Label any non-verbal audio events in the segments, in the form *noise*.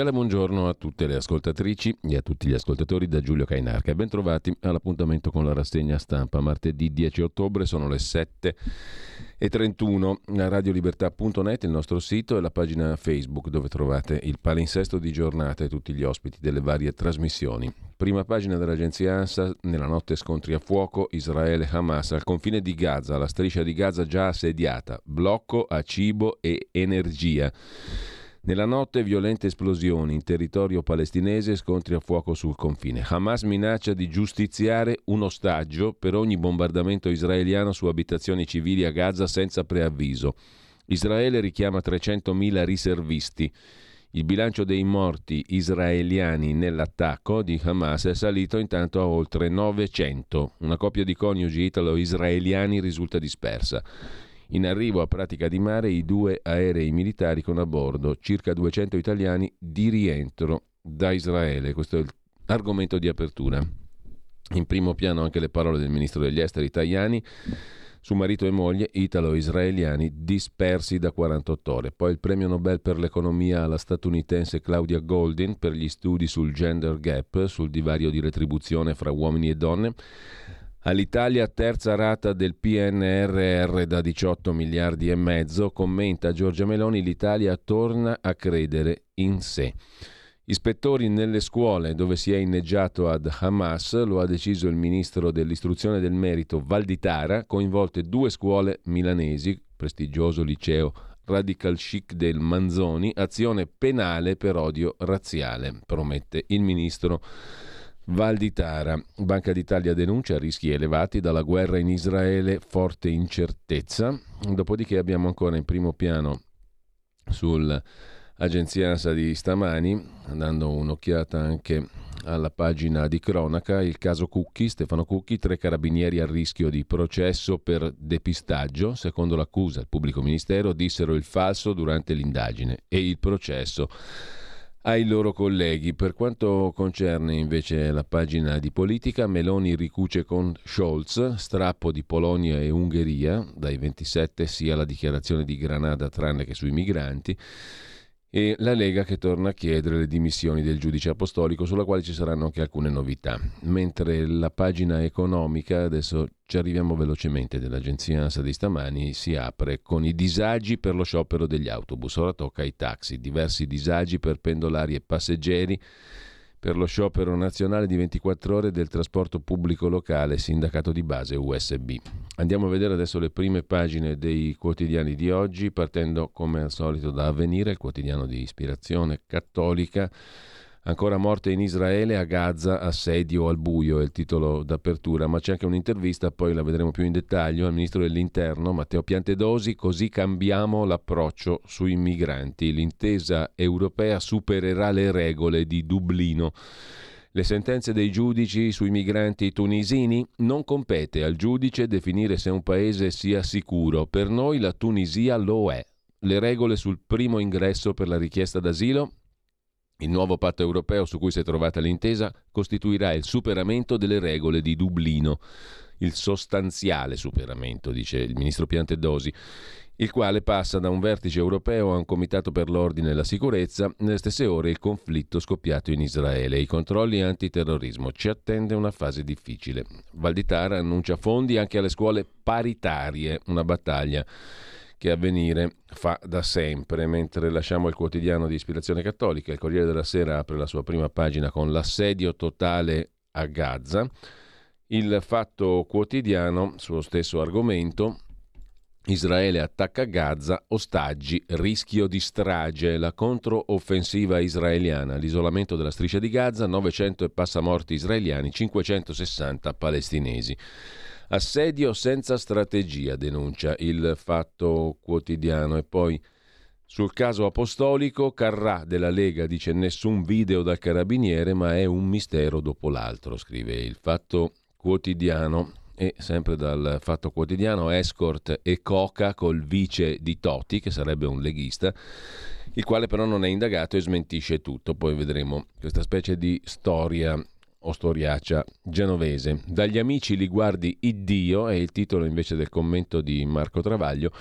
Cordiale buongiorno a tutte le ascoltatrici e a tutti gli ascoltatori da Giulio Cainarca. Ben trovati all'appuntamento con la rassegna stampa. Martedì 10 ottobre sono le 7 e 31. Radiolibertà.net, il nostro sito e la pagina Facebook dove trovate il palinsesto di giornata e tutti gli ospiti delle varie trasmissioni. Prima pagina dell'agenzia ANSA, nella notte scontri a fuoco, Israele-Hamas al confine di Gaza, la striscia di Gaza già assediata, blocco a cibo e energia. Nella notte violente esplosioni in territorio palestinese e scontri a fuoco sul confine. Hamas minaccia di giustiziare un ostaggio per ogni bombardamento israeliano su abitazioni civili a Gaza senza preavviso. Israele richiama 300.000 riservisti. Il bilancio dei morti israeliani nell'attacco di Hamas è salito intanto a oltre 900. Una coppia di coniugi italo-israeliani risulta dispersa. In arrivo a Pratica di Mare i due aerei militari con a bordo circa 200 italiani di rientro da Israele. Questo è l'argomento di apertura. In primo piano anche le parole del ministro degli esteri Tajani su marito e moglie italo-israeliani dispersi da 48 ore. Poi il premio Nobel per l'economia alla statunitense Claudia Goldin per gli studi sul gender gap, sul divario di retribuzione fra uomini e donne. All'Italia terza rata del PNRR da 18 miliardi e mezzo, commenta Giorgia Meloni, l'Italia torna a credere in sé. Ispettori nelle scuole dove si è inneggiato ad Hamas, lo ha deciso il ministro dell'istruzione del merito Valditara, coinvolte due scuole milanesi, prestigioso liceo Radical Chic del Manzoni, azione penale per odio razziale, promette il ministro Val di Tara. Banca d'Italia denuncia rischi elevati dalla guerra in Israele, forte incertezza. Dopodiché abbiamo ancora in primo piano sull'agenzia ANSA di stamani, dando un'occhiata anche alla pagina di cronaca, il caso Cucchi, Stefano Cucchi, tre carabinieri a rischio di processo per depistaggio. Secondo l'accusa, il pubblico ministero dissero il falso durante l'indagine e il processo ai loro colleghi. Per quanto concerne invece la pagina di politica, Meloni ricuce con Scholz, strappo di Polonia e Ungheria, dai 27 sia la dichiarazione di Granada tranne che sui migranti, e la Lega che torna a chiedere le dimissioni del giudice apostolico, sulla quale ci saranno anche alcune novità. Mentre la pagina economica, adesso ci arriviamo velocemente dell'agenzia ANSA di stamani, si apre con i disagi per lo sciopero degli autobus. Ora tocca ai taxi, diversi disagi per pendolari e passeggeri per lo sciopero nazionale di 24 ore del trasporto pubblico locale, sindacato di base USB. Andiamo a vedere adesso le prime pagine dei quotidiani di oggi, partendo come al solito da Avvenire, il quotidiano di ispirazione cattolica. Ancora morte in Israele, a Gaza, assedio al buio è il titolo d'apertura, ma c'è anche un'intervista, poi la vedremo più in dettaglio, al ministro dell'Interno Matteo Piantedosi, così cambiamo l'approccio sui migranti. L'intesa europea supererà le regole di Dublino. Le sentenze dei giudici sui migranti tunisini non compete al giudice definire se un paese sia sicuro. Per noi la Tunisia lo è. Le regole sul primo ingresso per la richiesta d'asilo il nuovo patto europeo su cui si è trovata l'intesa costituirà il superamento delle regole di Dublino, il sostanziale superamento, dice il ministro Piantedosi, il quale passa da un vertice europeo a un comitato per l'ordine e la sicurezza, nelle stesse ore il conflitto scoppiato in Israele i controlli antiterrorismo. Ci attende una fase difficile. Valditara annuncia fondi anche alle scuole paritarie, una battaglia che avvenire fa da sempre. Mentre lasciamo il quotidiano di ispirazione cattolica, il Corriere della Sera apre la sua prima pagina con l'assedio totale a Gaza. Il fatto quotidiano, sullo stesso argomento, Israele attacca Gaza, ostaggi, rischio di strage, la controoffensiva israeliana, l'isolamento della striscia di Gaza, 900 e passamorti israeliani, 560 palestinesi. Assedio senza strategia, denuncia il fatto quotidiano. E poi sul caso apostolico, Carrà della Lega dice nessun video dal carabiniere, ma è un mistero dopo l'altro, scrive il fatto quotidiano. E sempre dal Fatto Quotidiano, escort e coca col vice di Totti, che sarebbe un leghista, il quale però non è indagato e smentisce tutto. Poi vedremo questa specie di storia o storiaccia genovese. Dagli amici li guardi Iddio, è il titolo invece del commento di Marco Travaglio.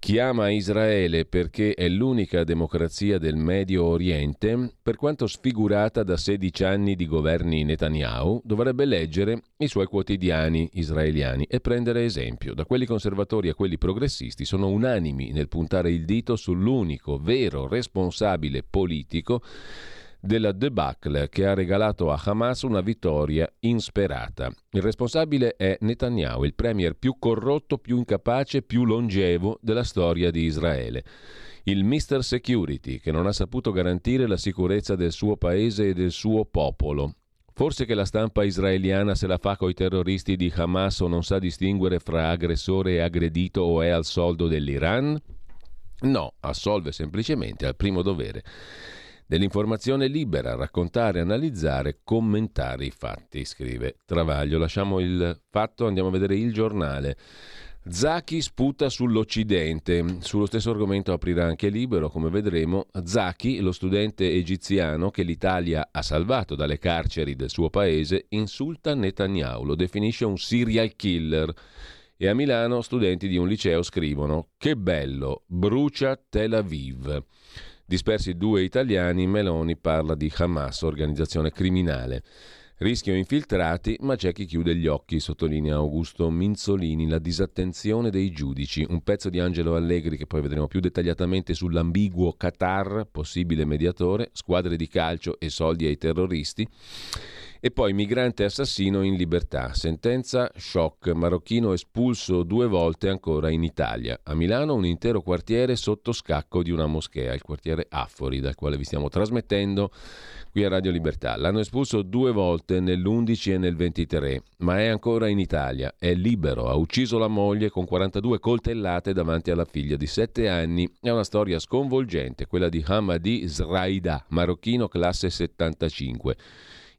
Chiama Israele perché è l'unica democrazia del Medio Oriente, per quanto sfigurata da 16 anni di governi Netanyahu, dovrebbe leggere i suoi quotidiani israeliani e prendere esempio. Da quelli conservatori a quelli progressisti sono unanimi nel puntare il dito sull'unico vero responsabile politico della debacle che ha regalato a Hamas una vittoria insperata. Il responsabile è Netanyahu, il premier più corrotto, più incapace, più longevo della storia di Israele. Il Mr. Security, che non ha saputo garantire la sicurezza del suo paese e del suo popolo. Forse che la stampa israeliana se la fa coi terroristi di Hamas o non sa distinguere fra aggressore e aggredito o è al soldo dell'Iran? No, assolve semplicemente al primo dovere dell'informazione libera, raccontare, analizzare, commentare i fatti, scrive Travaglio. Lasciamo il fatto, andiamo a vedere il giornale. Zaki sputa sull'Occidente. Sullo stesso argomento aprirà anche Libero, come vedremo. Zaki, lo studente egiziano che l'Italia ha salvato dalle carceri del suo paese, insulta Netanyahu, lo definisce un serial killer. E a Milano studenti di un liceo scrivono: Che bello, brucia Tel Aviv. Dispersi due italiani, Meloni parla di Hamas, organizzazione criminale. Rischio infiltrati, ma c'è chi chiude gli occhi, sottolinea Augusto Minzolini, la disattenzione dei giudici. Un pezzo di Angelo Allegri che poi vedremo più dettagliatamente sull'ambiguo Qatar, possibile mediatore, squadre di calcio e soldi ai terroristi. E poi migrante assassino in libertà. Sentenza shock. Marocchino espulso due volte ancora in Italia. A Milano un intero quartiere sotto scacco di una moschea, il quartiere Affori, dal quale vi stiamo trasmettendo qui a Radio Libertà. L'hanno espulso due volte nell'11 e nel 23, ma è ancora in Italia. È libero. Ha ucciso la moglie con 42 coltellate davanti alla figlia di 7 anni. È una storia sconvolgente, quella di Hamadi Zraida, marocchino classe 75.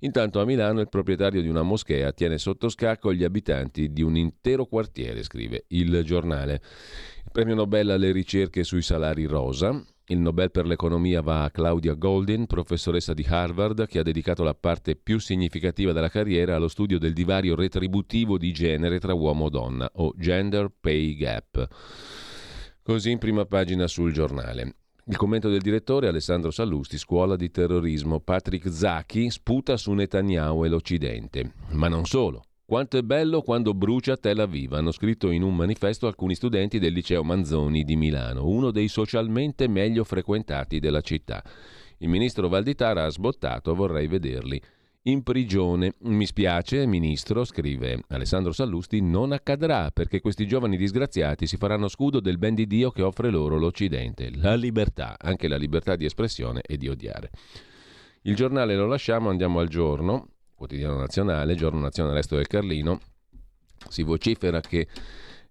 Intanto a Milano il proprietario di una moschea tiene sotto scacco gli abitanti di un intero quartiere, scrive il giornale. Il premio Nobel alle ricerche sui salari rosa. Il Nobel per l'economia va a Claudia Goldin, professoressa di Harvard, che ha dedicato la parte più significativa della carriera allo studio del divario retributivo di genere tra uomo e donna, o gender pay gap. Così in prima pagina sul giornale. Il commento del direttore Alessandro Sallusti, scuola di terrorismo. Patrick Zacchi sputa su Netanyahu e l'Occidente. Ma non solo. Quanto è bello quando brucia Tel Aviv, hanno scritto in un manifesto alcuni studenti del liceo Manzoni di Milano, uno dei socialmente meglio frequentati della città. Il ministro Valditara ha sbottato, vorrei vederli in prigione. Mi spiace, ministro, scrive Alessandro Sallusti, non accadrà perché questi giovani disgraziati si faranno scudo del ben di Dio che offre loro l'Occidente, la libertà, anche la libertà di espressione e di odiare. Il giornale lo lasciamo, andiamo al giorno, quotidiano nazionale, giorno nazionale Resto del Carlino. Si vocifera che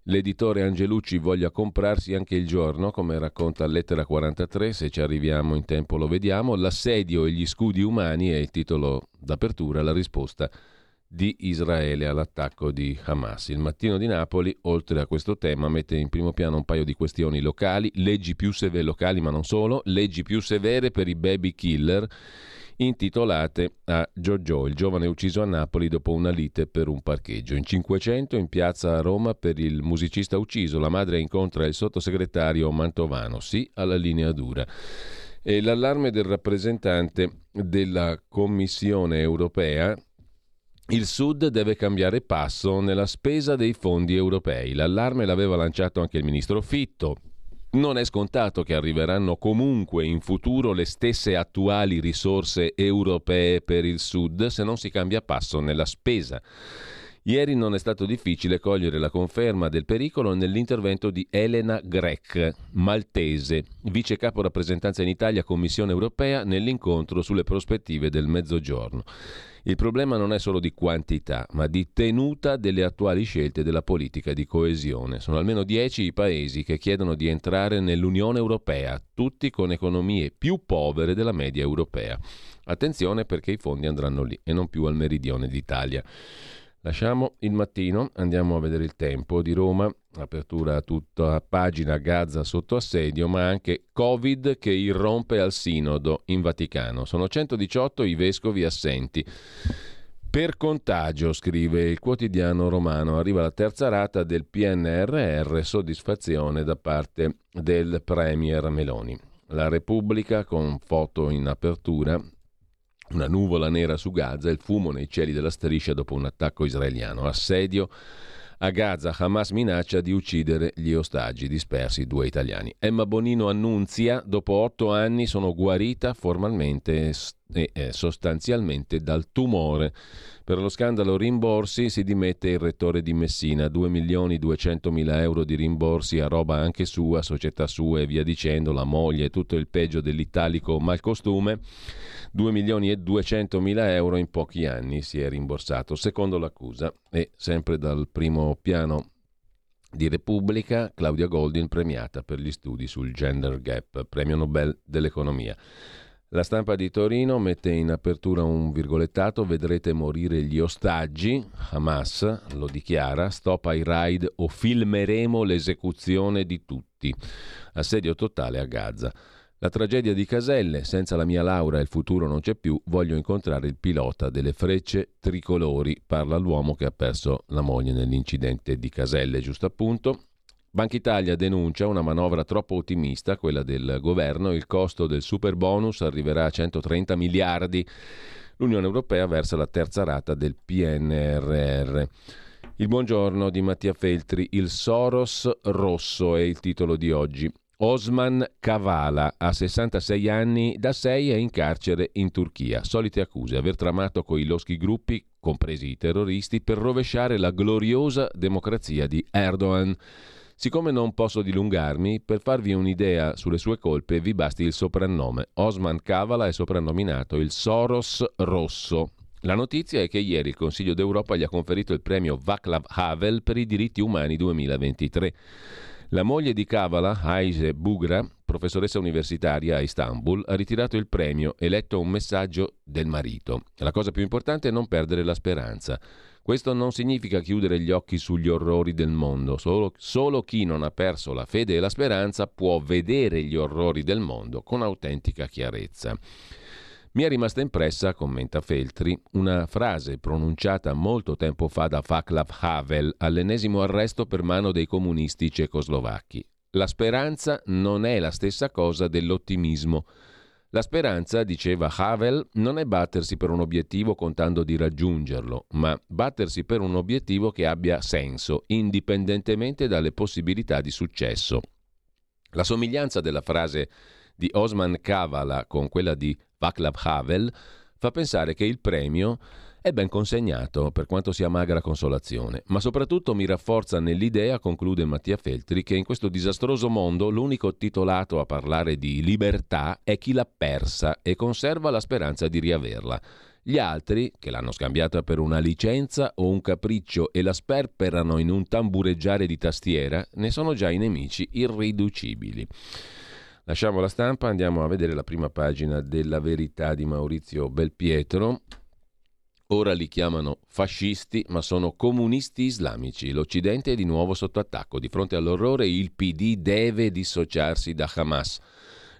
l'editore Angelucci voglia comprarsi anche il giorno, come racconta Lettera 43, se ci arriviamo in tempo lo vediamo, l'assedio e gli scudi umani è il titolo d'apertura, la risposta di Israele all'attacco di Hamas. Il mattino di Napoli, oltre a questo tema, mette in primo piano un paio di questioni locali, leggi più severe locali ma non solo, leggi più severe per i baby killer intitolate a Giorgio, il giovane ucciso a Napoli dopo una lite per un parcheggio. In 500 in piazza a Roma per il musicista ucciso, la madre incontra il sottosegretario Mantovano, sì alla linea dura. E l'allarme del rappresentante della Commissione europea il Sud deve cambiare passo nella spesa dei fondi europei. L'allarme l'aveva lanciato anche il ministro Fitto Non è scontato che arriveranno comunque in futuro le stesse attuali risorse europee per il Sud se non si cambia passo nella spesa. Ieri non è stato difficile cogliere la conferma del pericolo nell'intervento di Elena Grech, maltese, vice capo rappresentanza in Italia Commissione europea, nell'incontro sulle prospettive del Mezzogiorno. Il problema non è solo di quantità, ma di tenuta delle attuali scelte della politica di coesione. Sono almeno dieci i paesi che chiedono di entrare nell'Unione Europea, tutti con economie più povere della media europea. Attenzione perché i fondi andranno lì e non più al meridione d'Italia. Lasciamo il mattino, andiamo a vedere il tempo di Roma, apertura tutta pagina Gaza sotto assedio, ma anche Covid che irrompe al sinodo in Vaticano. Sono 118 i vescovi assenti. Per contagio, scrive il quotidiano romano, arriva la terza rata del PNRR, soddisfazione da parte del Premier Meloni. La Repubblica, con foto in apertura, una nuvola nera su Gaza il fumo nei cieli della striscia dopo un attacco israeliano. Assedio a Gaza, Hamas minaccia di uccidere gli ostaggi dispersi, due italiani. Emma Bonino annunzia, dopo otto anni sono guarita formalmente e eh, sostanzialmente dal tumore. Per lo scandalo rimborsi si dimette il rettore di Messina, 2 milioni 200 mila euro di rimborsi a roba anche sua, società sua e via dicendo, la moglie, tutto il peggio dell'italico malcostume. 2 milioni e 200 mila euro in pochi anni si è rimborsato, secondo l'accusa. E sempre dal primo piano di Repubblica, Claudia Goldin premiata per gli studi sul gender gap, premio Nobel dell'economia. La stampa di Torino mette in apertura un virgolettato, vedrete morire gli ostaggi, Hamas lo dichiara, stop ai raid o filmeremo l'esecuzione di tutti. Assedio totale a Gaza. La tragedia di Caselle, senza la mia laurea il futuro non c'è più, voglio incontrare il pilota delle frecce tricolori, parla l'uomo che ha perso la moglie nell'incidente di Caselle, giusto appunto. Banca Italia denuncia una manovra troppo ottimista, quella del governo, il costo del super bonus arriverà a 130 miliardi, l'Unione Europea versa la terza rata del PNRR. Il buongiorno di Mattia Feltri, il Soros rosso è il titolo di oggi. Osman Kavala, a 66 anni, da 6 è in carcere in Turchia. Solite accuse, aver tramato coi loschi gruppi, compresi i terroristi, per rovesciare la gloriosa democrazia di Erdogan. Siccome non posso dilungarmi, per farvi un'idea sulle sue colpe vi basti il soprannome. Osman Kavala è soprannominato il Soros Rosso. La notizia è che ieri il Consiglio d'Europa gli ha conferito il premio Václav Havel per i diritti umani 2023. La moglie di Kavala, Aise Bugra, professoressa universitaria a Istanbul, ha ritirato il premio e letto un messaggio del marito. La cosa più importante è non perdere la speranza. Questo non significa chiudere gli occhi sugli orrori del mondo, solo, solo, chi non ha perso la fede e la speranza può vedere gli orrori del mondo con autentica chiarezza. Mi è rimasta impressa, commenta Feltri, una frase pronunciata molto tempo fa da Václav Havel all'ennesimo arresto per mano dei comunisti cecoslovacchi. La speranza non è la stessa cosa dell'ottimismo. La speranza, diceva Havel, non è battersi per un obiettivo contando di raggiungerlo, ma battersi per un obiettivo che abbia senso, indipendentemente dalle possibilità di successo. La somiglianza della frase di Osman Kavala con quella di Václav Havel, fa pensare che il premio è ben consegnato, per quanto sia magra consolazione, ma soprattutto mi rafforza nell'idea, conclude Mattia Feltri, che in questo disastroso mondo l'unico titolato a parlare di libertà è chi l'ha persa e conserva la speranza di riaverla. Gli altri, che l'hanno scambiata per una licenza o un capriccio e la sperperano in un tambureggiare di tastiera, ne sono già i nemici irriducibili. Lasciamo la stampa, andiamo a vedere la prima pagina della verità di Maurizio Belpietro. Ora li chiamano fascisti, ma sono comunisti islamici. L'Occidente è di nuovo sotto attacco. Di fronte all'orrore il PD deve dissociarsi da Hamas.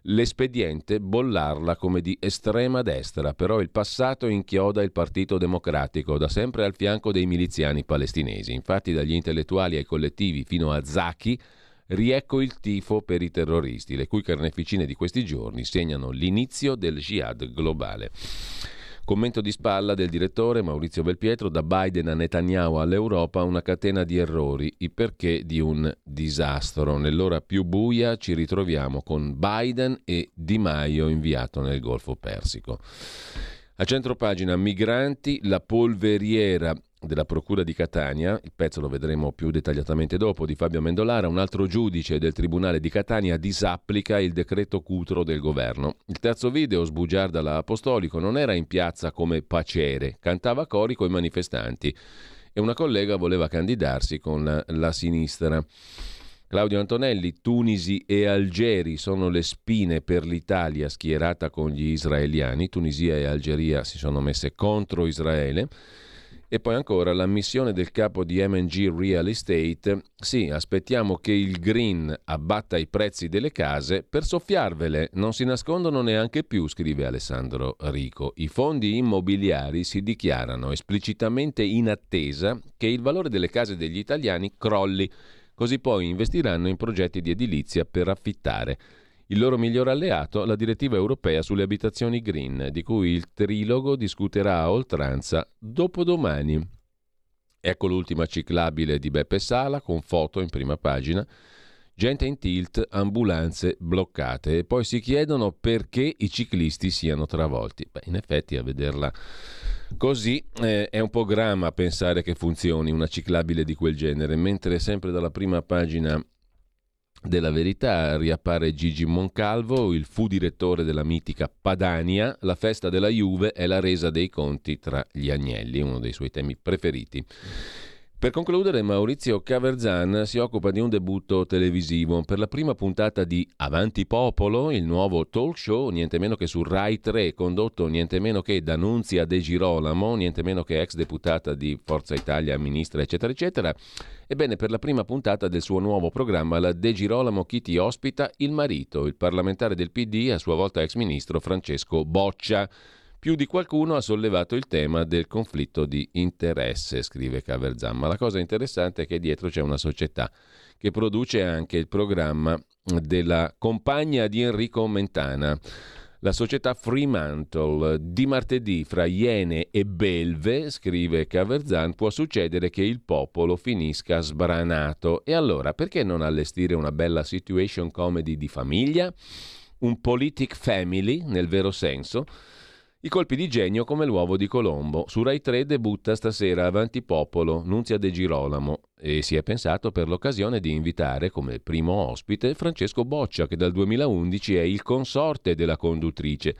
L'espediente bollarla come di estrema destra, però il passato inchioda il Partito Democratico, da sempre al fianco dei miliziani palestinesi. Infatti dagli intellettuali ai collettivi fino a Zaki Riecco il tifo per i terroristi, le cui carneficine di questi giorni segnano l'inizio del jihad globale. Commento di spalla del direttore Maurizio Belpietro, da Biden a Netanyahu all'Europa una catena di errori, i perché di un disastro. Nell'ora più buia ci ritroviamo con Biden e Di Maio inviato nel Golfo Persico. A centro pagina migranti, la polveriera della Procura di Catania, il pezzo lo vedremo più dettagliatamente dopo, di Fabio Mendolara, un altro giudice del Tribunale di Catania disapplica il decreto Cutro del governo. Il terzo video, sbugiarda l'Apostolico, non era in piazza come pacere, cantava cori coi manifestanti e una collega voleva candidarsi con la, la sinistra. Claudio Antonelli, Tunisi e Algeri sono le spine per l'Italia schierata con gli israeliani. Tunisia e Algeria si sono messe contro Israele. E poi ancora l'ammissione del capo di MG Real Estate. Sì, aspettiamo che il green abbatta i prezzi delle case per soffiarvele. Non si nascondono neanche più, scrive Alessandro Rico. I fondi immobiliari si dichiarano esplicitamente in attesa che il valore delle case degli italiani crolli, così poi investiranno in progetti di edilizia per affittare. Il loro migliore alleato, la direttiva europea sulle abitazioni green, di cui il trilogo discuterà a oltranza dopodomani. Ecco l'ultima ciclabile di Beppe Sala con foto in prima pagina. Gente in tilt, ambulanze bloccate e poi si chiedono perché i ciclisti siano travolti. Beh, in effetti a vederla così eh, è un po' grama pensare che funzioni una ciclabile di quel genere, mentre sempre dalla prima pagina della verità riappare Gigi Moncalvo, il fu direttore della mitica Padania. La festa della Juve è la resa dei conti tra gli agnelli, uno dei suoi temi preferiti. Per concludere, Maurizio Caverzan si occupa di un debutto televisivo. Per la prima puntata di Avanti Popolo, il nuovo talk show, niente meno che su Rai 3, condotto niente meno che da Nunzia De Girolamo, niente meno che ex deputata di Forza Italia, ministra, eccetera, eccetera. Ebbene, per la prima puntata del suo nuovo programma, la De Girolamo Chiti ospita il marito, il parlamentare del PD, a sua volta ex ministro Francesco Boccia. Più di qualcuno ha sollevato il tema del conflitto di interesse, scrive Caverzan, ma la cosa interessante è che dietro c'è una società che produce anche il programma della compagna di Enrico Mentana. La società Fremantle di martedì fra Iene e Belve, scrive Caverzan, può succedere che il popolo finisca sbranato. E allora perché non allestire una bella situation comedy di famiglia? Un politic family, nel vero senso? I colpi di genio come l'uovo di Colombo. Su Rai 3 debutta stasera Avanti Popolo, Nunzia De Girolamo e si è pensato per l'occasione di invitare come primo ospite Francesco Boccia che dal 2011 è il consorte della conduttrice.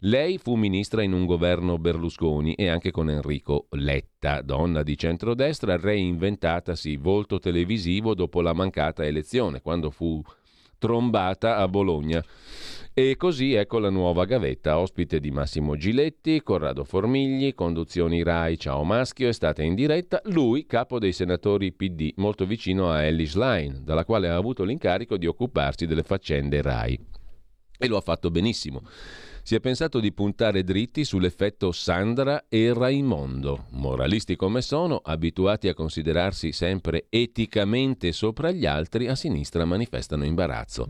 Lei fu ministra in un governo Berlusconi e anche con Enrico Letta, donna di centrodestra reinventatasi volto televisivo dopo la mancata elezione, quando fu trombata a Bologna. E così ecco la nuova gavetta, ospite di Massimo Giletti, Corrado Formigli, conduzioni Rai Ciao Maschio, estate in diretta, lui capo dei senatori PD, molto vicino a Ellis Line, dalla quale ha avuto l'incarico di occuparsi delle faccende Rai. E lo ha fatto benissimo. Si è pensato di puntare dritti sull'effetto Sandra e Raimondo. Moralisti come sono, abituati a considerarsi sempre eticamente sopra gli altri, a sinistra manifestano imbarazzo.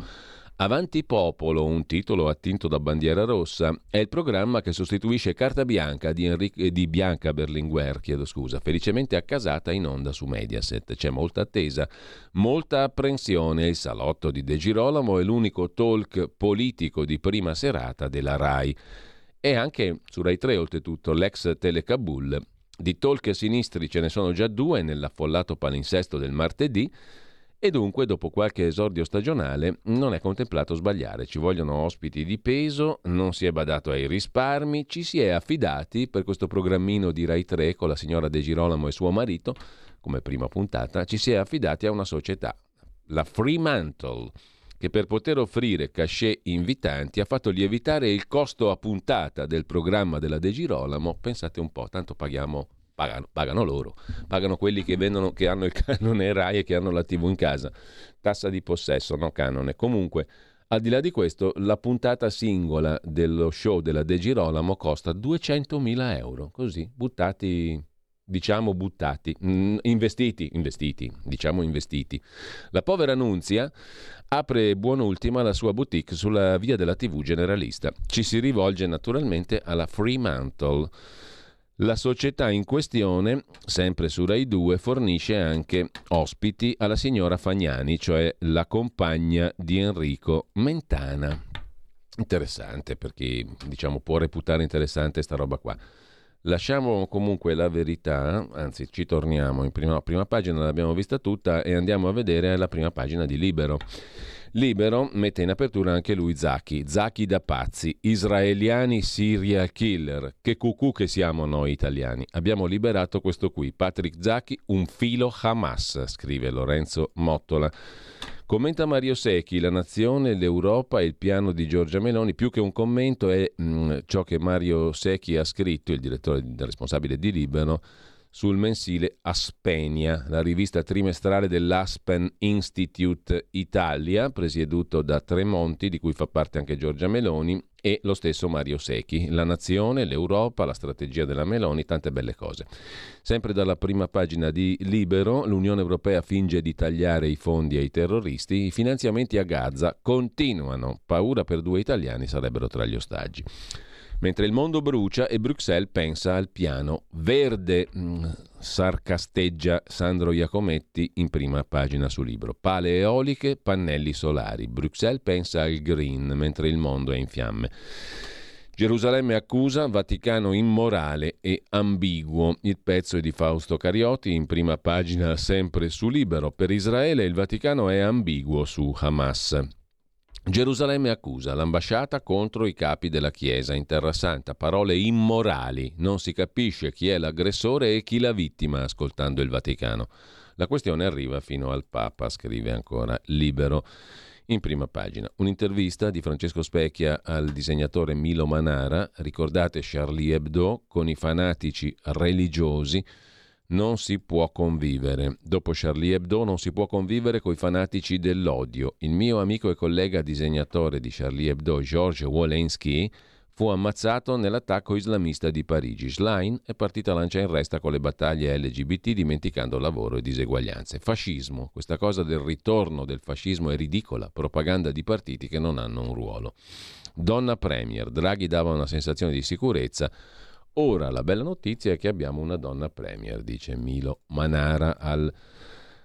Avanti Popolo, un titolo attinto da bandiera rossa, è il programma che sostituisce Carta Bianca di, Enrique, di Bianca Berlinguer, chiedo scusa, felicemente accasata in onda su Mediaset. C'è molta attesa, molta apprensione. Il salotto di De Girolamo è l'unico talk politico di prima serata della RAI. E anche su Rai 3, oltretutto, l'ex Telecabul. Di talk sinistri ce ne sono già due nell'affollato palinsesto del martedì e dunque dopo qualche esordio stagionale non è contemplato sbagliare, ci vogliono ospiti di peso, non si è badato ai risparmi, ci si è affidati per questo programmino di Rai 3 con la signora De Girolamo e suo marito, come prima puntata, ci si è affidati a una società, la Fremantle, che per poter offrire cachet invitanti ha fatto lievitare il costo a puntata del programma della De Girolamo, pensate un po', tanto paghiamo Pagano, pagano, loro, pagano quelli che, vendono, che hanno il canone RAI e che hanno la TV in casa. Tassa di possesso, no canone. Comunque, al di là di questo, la puntata singola dello show della De Girolamo costa 200.000 euro, così, buttati diciamo buttati, mm, investiti, investiti, diciamo investiti. La povera Nunzia apre buon'ultima la sua boutique sulla via della TV generalista. Ci si rivolge naturalmente alla Fremantle. La società in questione, sempre su Rai 2, fornisce anche ospiti alla signora Fagnani, cioè la compagna di Enrico Mentana. Interessante perché diciamo può reputare interessante sta roba qua. Lasciamo comunque la verità, anzi ci torniamo in prima, prima pagina, l'abbiamo vista tutta e andiamo a vedere la prima pagina di Libero. Libero mette in apertura anche lui Zaki, Zaki da pazzi, israeliani serial killer, che cucù che siamo noi italiani. Abbiamo liberato questo qui, Patrick Zaki, un filo Hamas, scrive Lorenzo Mottola. Commenta Mario Secchi, la nazione, l'Europa e il piano di Giorgia Meloni, più che un commento è mh, mm, ciò che Mario Secchi ha scritto, il direttore il responsabile di Libero, sul mensile Aspenia, la rivista trimestrale dell'Aspen Institute Italia, presieduto da Tremonti, di cui fa parte anche Giorgia Meloni, e lo stesso Mario Secchi. La nazione, l'Europa, la strategia della Meloni, tante belle cose. Sempre dalla prima pagina di Libero, l'Unione Europea finge di tagliare i fondi ai terroristi, i finanziamenti a Gaza continuano, paura per due italiani sarebbero tra gli ostaggi. Mentre il mondo brucia e Bruxelles pensa al piano verde, mm, sarcasteggia Sandro Iacometti in prima pagina sul libro. Pale eoliche, pannelli solari. Bruxelles pensa al green, mentre il mondo è in fiamme. Gerusalemme accusa, Vaticano immorale e ambiguo. Il pezzo è di Fausto Cariotti, in prima pagina sempre su Libero. Per Israele il Vaticano è ambiguo su Hamas. Gerusalemme accusa l'ambasciata contro i capi della Chiesa in Terra Santa, parole immorali, non si capisce chi è l'aggressore e chi la vittima ascoltando il Vaticano. La questione arriva fino al Papa, scrive ancora Libero in prima pagina. Un'intervista di Francesco Specchia al disegnatore Milo Manara, ricordate Charlie Hebdo, con i fanatici religiosi non si può convivere. Dopo Charlie Hebdo non si può convivere coi fanatici dell'odio. Il mio amico e collega disegnatore di Charlie Hebdo, George Wolensky, fu ammazzato nell'attacco islamista di Parigi. Schlein è partita lancia in resta con le battaglie LGBT dimenticando lavoro e diseguaglianze. Fascismo, questa cosa del ritorno del fascismo è ridicola, propaganda di partiti che non hanno un ruolo. Donna Premier, Draghi dava una sensazione di sicurezza, Ora la bella notizia è che abbiamo una donna premier, dice Milo Manara al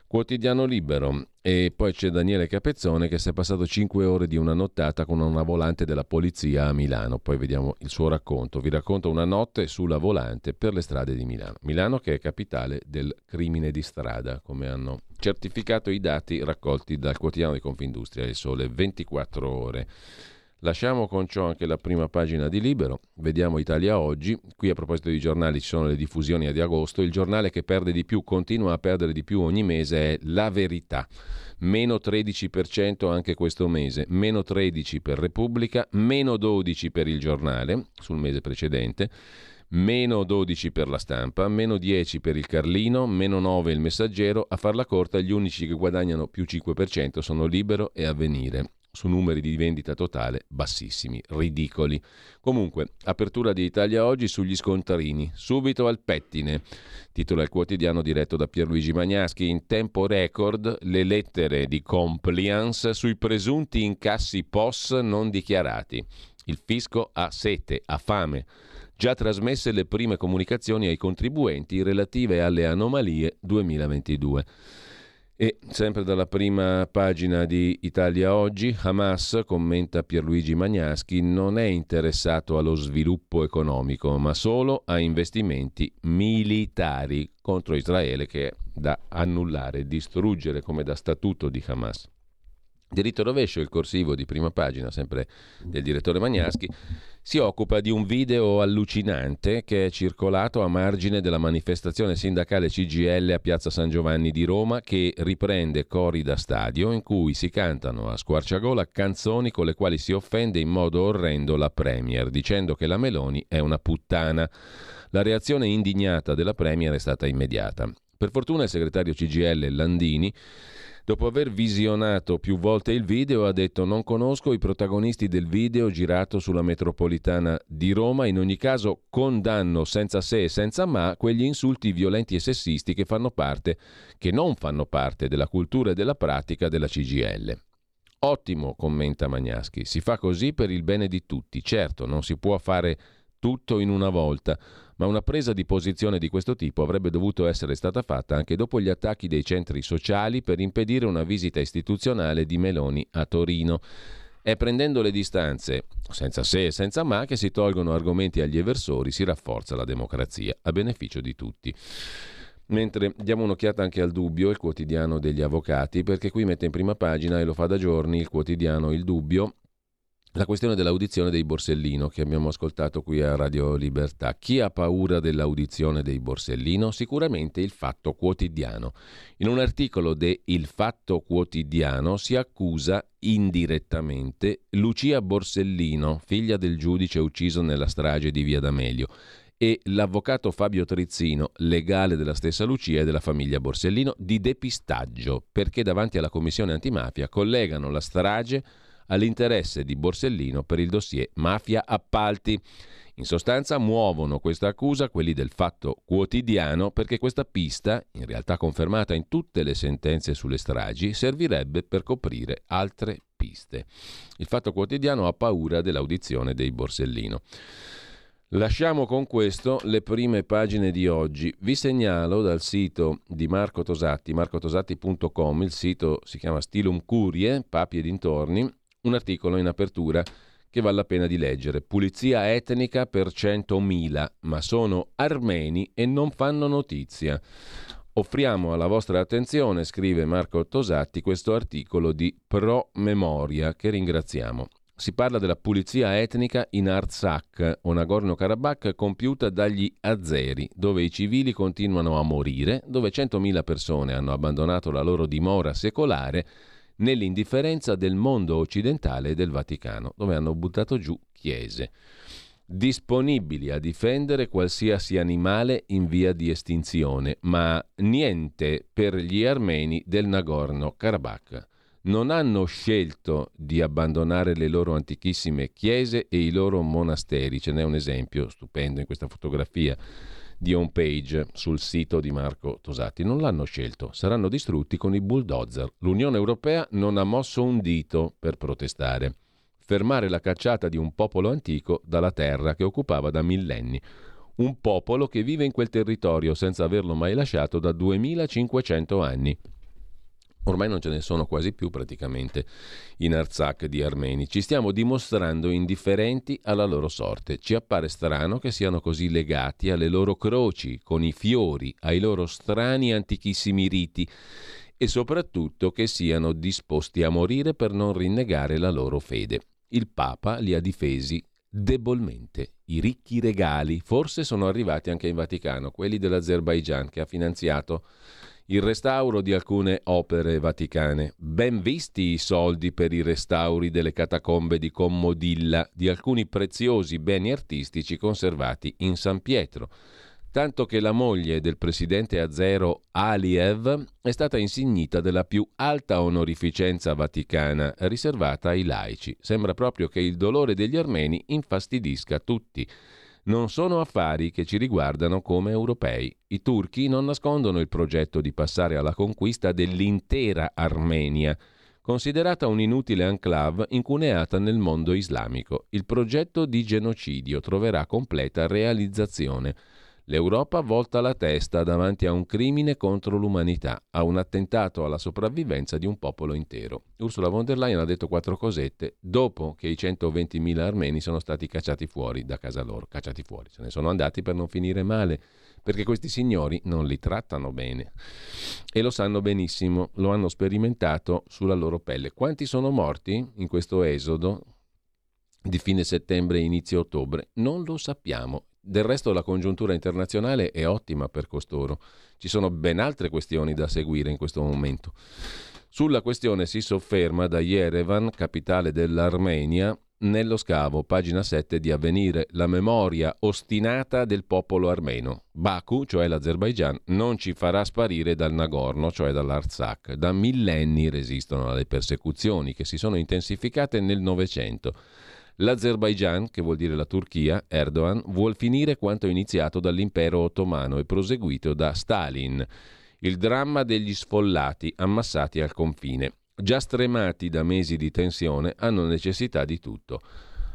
quotidiano libero. E poi c'è Daniele Capezzone che si è passato 5 ore di una nottata con una volante della polizia a Milano. Poi vediamo il suo racconto. Vi racconto una notte sulla volante per le strade di Milano. Milano che è capitale del crimine di strada, come hanno certificato i dati raccolti dal quotidiano di Confindustria, il sole 24 ore. Lasciamo con ciò anche la prima pagina di Libero, vediamo Italia oggi, qui a proposito di giornali ci sono le diffusioni di agosto, il giornale che perde di più, continua a perdere di più ogni mese è La Verità, meno 13% anche questo mese, meno 13 per Repubblica, meno 12 per il giornale sul mese precedente, meno 12 per la stampa, meno 10 per il Carlino, meno 9 il messaggero, a farla corta gli unici che guadagnano più 5% sono Libero e Avvenire su numeri di vendita totale bassissimi, ridicoli. Comunque, apertura di Italia oggi sugli scontrini, subito al pettine. Titola il quotidiano diretto da Pierluigi Magnaschi. In tempo record le lettere di compliance sui presunti incassi POS non dichiarati. Il fisco ha sete, ha fame. Già trasmesse le prime comunicazioni ai contribuenti relative alle anomalie 2022. E sempre dalla prima pagina di Italia Oggi, Hamas, commenta Pierluigi Magnaschi, non è interessato allo sviluppo economico, ma solo a investimenti militari contro Israele che è da annullare, distruggere come da statuto di Hamas. Diritto rovescio, il corsivo di prima pagina, sempre del direttore Magnaschi, si occupa di un video allucinante che è circolato a margine della manifestazione sindacale CGL a Piazza San Giovanni di Roma che riprende cori da stadio in cui si cantano a squarciagola canzoni con le quali si offende in modo orrendo la Premier, dicendo che la Meloni è una puttana. La reazione indignata della Premier è stata immediata. Per fortuna il segretario CGL Landini Dopo aver visionato più volte il video ha detto non conosco i protagonisti del video girato sulla metropolitana di Roma, in ogni caso condanno senza se e senza ma quegli insulti violenti e sessisti che fanno parte, che non fanno parte della cultura e della pratica della CGL. Ottimo, commenta Magnaschi, si fa così per il bene di tutti. Certo, non si può fare tutto in una volta, ma una presa di posizione di questo tipo avrebbe dovuto essere stata fatta anche dopo gli attacchi dei centri sociali per impedire una visita istituzionale di Meloni a Torino. È prendendo le distanze, senza se e senza ma, che si tolgono argomenti agli eversori, si rafforza la democrazia, a beneficio di tutti. Mentre diamo un'occhiata anche al dubbio, il quotidiano degli avvocati, perché qui mette in prima pagina e lo fa da giorni il quotidiano Il Dubbio, la questione dell'audizione dei Borsellino che abbiamo ascoltato qui a Radio Libertà. Chi ha paura dell'audizione dei Borsellino? Sicuramente il Fatto Quotidiano. In un articolo de Il Fatto Quotidiano si accusa indirettamente Lucia Borsellino, figlia del giudice ucciso nella strage di Via D'Amelio, e l'avvocato Fabio Trizzino, legale della stessa Lucia e della famiglia Borsellino, di depistaggio, perché davanti alla commissione antimafia collegano la strage all'interesse di Borsellino per il dossier Mafia Appalti. In sostanza muovono questa accusa quelli del fatto quotidiano perché questa pista, in realtà confermata in tutte le sentenze sulle stragi, servirebbe per coprire altre piste. Il fatto quotidiano ha paura dell'audizione dei Borsellino. Lasciamo con questo le prime pagine di oggi. Vi segnalo dal sito di Marco Tosatti, marcotosatti.com, il sito si chiama Stilum Curie, Papi e dintorni, un articolo in apertura che vale la pena di leggere. Pulizia etnica per 100.000, ma sono armeni e non fanno notizia. Offriamo alla vostra attenzione, scrive Marco Tosatti, questo articolo di Pro Memoria che ringraziamo. Si parla della pulizia etnica in Artsakh o Nagorno-Karabakh compiuta dagli azeri, dove i civili continuano a morire, dove 100.000 persone hanno abbandonato la loro dimora secolare nell'indifferenza del mondo occidentale e del Vaticano, dove hanno buttato giù chiese, disponibili a difendere qualsiasi animale in via di estinzione, ma niente per gli armeni del Nagorno-Karabakh. Non hanno scelto di abbandonare le loro antichissime chiese e i loro monasteri. Ce n'è un esempio stupendo in questa fotografia di home page sul sito di Marco Tosatti. Non l'hanno scelto, saranno distrutti con i bulldozer. L'Unione Europea non ha mosso un dito per protestare. Fermare la cacciata di un popolo antico dalla terra che occupava da millenni. Un popolo che vive in quel territorio senza averlo mai lasciato da 2500 anni. Ormai non ce ne sono quasi più praticamente in Artsakh di armeni. Ci stiamo dimostrando indifferenti alla loro sorte. Ci appare strano che siano così legati alle loro croci, con i fiori, ai loro strani antichissimi riti e soprattutto che siano disposti a morire per non rinnegare la loro fede. Il Papa li ha difesi debolmente. I ricchi regali forse sono arrivati anche in Vaticano, quelli dell'Azerbaigian che ha finanziato il restauro di alcune opere vaticane. Ben visti i soldi per i restauri delle catacombe di Commodilla, di alcuni preziosi beni artistici conservati in San Pietro. Tanto che la moglie del presidente azero Aliev è stata insignita della più alta onorificenza vaticana riservata ai laici. Sembra proprio che il dolore degli armeni infastidisca tutti non sono affari che ci riguardano come europei. I turchi non nascondono il progetto di passare alla conquista dell'intera Armenia, considerata un'inutile enclave incuneata nel mondo islamico. Il progetto di genocidio troverà completa realizzazione. L'Europa volta la testa davanti a un crimine contro l'umanità, a un attentato alla sopravvivenza di un popolo intero. Ursula von der Leyen ha detto quattro cosette dopo che i 120.000 armeni sono stati cacciati fuori da casa loro, cacciati fuori, se ne sono andati per non finire male, perché questi signori non li trattano bene e lo sanno benissimo, lo hanno sperimentato sulla loro pelle. Quanti sono morti in questo esodo di fine settembre e inizio ottobre? Non lo sappiamo. Del resto la congiuntura internazionale è ottima per costoro. Ci sono ben altre questioni da seguire in questo momento. Sulla questione si sofferma da Yerevan, capitale dell'Armenia, nello scavo, pagina 7 di Avvenire, la memoria ostinata del popolo armeno. Baku, cioè l'Azerbaigian, non ci farà sparire dal Nagorno, cioè dall'Artsakh. Da millenni resistono alle persecuzioni che si sono intensificate nel Novecento. L'Azerbaigian, che vuol dire la Turchia, Erdogan, vuol finire quanto iniziato dall'impero ottomano e proseguito da Stalin. Il dramma degli sfollati ammassati al confine. Già stremati da mesi di tensione, hanno necessità di tutto.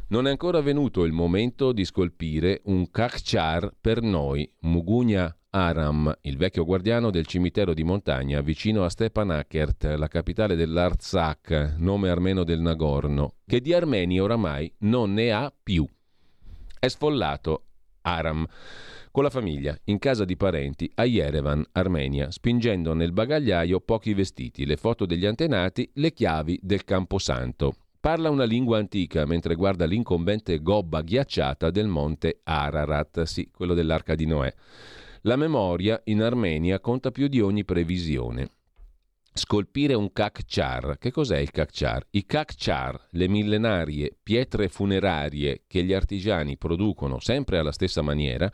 Non è ancora venuto il momento di scolpire un Kakhchar per noi, Mugunya Aram, il vecchio guardiano del cimitero di montagna vicino a Stepanakert, la capitale dell'Artsakh, nome armeno del Nagorno, che di armeni oramai non ne ha più. È sfollato Aram con la famiglia, in casa di parenti, a Yerevan, Armenia, spingendo nel bagagliaio pochi vestiti, le foto degli antenati, le chiavi del Camposanto. Parla una lingua antica mentre guarda l'incombente gobba ghiacciata del monte Ararat, sì, quello dell'arca di Noè. La memoria in Armenia conta più di ogni previsione. Scolpire un kakchar. Che cos'è il kakchar? I kakchar, le millenarie pietre funerarie che gli artigiani producono sempre alla stessa maniera,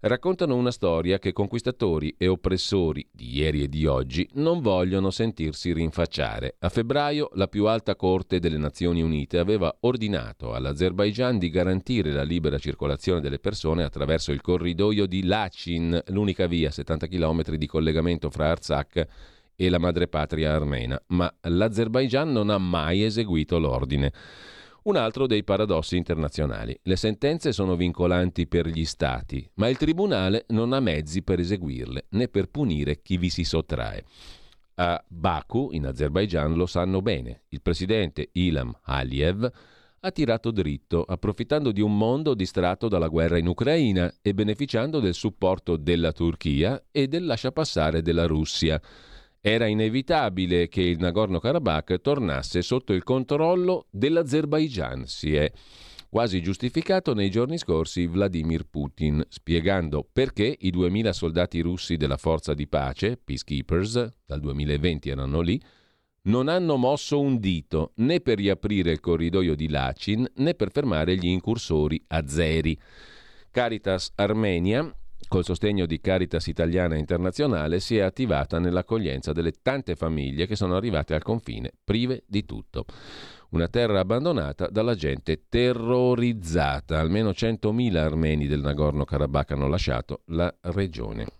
raccontano una storia che conquistatori e oppressori di ieri e di oggi non vogliono sentirsi rinfacciare. A febbraio la più alta corte delle Nazioni Unite aveva ordinato all'Azerbaigian di garantire la libera circolazione delle persone attraverso il corridoio di Lachin, l'unica via 70 km di collegamento fra Artsakh e la madrepatria armena, ma l'Azerbaigian non ha mai eseguito l'ordine un altro dei paradossi internazionali. Le sentenze sono vincolanti per gli Stati, ma il Tribunale non ha mezzi per eseguirle né per punire chi vi si sottrae. A Baku, in Azerbaigian, lo sanno bene. Il presidente Ilham Aliyev ha tirato dritto, approfittando di un mondo distratto dalla guerra in Ucraina e beneficiando del supporto della Turchia e del lasciapassare della Russia era inevitabile che il Nagorno-Karabakh tornasse sotto il controllo dell'Azerbaigian. Si è quasi giustificato nei giorni scorsi Vladimir Putin, spiegando perché i 2000 soldati russi della forza di pace, Peacekeepers, dal 2020 erano lì, non hanno mosso un dito né per riaprire il corridoio di Lachin né per fermare gli incursori azeri. Caritas Armenia col sostegno di Caritas Italiana Internazionale, si è attivata nell'accoglienza delle tante famiglie che sono arrivate al confine, prive di tutto. Una terra abbandonata dalla gente terrorizzata. Almeno 100.000 armeni del Nagorno-Karabakh hanno lasciato la regione.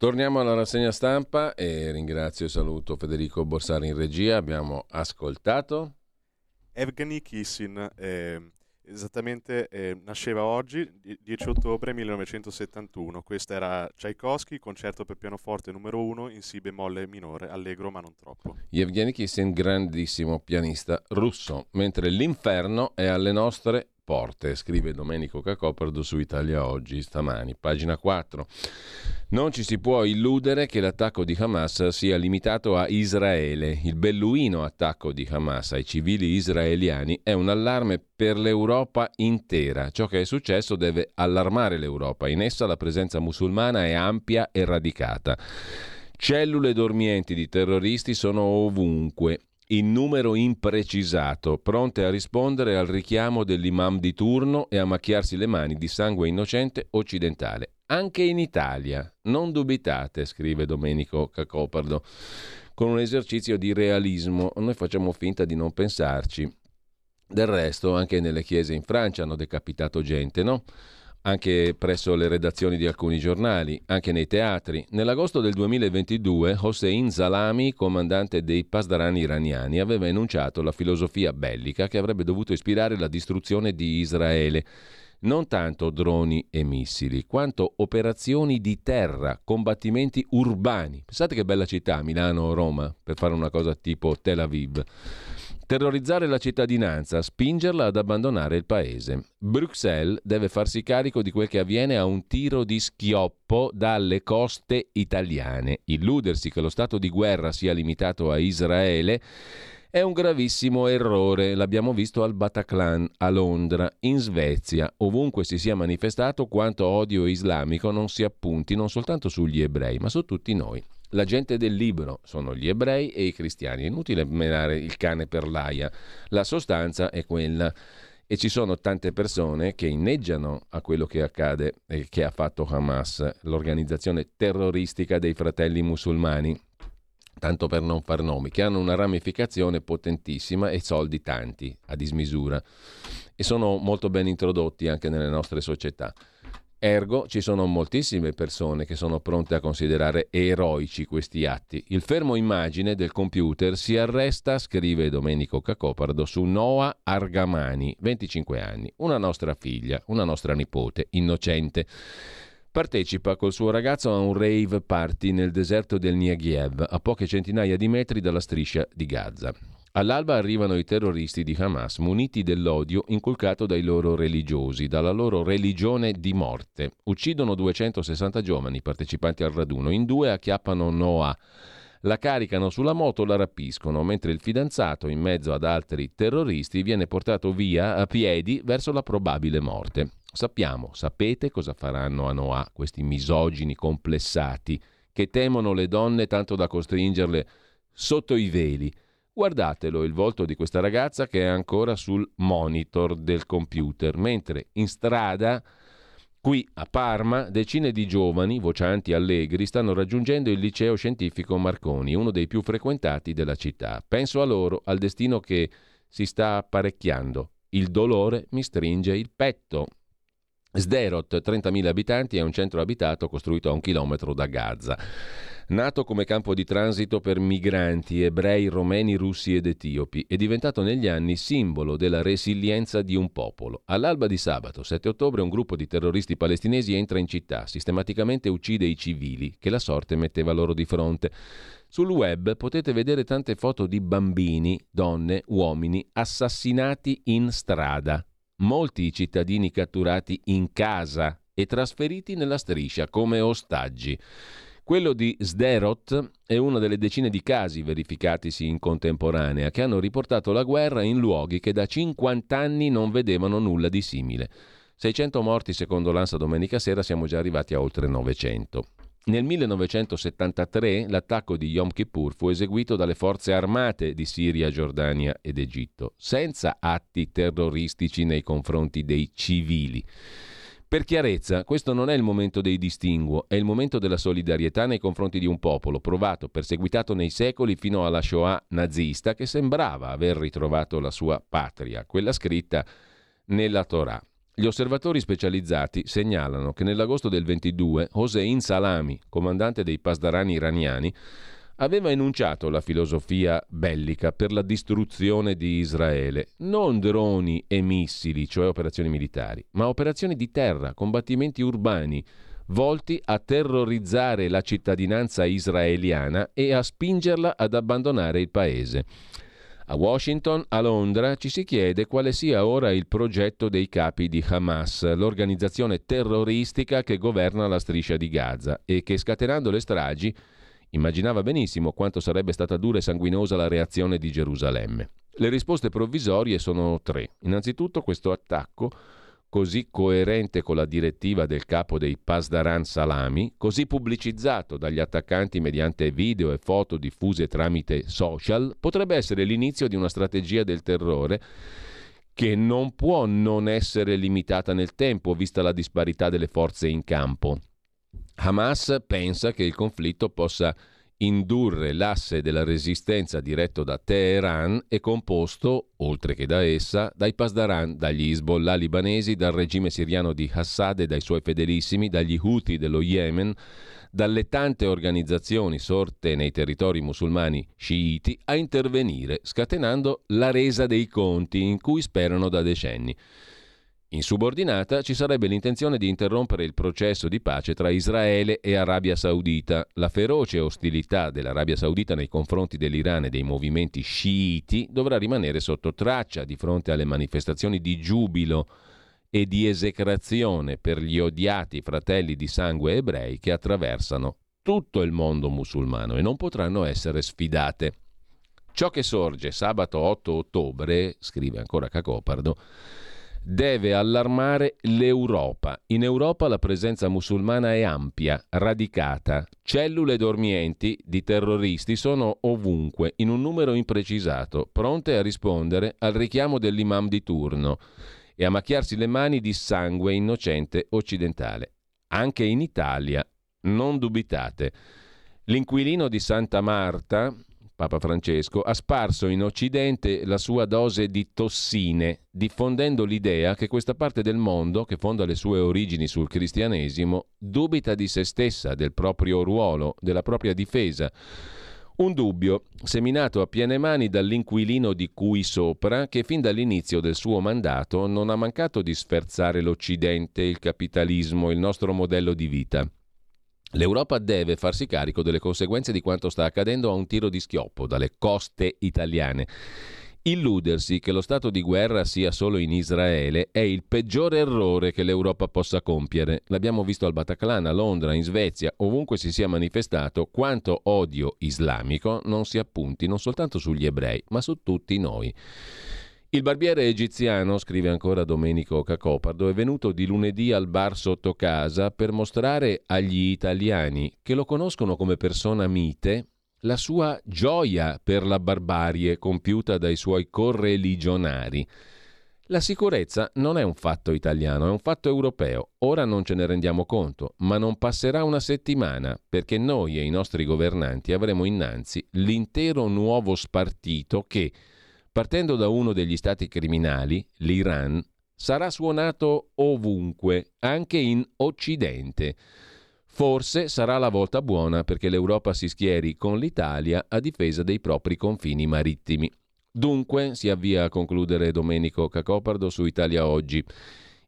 Torniamo alla rassegna stampa e ringrazio e saluto Federico Borsari in regia. Abbiamo ascoltato Evgeny Kissin, eh, esattamente eh, nasceva oggi, 10 ottobre 1971. Questo era Tchaikovsky, concerto per pianoforte numero 1 in Si bemolle minore, allegro ma non troppo. Evgeny Kissin, grandissimo pianista russo, mentre l'inferno è alle nostre porte, scrive Domenico Cacopardo su Italia Oggi stamani, pagina 4. Non ci si può illudere che l'attacco di Hamas sia limitato a Israele. Il belluino attacco di Hamas ai civili israeliani è un allarme per l'Europa intera. Ciò che è successo deve allarmare l'Europa. In essa la presenza musulmana è ampia e radicata. Cellule dormienti di terroristi sono ovunque in numero imprecisato, pronte a rispondere al richiamo dell'imam di turno e a macchiarsi le mani di sangue innocente occidentale. Anche in Italia, non dubitate, scrive Domenico Cacopardo, con un esercizio di realismo. Noi facciamo finta di non pensarci. Del resto, anche nelle chiese in Francia hanno decapitato gente, no? Anche presso le redazioni di alcuni giornali, anche nei teatri. Nell'agosto del 2022 Hossein Salami, comandante dei Pasdarani iraniani, aveva enunciato la filosofia bellica che avrebbe dovuto ispirare la distruzione di Israele. Non tanto droni e missili, quanto operazioni di terra, combattimenti urbani. Pensate che bella città, Milano o Roma, per fare una cosa tipo Tel Aviv terrorizzare la cittadinanza, spingerla ad abbandonare il paese. Bruxelles deve farsi carico di quel che avviene a un tiro di schioppo dalle coste italiane. Illudersi che lo stato di guerra sia limitato a Israele è un gravissimo errore, l'abbiamo visto al Bataclan, a Londra, in Svezia, ovunque si sia manifestato quanto odio islamico non si appunti non soltanto sugli ebrei, ma su tutti noi. La gente del libro sono gli ebrei e i cristiani. È inutile menare il cane per l'aia. La sostanza è quella. E ci sono tante persone che inneggiano a quello che accade e che ha fatto Hamas, l'organizzazione terroristica dei fratelli musulmani, tanto per non far nomi, che hanno una ramificazione potentissima e soldi tanti, a dismisura, e sono molto ben introdotti anche nelle nostre società. Ergo ci sono moltissime persone che sono pronte a considerare eroici questi atti. Il fermo immagine del computer si arresta, scrive Domenico Cacopardo, su Noah Argamani, 25 anni, una nostra figlia, una nostra nipote, innocente. Partecipa col suo ragazzo a un rave party nel deserto del Negev, a poche centinaia di metri dalla striscia di Gaza. All'alba arrivano i terroristi di Hamas, muniti dell'odio inculcato dai loro religiosi, dalla loro religione di morte. Uccidono 260 giovani partecipanti al raduno, in due acchiappano Noah. La caricano sulla moto, la rapiscono, mentre il fidanzato, in mezzo ad altri terroristi, viene portato via a piedi verso la probabile morte. Sappiamo, sapete cosa faranno a Noah questi misogini complessati che temono le donne tanto da costringerle sotto i veli Guardatelo il volto di questa ragazza che è ancora sul monitor del computer, mentre in strada, qui a Parma, decine di giovani, vocianti allegri, stanno raggiungendo il liceo scientifico Marconi, uno dei più frequentati della città. Penso a loro, al destino che si sta apparecchiando. Il dolore mi stringe il petto. Sderot, 30.000 abitanti, è un centro abitato costruito a un chilometro da Gaza. Nato come campo di transito per migranti ebrei, romeni, russi ed etiopi, è diventato negli anni simbolo della resilienza di un popolo. All'alba di sabato, 7 ottobre, un gruppo di terroristi palestinesi entra in città, sistematicamente uccide i civili che la sorte metteva loro di fronte. Sul web potete vedere tante foto di bambini, donne, uomini assassinati in strada. Molti i cittadini catturati in casa e trasferiti nella striscia come ostaggi. Quello di Sderot è una delle decine di casi verificatisi in contemporanea che hanno riportato la guerra in luoghi che da 50 anni non vedevano nulla di simile. 600 morti secondo l'ANSA domenica sera siamo già arrivati a oltre 900. Nel 1973 l'attacco di Yom Kippur fu eseguito dalle forze armate di Siria, Giordania ed Egitto, senza atti terroristici nei confronti dei civili. Per chiarezza, questo non è il momento dei distinguo, è il momento della solidarietà nei confronti di un popolo provato, perseguitato nei secoli fino alla Shoah nazista, che sembrava aver ritrovato la sua patria, quella scritta nella Torah. Gli osservatori specializzati segnalano che nell'agosto del 22 Hossein Salami, comandante dei Pasdarani iraniani, aveva enunciato la filosofia bellica per la distruzione di Israele, non droni e missili, cioè operazioni militari, ma operazioni di terra, combattimenti urbani, volti a terrorizzare la cittadinanza israeliana e a spingerla ad abbandonare il paese. A Washington, a Londra, ci si chiede quale sia ora il progetto dei capi di Hamas, l'organizzazione terroristica che governa la striscia di Gaza e che scatenando le stragi immaginava benissimo quanto sarebbe stata dura e sanguinosa la reazione di Gerusalemme. Le risposte provvisorie sono tre. Innanzitutto questo attacco così coerente con la direttiva del capo dei Pasdaran Salami, così pubblicizzato dagli attaccanti mediante video e foto diffuse tramite social, potrebbe essere l'inizio di una strategia del terrore che non può non essere limitata nel tempo, vista la disparità delle forze in campo. Hamas pensa che il conflitto possa indurre l'asse della resistenza diretto da Teheran è composto, oltre che da essa, dai Pasdaran, dagli Hezbollah libanesi, dal regime siriano di Assad e dai suoi fedelissimi, dagli Houthi dello Yemen, dalle tante organizzazioni sorte nei territori musulmani sciiti a intervenire, scatenando la resa dei conti in cui sperano da decenni. In subordinata ci sarebbe l'intenzione di interrompere il processo di pace tra Israele e Arabia Saudita. La feroce ostilità dell'Arabia Saudita nei confronti dell'Iran e dei movimenti sciiti dovrà rimanere sotto traccia di fronte alle manifestazioni di giubilo e di esecrazione per gli odiati fratelli di sangue ebrei che attraversano tutto il mondo musulmano e non potranno essere sfidate. Ciò che sorge sabato 8 ottobre, scrive ancora Cacopardo, deve allarmare l'Europa. In Europa la presenza musulmana è ampia, radicata. Cellule dormienti di terroristi sono ovunque, in un numero imprecisato, pronte a rispondere al richiamo dell'imam di turno e a macchiarsi le mani di sangue innocente occidentale. Anche in Italia, non dubitate. L'inquilino di Santa Marta, Papa Francesco, ha sparso in Occidente la sua dose di tossine, diffondendo l'idea che questa parte del mondo, che fonda le sue origini sul cristianesimo, dubita di se stessa, del proprio ruolo, della propria difesa. Un dubbio, seminato a piene mani dall'inquilino di cui sopra, che fin dall'inizio del suo mandato non ha mancato di sferzare l'Occidente, il capitalismo, il nostro modello di vita. L'Europa deve farsi carico delle conseguenze di quanto sta accadendo a un tiro di schioppo dalle coste italiane. Illudersi che lo stato di guerra sia solo in Israele è il peggiore errore che l'Europa possa compiere. L'abbiamo visto al Bataclan, a Londra, in Svezia, ovunque si sia manifestato quanto odio islamico non si appunti non soltanto sugli ebrei, ma su tutti noi. Il barbiere egiziano, scrive ancora Domenico Cacopardo, è venuto di lunedì al bar sotto casa per mostrare agli italiani che lo conoscono come persona mite la sua gioia per la barbarie compiuta dai suoi correligionari. La sicurezza non è un fatto italiano, è un fatto europeo. Ora non ce ne rendiamo conto, ma non passerà una settimana perché noi e i nostri governanti avremo innanzi l'intero nuovo spartito che, partendo da uno degli stati criminali, l'Iran, sarà suonato ovunque, anche in Occidente. Forse sarà la volta buona perché l'Europa si schieri con l'Italia a difesa dei propri confini marittimi. Dunque si avvia a concludere Domenico Cacopardo su Italia Oggi.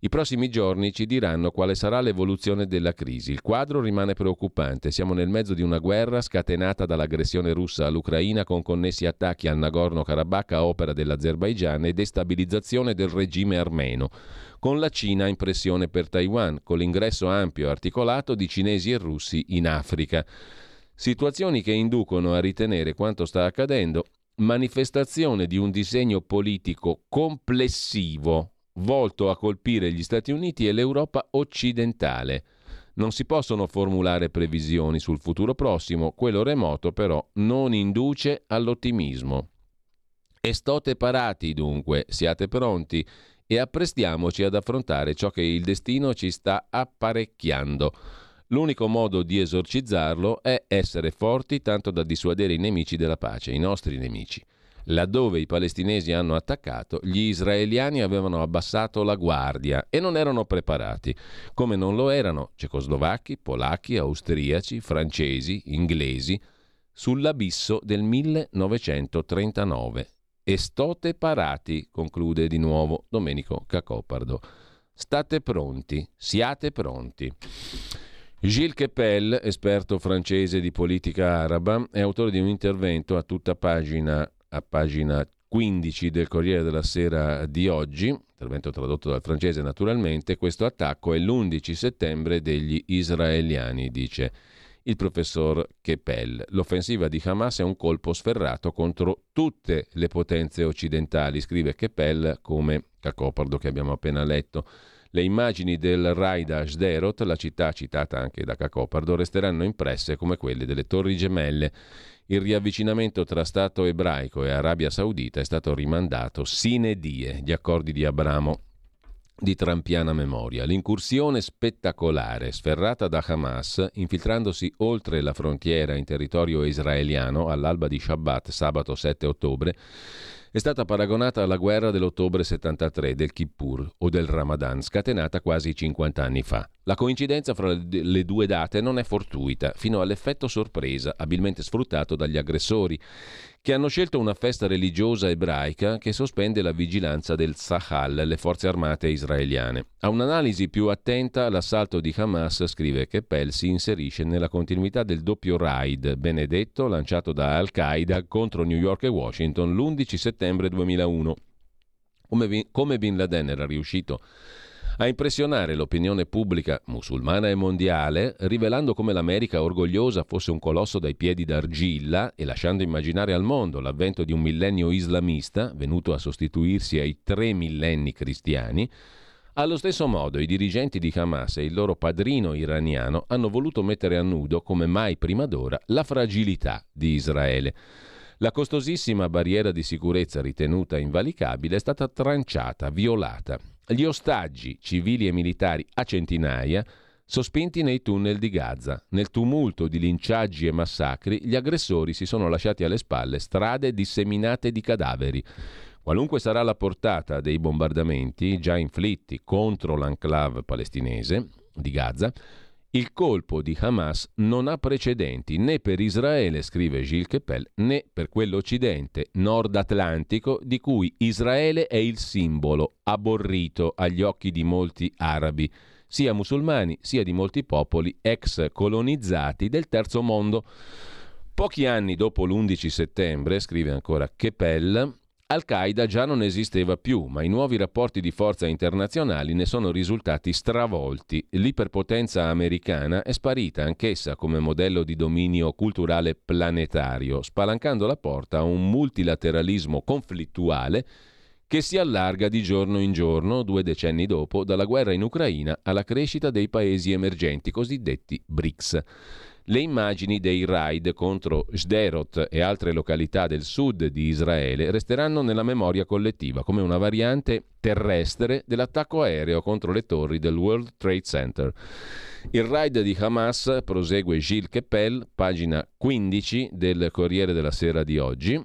I prossimi giorni ci diranno quale sarà l'evoluzione della crisi. Il quadro rimane preoccupante. Siamo nel mezzo di una guerra scatenata dall'aggressione russa all'Ucraina con connessi attacchi al Nagorno-Karabakh a opera dell'Azerbaigian e destabilizzazione del regime armeno, con la Cina in pressione per Taiwan, con l'ingresso ampio e articolato di cinesi e russi in Africa. Situazioni che inducono a ritenere quanto sta accadendo manifestazione di un disegno politico complessivo volto a colpire gli Stati Uniti e l'Europa occidentale. Non si possono formulare previsioni sul futuro prossimo, quello remoto però non induce all'ottimismo. Estote parati dunque, siate pronti e apprestiamoci ad affrontare ciò che il destino ci sta apparecchiando. L'unico modo di esorcizzarlo è essere forti tanto da dissuadere i nemici della pace, i nostri nemici. Laddove i palestinesi hanno attaccato, gli israeliani avevano abbassato la guardia e non erano preparati, come non lo erano cecoslovacchi, polacchi, austriaci, francesi, inglesi, sull'abisso del 1939. E stote parati, conclude di nuovo Domenico Cacopardo. State pronti, siate pronti. Gilles Kepel, esperto francese di politica araba, è autore di un intervento a tutta pagina a pagina 15 del Corriere della Sera di oggi, intervento tradotto dal francese naturalmente, questo attacco è l'11 settembre degli israeliani, dice il professor Keppel. L'offensiva di Hamas è un colpo sferrato contro tutte le potenze occidentali, scrive Keppel come Cacopardo che abbiamo appena letto. Le immagini del raid a Sderot, la città citata anche da Cacopardo, resteranno impresse come quelle delle Torri Gemelle. Il riavvicinamento tra Stato ebraico e Arabia Saudita è stato rimandato sine die, gli accordi di Abramo di trampiana memoria. L'incursione spettacolare sferrata da Hamas, infiltrandosi oltre la frontiera in territorio israeliano all'alba di Shabbat, sabato 7 ottobre, è stata paragonata alla guerra dell'ottobre 73 del Kippur o del Ramadan, scatenata quasi 50 anni fa. La coincidenza fra le due date non è fortuita, fino all'effetto sorpresa, abilmente sfruttato dagli aggressori, che hanno scelto una festa religiosa ebraica che sospende la vigilanza del Sahal, le forze armate israeliane. A un'analisi più attenta, l'assalto di Hamas, scrive che Pell si inserisce nella continuità del doppio raid benedetto lanciato da Al-Qaeda contro New York e Washington l'11 settembre 2001. Come Bin Laden era riuscito a impressionare l'opinione pubblica musulmana e mondiale, rivelando come l'America orgogliosa fosse un colosso dai piedi d'argilla e lasciando immaginare al mondo l'avvento di un millennio islamista venuto a sostituirsi ai tre millenni cristiani, allo stesso modo i dirigenti di Hamas e il loro padrino iraniano hanno voluto mettere a nudo, come mai prima d'ora, la fragilità di Israele. La costosissima barriera di sicurezza ritenuta invalicabile è stata tranciata, violata gli ostaggi civili e militari a centinaia sospinti nei tunnel di Gaza. Nel tumulto di linciaggi e massacri, gli aggressori si sono lasciati alle spalle strade disseminate di cadaveri. Qualunque sarà la portata dei bombardamenti già inflitti contro l'enclave palestinese di Gaza, il colpo di Hamas non ha precedenti né per Israele, scrive Gilles Kepel, né per quell'Occidente nord atlantico di cui Israele è il simbolo, aborrito agli occhi di molti arabi, sia musulmani sia di molti popoli ex colonizzati del terzo mondo. Pochi anni dopo l'11 settembre, scrive ancora Kepel, al-Qaeda già non esisteva più, ma i nuovi rapporti di forza internazionali ne sono risultati stravolti. L'iperpotenza americana è sparita anch'essa come modello di dominio culturale planetario, spalancando la porta a un multilateralismo conflittuale che si allarga di giorno in giorno, due decenni dopo, dalla guerra in Ucraina alla crescita dei paesi emergenti, cosiddetti BRICS. Le immagini dei raid contro Sderot e altre località del sud di Israele resteranno nella memoria collettiva come una variante terrestre dell'attacco aereo contro le torri del World Trade Center. Il raid di Hamas, prosegue Gilles Keppel, pagina 15 del Corriere della Sera di oggi,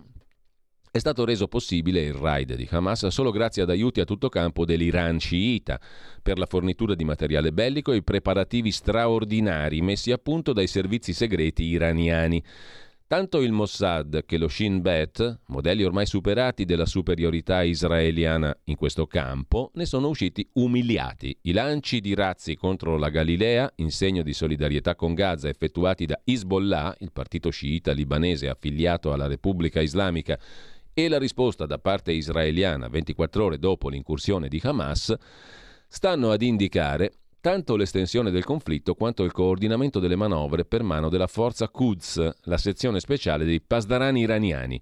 è stato reso possibile il raid di Hamas solo grazie ad aiuti a tutto campo dell'Iran sciita per la fornitura di materiale bellico e i preparativi straordinari messi a punto dai servizi segreti iraniani. Tanto il Mossad che lo Shin Bet, modelli ormai superati della superiorità israeliana in questo campo, ne sono usciti umiliati. I lanci di razzi contro la Galilea, in segno di solidarietà con Gaza, effettuati da Hezbollah, il partito sciita libanese affiliato alla Repubblica Islamica, e la risposta da parte israeliana 24 ore dopo l'incursione di Hamas stanno ad indicare tanto l'estensione del conflitto quanto il coordinamento delle manovre per mano della forza Quds, la sezione speciale dei pasdarani iraniani.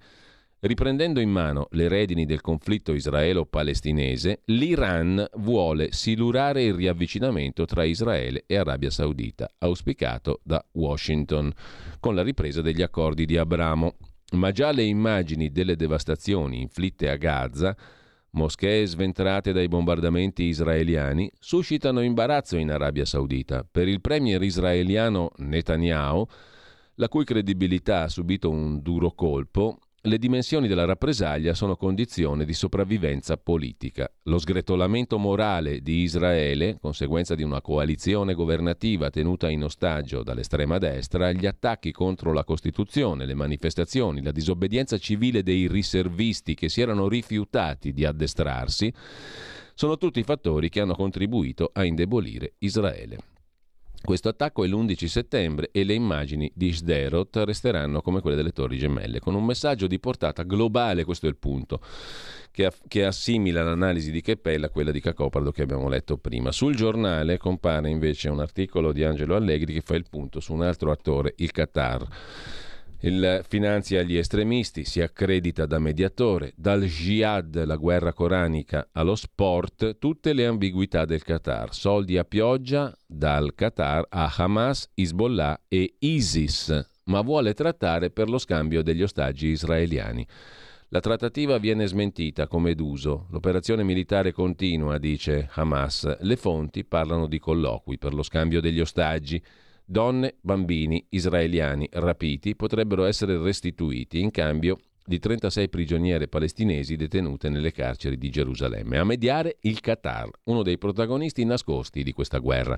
Riprendendo in mano le redini del conflitto israelo-palestinese, l'Iran vuole silurare il riavvicinamento tra Israele e Arabia Saudita, auspicato da Washington, con la ripresa degli accordi di Abramo ma già le immagini delle devastazioni inflitte a Gaza, moschee sventrate dai bombardamenti israeliani, suscitano imbarazzo in Arabia Saudita. Per il premier israeliano Netanyahu, la cui credibilità ha subito un duro colpo, le dimensioni della rappresaglia sono condizione di sopravvivenza politica. Lo sgretolamento morale di Israele, conseguenza di una coalizione governativa tenuta in ostaggio dall'estrema destra, gli attacchi contro la Costituzione, le manifestazioni, la disobbedienza civile dei riservisti che si erano rifiutati di addestrarsi, sono tutti fattori che hanno contribuito a indebolire Israele. Questo attacco è l'11 settembre e le immagini di Sderot resteranno come quelle delle torri gemelle, con un messaggio di portata globale, questo è il punto, che, che assimila l'analisi di Keppel a quella di Cacopardo che abbiamo letto prima. Sul giornale compare invece un articolo di Angelo Allegri che fa il punto su un altro attore, il Qatar. Il finanzia gli estremisti, si accredita da mediatore, dal jihad, la guerra coranica, allo sport, tutte le ambiguità del Qatar. Soldi a pioggia dal Qatar a Hamas, Hezbollah e ISIS, ma vuole trattare per lo scambio degli ostaggi israeliani. La trattativa viene smentita come d'uso. L'operazione militare continua, dice Hamas. Le fonti parlano di colloqui per lo scambio degli ostaggi. Donne, bambini israeliani rapiti potrebbero essere restituiti in cambio di 36 prigioniere palestinesi detenute nelle carceri di Gerusalemme. A mediare il Qatar, uno dei protagonisti nascosti di questa guerra.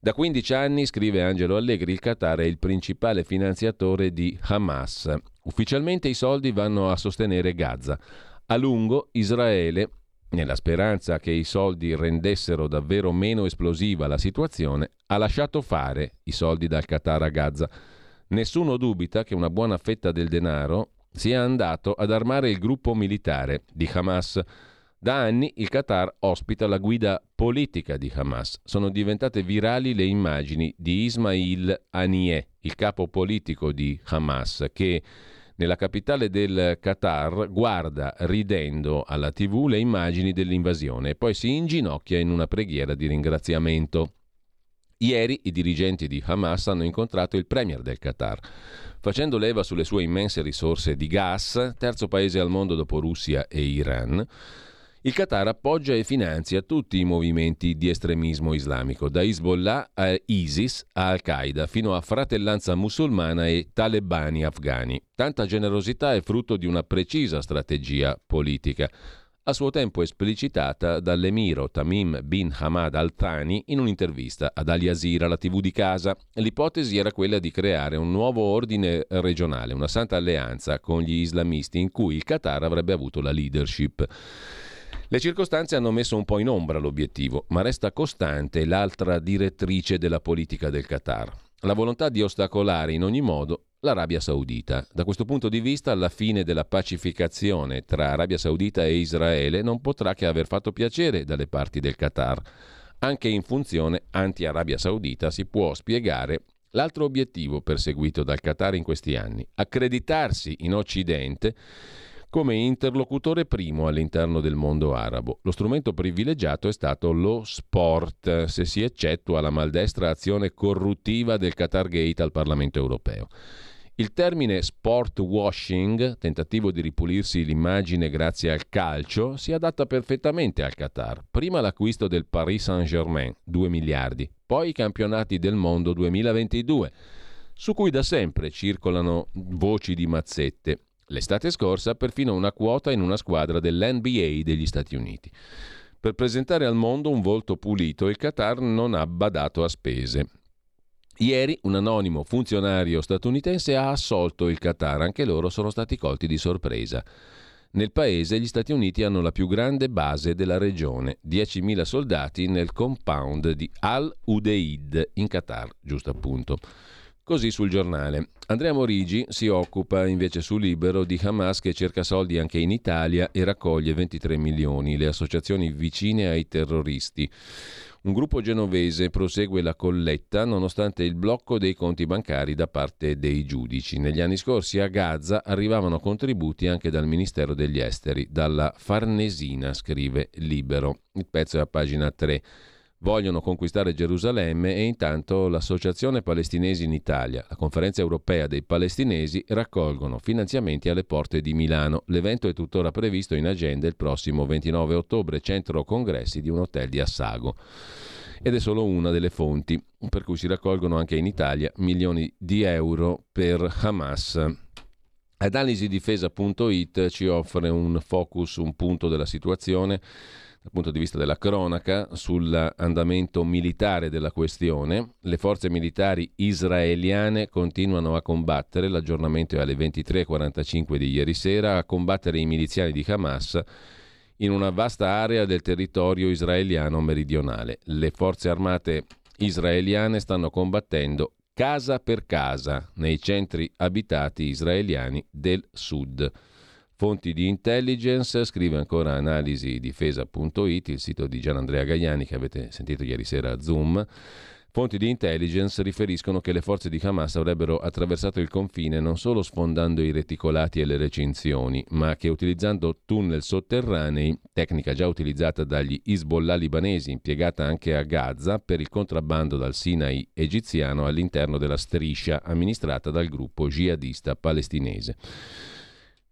Da 15 anni, scrive Angelo Allegri, il Qatar è il principale finanziatore di Hamas. Ufficialmente i soldi vanno a sostenere Gaza. A lungo Israele nella speranza che i soldi rendessero davvero meno esplosiva la situazione, ha lasciato fare i soldi dal Qatar a Gaza. Nessuno dubita che una buona fetta del denaro sia andato ad armare il gruppo militare di Hamas. Da anni il Qatar ospita la guida politica di Hamas. Sono diventate virali le immagini di Ismail Haniyeh, il capo politico di Hamas, che nella capitale del Qatar guarda ridendo alla tv le immagini dell'invasione e poi si inginocchia in una preghiera di ringraziamento. Ieri i dirigenti di Hamas hanno incontrato il premier del Qatar. Facendo leva sulle sue immense risorse di gas, terzo paese al mondo dopo Russia e Iran, il Qatar appoggia e finanzia tutti i movimenti di estremismo islamico, da Hezbollah a ISIS a Al-Qaeda, fino a Fratellanza musulmana e talebani afghani. Tanta generosità è frutto di una precisa strategia politica, a suo tempo esplicitata dall'emiro Tamim bin Hamad al-Thani in un'intervista ad Al Jazeera, la tv di casa. L'ipotesi era quella di creare un nuovo ordine regionale, una santa alleanza con gli islamisti in cui il Qatar avrebbe avuto la leadership. Le circostanze hanno messo un po' in ombra l'obiettivo, ma resta costante l'altra direttrice della politica del Qatar, la volontà di ostacolare in ogni modo l'Arabia Saudita. Da questo punto di vista, la fine della pacificazione tra Arabia Saudita e Israele non potrà che aver fatto piacere dalle parti del Qatar. Anche in funzione anti-Arabia Saudita si può spiegare l'altro obiettivo perseguito dal Qatar in questi anni, accreditarsi in Occidente come interlocutore primo all'interno del mondo arabo. Lo strumento privilegiato è stato lo sport, se si eccettua la maldestra azione corruttiva del Qatar Gate al Parlamento europeo. Il termine sport washing, tentativo di ripulirsi l'immagine grazie al calcio, si adatta perfettamente al Qatar. Prima l'acquisto del Paris Saint-Germain, 2 miliardi, poi i campionati del mondo 2022, su cui da sempre circolano voci di mazzette. L'estate scorsa perfino una quota in una squadra dell'NBA degli Stati Uniti. Per presentare al mondo un volto pulito, il Qatar non ha badato a spese. Ieri un anonimo funzionario statunitense ha assolto il Qatar, anche loro sono stati colti di sorpresa. Nel paese gli Stati Uniti hanno la più grande base della regione, 10.000 soldati nel compound di Al-Udeid in Qatar, giusto appunto. Così sul giornale. Andrea Morigi si occupa invece su Libero di Hamas che cerca soldi anche in Italia e raccoglie 23 milioni, le associazioni vicine ai terroristi. Un gruppo genovese prosegue la colletta nonostante il blocco dei conti bancari da parte dei giudici. Negli anni scorsi a Gaza arrivavano contributi anche dal Ministero degli Esteri, dalla Farnesina, scrive Libero. Il pezzo è a pagina 3 vogliono conquistare Gerusalemme e intanto l'Associazione Palestinesi in Italia, la Conferenza Europea dei Palestinesi raccolgono finanziamenti alle porte di Milano. L'evento è tuttora previsto in agenda il prossimo 29 ottobre, centro congressi di un hotel di Assago. Ed è solo una delle fonti, per cui si raccolgono anche in Italia milioni di euro per Hamas. Analisi-difesa.it ci offre un focus, un punto della situazione dal punto di vista della cronaca sull'andamento militare della questione. Le forze militari israeliane continuano a combattere, l'aggiornamento è alle 23.45 di ieri sera, a combattere i miliziani di Hamas in una vasta area del territorio israeliano meridionale. Le forze armate israeliane stanno combattendo casa per casa nei centri abitati israeliani del sud. Fonti di intelligence, scrive ancora analisi difesa.it, il sito di Gianandrea Gaiani che avete sentito ieri sera a Zoom. Fonti di intelligence riferiscono che le forze di Hamas avrebbero attraversato il confine non solo sfondando i reticolati e le recinzioni, ma che utilizzando tunnel sotterranei, tecnica già utilizzata dagli Hezbollah libanesi, impiegata anche a Gaza per il contrabbando dal Sinai egiziano all'interno della striscia amministrata dal gruppo jihadista palestinese.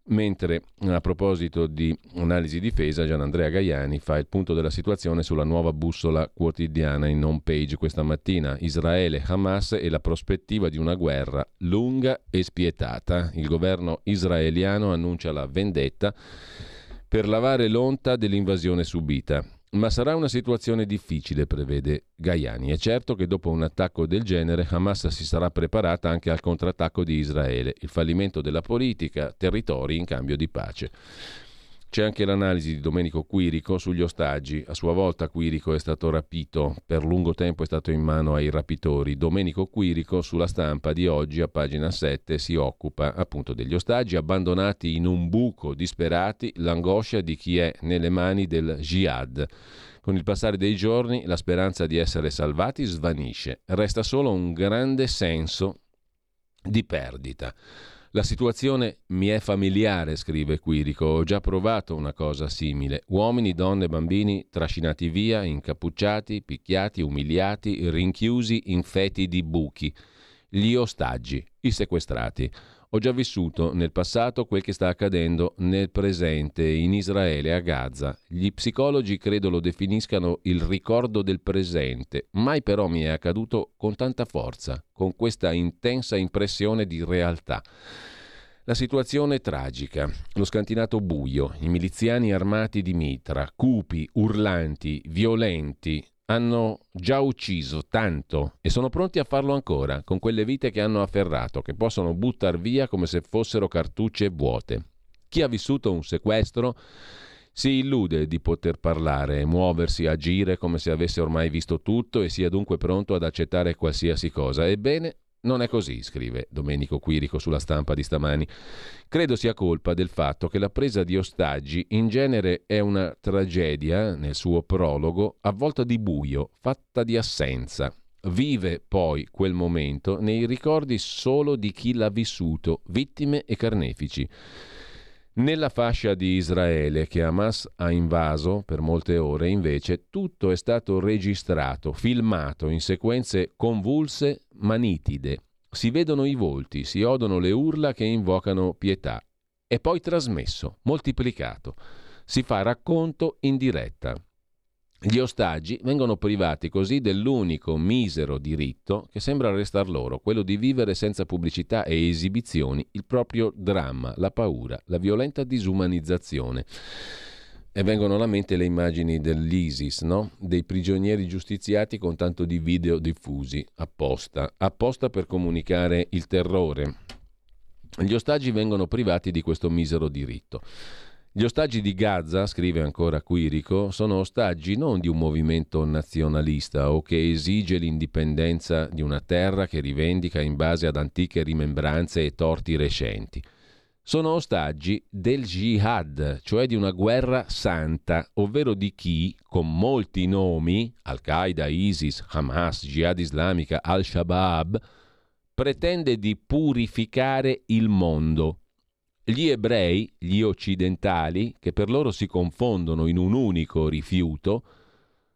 Mentre a proposito di analisi difesa, Gianandrea Gaiani fa il punto della situazione sulla nuova bussola quotidiana in home page questa mattina. Israele, Hamas e la prospettiva di una guerra lunga e spietata. Il governo israeliano annuncia la vendetta per lavare l'onta dell'invasione subita. Ma sarà una situazione difficile, prevede Gaiani. È certo che dopo un attacco del genere Hamas si sarà preparata anche al contrattacco di Israele, il fallimento della politica, territori in cambio di pace. C'è anche l'analisi di Domenico Quirico sugli ostaggi. A sua volta Quirico è stato rapito, per lungo tempo è stato in mano ai rapitori. Domenico Quirico sulla stampa di oggi a pagina 7 si occupa appunto degli ostaggi abbandonati in un buco, disperati, l'angoscia di chi è nelle mani del jihad. Con il passare dei giorni la speranza di essere salvati svanisce, resta solo un grande senso di perdita. La situazione mi è familiare, scrive Quirico, ho già provato una cosa simile. Uomini, donne, bambini trascinati via, incappucciati, picchiati, umiliati, rinchiusi in feti di buchi. Gli ostaggi, i sequestrati. Ho già vissuto nel passato quel che sta accadendo nel presente in Israele, a Gaza. Gli psicologi credo lo definiscano il ricordo del presente, mai però mi è accaduto con tanta forza, con questa intensa impressione di realtà. La situazione è tragica, lo scantinato buio, i miliziani armati di mitra, cupi, urlanti, violenti, hanno già ucciso tanto e sono pronti a farlo ancora, con quelle vite che hanno afferrato, che possono buttar via come se fossero cartucce vuote. Chi ha vissuto un sequestro si illude di poter parlare, muoversi, agire come se avesse ormai visto tutto e sia dunque pronto ad accettare qualsiasi cosa. Ebbene, non è così, scrive Domenico Quirico sulla stampa di stamani. Credo sia colpa del fatto che la presa di ostaggi in genere è una tragedia, nel suo prologo, avvolta di buio, fatta di assenza. Vive poi quel momento nei ricordi solo di chi l'ha vissuto, vittime e carnefici. Nella fascia di Israele che Hamas ha invaso per molte ore, invece, tutto è stato registrato, filmato in sequenze convulse ma nitide. Si vedono i volti, si odono le urla che invocano pietà. E poi trasmesso, moltiplicato. Si fa racconto in diretta. Gli ostaggi vengono privati così dell'unico misero diritto che sembra restar loro, quello di vivere senza pubblicità e esibizioni il proprio dramma, la paura, la violenta disumanizzazione. E vengono alla mente le immagini dell'ISIS, no? dei prigionieri giustiziati con tanto di video diffusi, apposta, apposta per comunicare il terrore. Gli ostaggi vengono privati di questo misero diritto. Gli ostaggi di Gaza, scrive ancora Quirico, sono ostaggi non di un movimento nazionalista o che esige l'indipendenza di una terra che rivendica in base ad antiche rimembranze e torti recenti. Sono ostaggi del jihad, cioè di una guerra santa, ovvero di chi, con molti nomi, Al-Qaeda, ISIS, Hamas, Jihad islamica, Al-Shabaab, pretende di purificare il mondo gli ebrei, gli occidentali, che per loro si confondono in un unico rifiuto,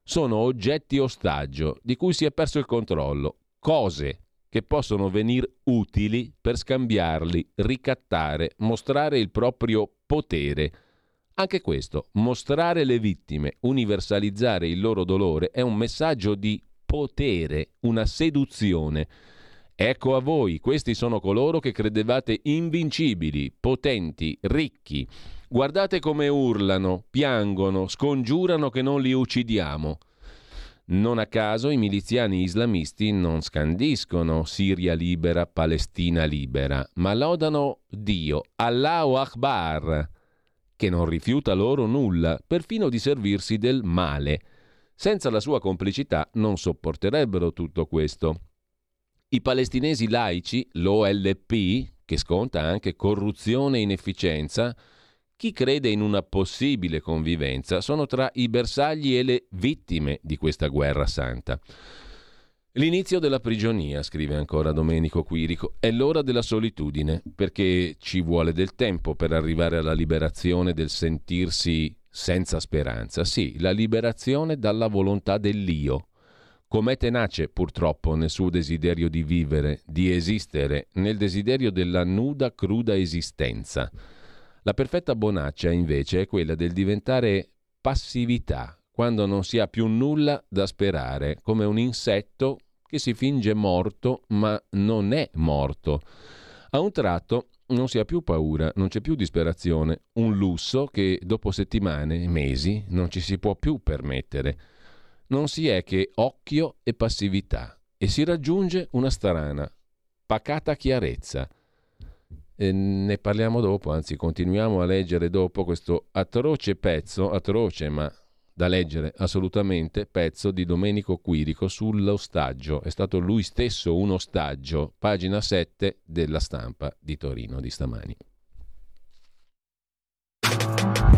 sono oggetti ostaggio di cui si è perso il controllo, cose che possono venire utili per scambiarli, ricattare, mostrare il proprio potere. Anche questo, mostrare le vittime, universalizzare il loro dolore, è un messaggio di potere, una seduzione Ecco a voi, questi sono coloro che credevate invincibili, potenti, ricchi. Guardate come urlano, piangono, scongiurano che non li uccidiamo. Non a caso i miliziani islamisti non scandiscono Siria libera, Palestina libera, ma lodano Dio, Allahu Akbar, che non rifiuta loro nulla, perfino di servirsi del male. Senza la sua complicità non sopporterebbero tutto questo. I palestinesi laici, l'OLP, che sconta anche corruzione e inefficienza, chi crede in una possibile convivenza sono tra i bersagli e le vittime di questa guerra santa. L'inizio della prigionia, scrive ancora Domenico Quirico, è l'ora della solitudine, perché ci vuole del tempo per arrivare alla liberazione del sentirsi senza speranza. Sì, la liberazione dalla volontà dell'io. Com'è tenace, purtroppo, nel suo desiderio di vivere, di esistere, nel desiderio della nuda, cruda esistenza. La perfetta bonaccia, invece, è quella del diventare passività, quando non si ha più nulla da sperare, come un insetto che si finge morto ma non è morto. A un tratto non si ha più paura, non c'è più disperazione, un lusso che dopo settimane, mesi, non ci si può più permettere. Non si è che occhio e passività e si raggiunge una strana, pacata chiarezza e ne parliamo dopo, anzi continuiamo a leggere dopo questo atroce pezzo, atroce ma da leggere assolutamente, pezzo di Domenico Quirico sull'ostaggio. È stato lui stesso un ostaggio, pagina 7 della stampa di Torino di stamani.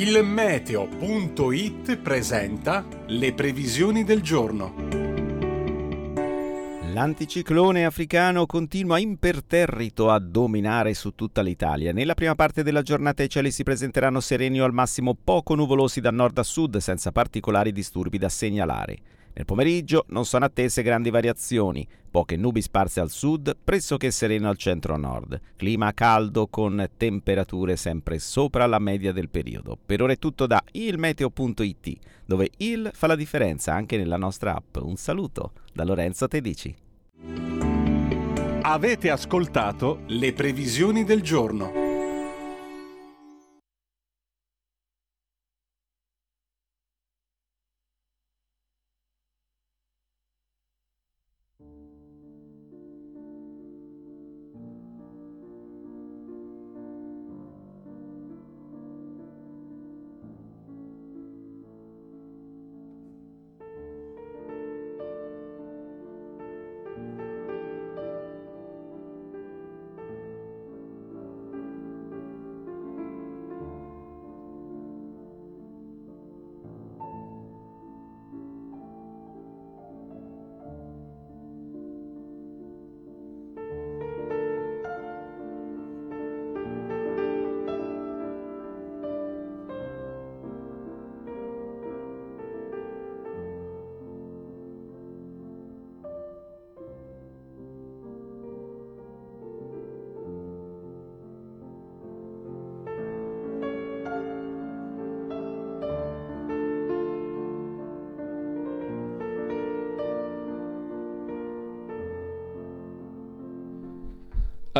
Il meteo.it presenta le previsioni del giorno. L'anticiclone africano continua imperterrito a dominare su tutta l'Italia. Nella prima parte della giornata i cieli si presenteranno sereni o al massimo poco nuvolosi da nord a sud, senza particolari disturbi da segnalare. Nel pomeriggio non sono attese grandi variazioni, poche nubi sparse al sud, pressoché sereno al centro-nord. Clima caldo con temperature sempre sopra la media del periodo. Per ora è tutto da ilmeteo.it, dove il fa la differenza anche nella nostra app. Un saluto da Lorenzo Tedici. Avete ascoltato le previsioni del giorno.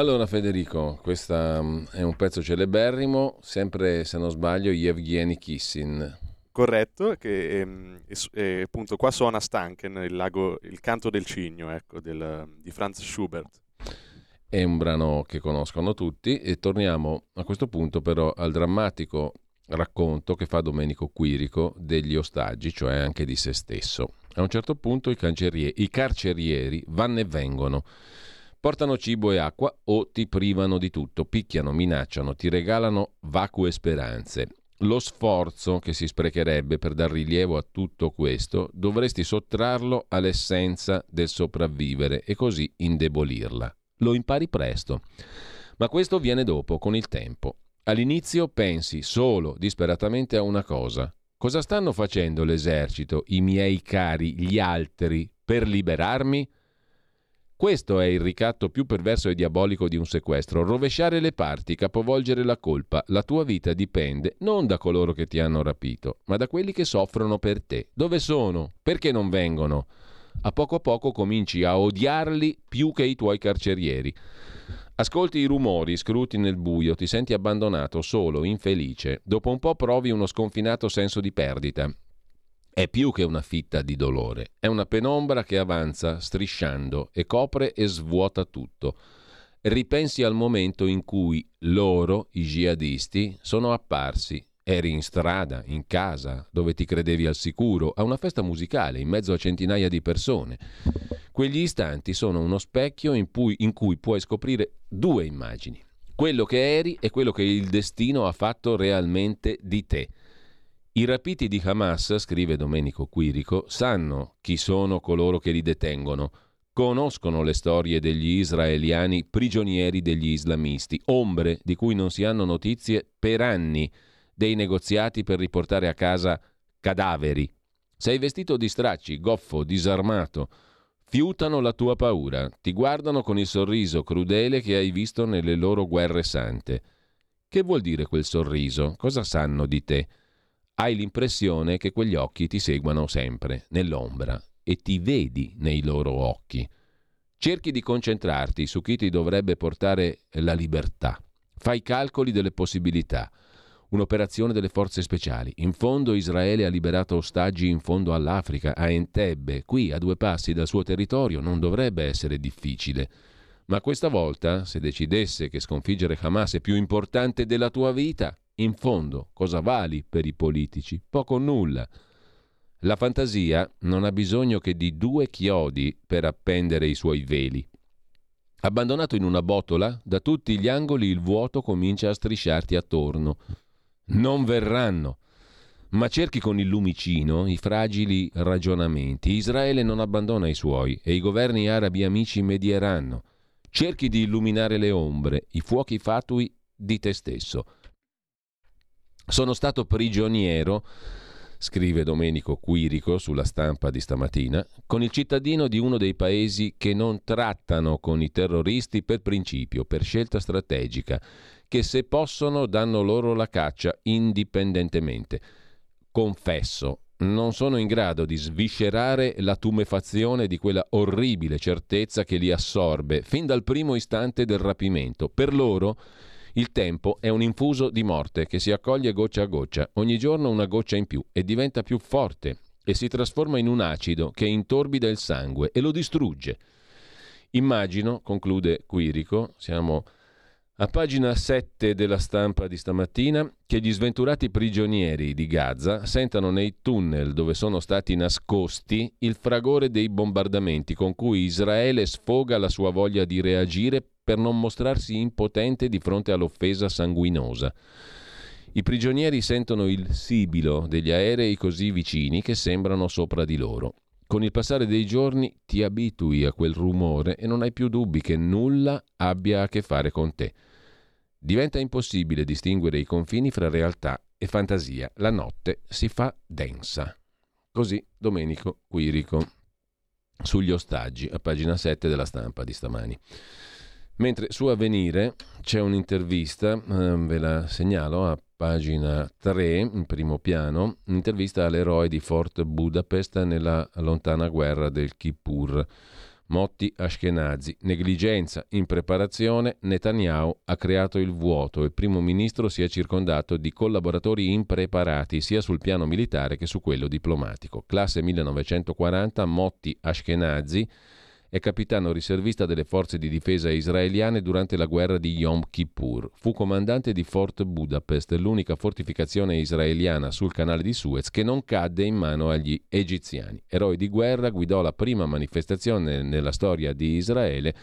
Allora Federico, questo mm, è un pezzo celeberrimo, sempre se non sbaglio Yevgeny Kissin. Corretto, che ehm, è, è, appunto qua suona Stanken, il, lago, il canto del cigno ecco, del, di Franz Schubert. È un brano che conoscono tutti e torniamo a questo punto però al drammatico racconto che fa Domenico Quirico degli ostaggi, cioè anche di se stesso. A un certo punto i, i carcerieri vanno e vengono Portano cibo e acqua o ti privano di tutto, picchiano, minacciano, ti regalano vacue speranze. lo sforzo che si sprecherebbe per dar rilievo a tutto questo dovresti sottrarlo all'essenza del sopravvivere e così indebolirla. Lo impari presto. Ma questo viene dopo, con il tempo. All'inizio pensi solo disperatamente a una cosa. Cosa stanno facendo l'esercito, i miei cari, gli altri, per liberarmi? Questo è il ricatto più perverso e diabolico di un sequestro, rovesciare le parti, capovolgere la colpa. La tua vita dipende non da coloro che ti hanno rapito, ma da quelli che soffrono per te. Dove sono? Perché non vengono? A poco a poco cominci a odiarli più che i tuoi carcerieri. Ascolti i rumori, scruti nel buio, ti senti abbandonato, solo, infelice. Dopo un po' provi uno sconfinato senso di perdita. È più che una fitta di dolore, è una penombra che avanza strisciando e copre e svuota tutto. Ripensi al momento in cui loro, i jihadisti, sono apparsi. Eri in strada, in casa, dove ti credevi al sicuro, a una festa musicale, in mezzo a centinaia di persone. Quegli istanti sono uno specchio in cui, in cui puoi scoprire due immagini. Quello che eri e quello che il destino ha fatto realmente di te. I rapiti di Hamas, scrive Domenico Quirico, sanno chi sono coloro che li detengono, conoscono le storie degli israeliani prigionieri degli islamisti, ombre di cui non si hanno notizie per anni, dei negoziati per riportare a casa cadaveri. Sei vestito di stracci, goffo, disarmato, fiutano la tua paura, ti guardano con il sorriso crudele che hai visto nelle loro guerre sante. Che vuol dire quel sorriso? Cosa sanno di te? Hai l'impressione che quegli occhi ti seguano sempre, nell'ombra, e ti vedi nei loro occhi. Cerchi di concentrarti su chi ti dovrebbe portare la libertà. Fai calcoli delle possibilità. Un'operazione delle forze speciali. In fondo Israele ha liberato ostaggi in fondo all'Africa, a Entebbe, qui a due passi dal suo territorio, non dovrebbe essere difficile. Ma questa volta, se decidesse che sconfiggere Hamas è più importante della tua vita, in fondo, cosa vali per i politici? Poco o nulla. La fantasia non ha bisogno che di due chiodi per appendere i suoi veli. Abbandonato in una botola, da tutti gli angoli il vuoto comincia a strisciarti attorno. Non verranno. Ma cerchi con il lumicino i fragili ragionamenti. Israele non abbandona i suoi e i governi arabi amici medieranno. Cerchi di illuminare le ombre, i fuochi fatui di te stesso. Sono stato prigioniero, scrive Domenico Quirico sulla stampa di stamattina, con il cittadino di uno dei paesi che non trattano con i terroristi per principio, per scelta strategica, che se possono danno loro la caccia indipendentemente. Confesso, non sono in grado di sviscerare la tumefazione di quella orribile certezza che li assorbe fin dal primo istante del rapimento. Per loro il tempo è un infuso di morte che si accoglie goccia a goccia, ogni giorno una goccia in più e diventa più forte e si trasforma in un acido che intorbida il sangue e lo distrugge. Immagino, conclude Quirico, siamo a pagina 7 della stampa di stamattina, che gli sventurati prigionieri di Gaza sentano nei tunnel dove sono stati nascosti il fragore dei bombardamenti con cui Israele sfoga la sua voglia di reagire per non mostrarsi impotente di fronte all'offesa sanguinosa. I prigionieri sentono il sibilo degli aerei così vicini che sembrano sopra di loro. Con il passare dei giorni ti abitui a quel rumore e non hai più dubbi che nulla abbia a che fare con te. Diventa impossibile distinguere i confini fra realtà e fantasia. La notte si fa densa. Così Domenico Quirico sugli ostaggi, a pagina 7 della stampa di stamani. Mentre su Avvenire c'è un'intervista, eh, ve la segnalo a pagina 3, in primo piano, un'intervista all'eroe di Fort Budapest nella lontana guerra del Kippur. Motti Ashkenazi. Negligenza, impreparazione, Netanyahu ha creato il vuoto. Il primo ministro si è circondato di collaboratori impreparati sia sul piano militare che su quello diplomatico. Classe 1940, Motti Ashkenazi è capitano riservista delle forze di difesa israeliane durante la guerra di Yom Kippur. Fu comandante di Fort Budapest, l'unica fortificazione israeliana sul canale di Suez che non cadde in mano agli egiziani. Eroe di guerra, guidò la prima manifestazione nella storia di Israele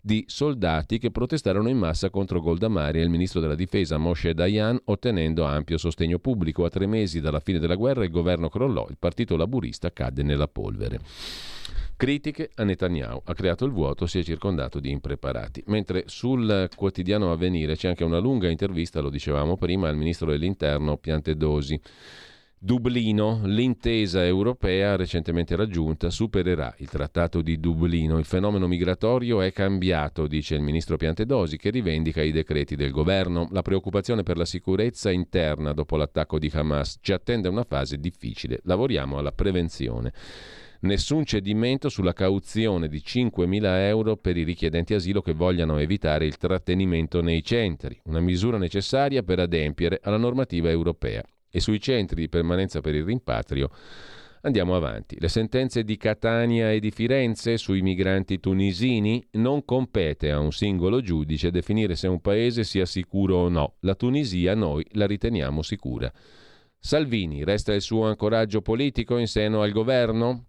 di soldati che protestarono in massa contro Golda Meir e il ministro della difesa Moshe Dayan, ottenendo ampio sostegno pubblico. A tre mesi dalla fine della guerra il governo crollò, il partito laburista cadde nella polvere. Critiche a Netanyahu, ha creato il vuoto, si è circondato di impreparati. Mentre sul quotidiano Avvenire c'è anche una lunga intervista, lo dicevamo prima, al ministro dell'Interno Piantedosi. Dublino, l'intesa europea recentemente raggiunta, supererà il trattato di Dublino. Il fenomeno migratorio è cambiato, dice il ministro Piantedosi, che rivendica i decreti del governo. La preoccupazione per la sicurezza interna dopo l'attacco di Hamas ci attende una fase difficile. Lavoriamo alla prevenzione. Nessun cedimento sulla cauzione di 5.000 euro per i richiedenti asilo che vogliano evitare il trattenimento nei centri, una misura necessaria per adempiere alla normativa europea. E sui centri di permanenza per il rimpatrio andiamo avanti. Le sentenze di Catania e di Firenze sui migranti tunisini non compete a un singolo giudice definire se un paese sia sicuro o no. La Tunisia noi la riteniamo sicura. Salvini resta il suo ancoraggio politico in seno al governo?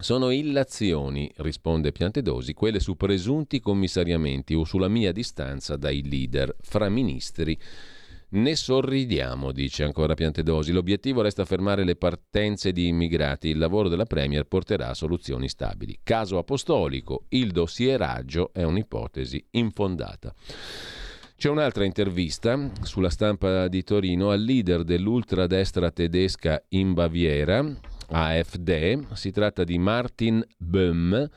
Sono illazioni, risponde Piantedosi, quelle su presunti commissariamenti o sulla mia distanza dai leader fra ministri. Ne sorridiamo, dice ancora Piantedosi. L'obiettivo resta fermare le partenze di immigrati. Il lavoro della Premier porterà a soluzioni stabili. Caso apostolico, il dossieraggio è un'ipotesi infondata. C'è un'altra intervista sulla stampa di Torino al leader dell'ultradestra tedesca in Baviera, AfD, si tratta di Martin Böhm,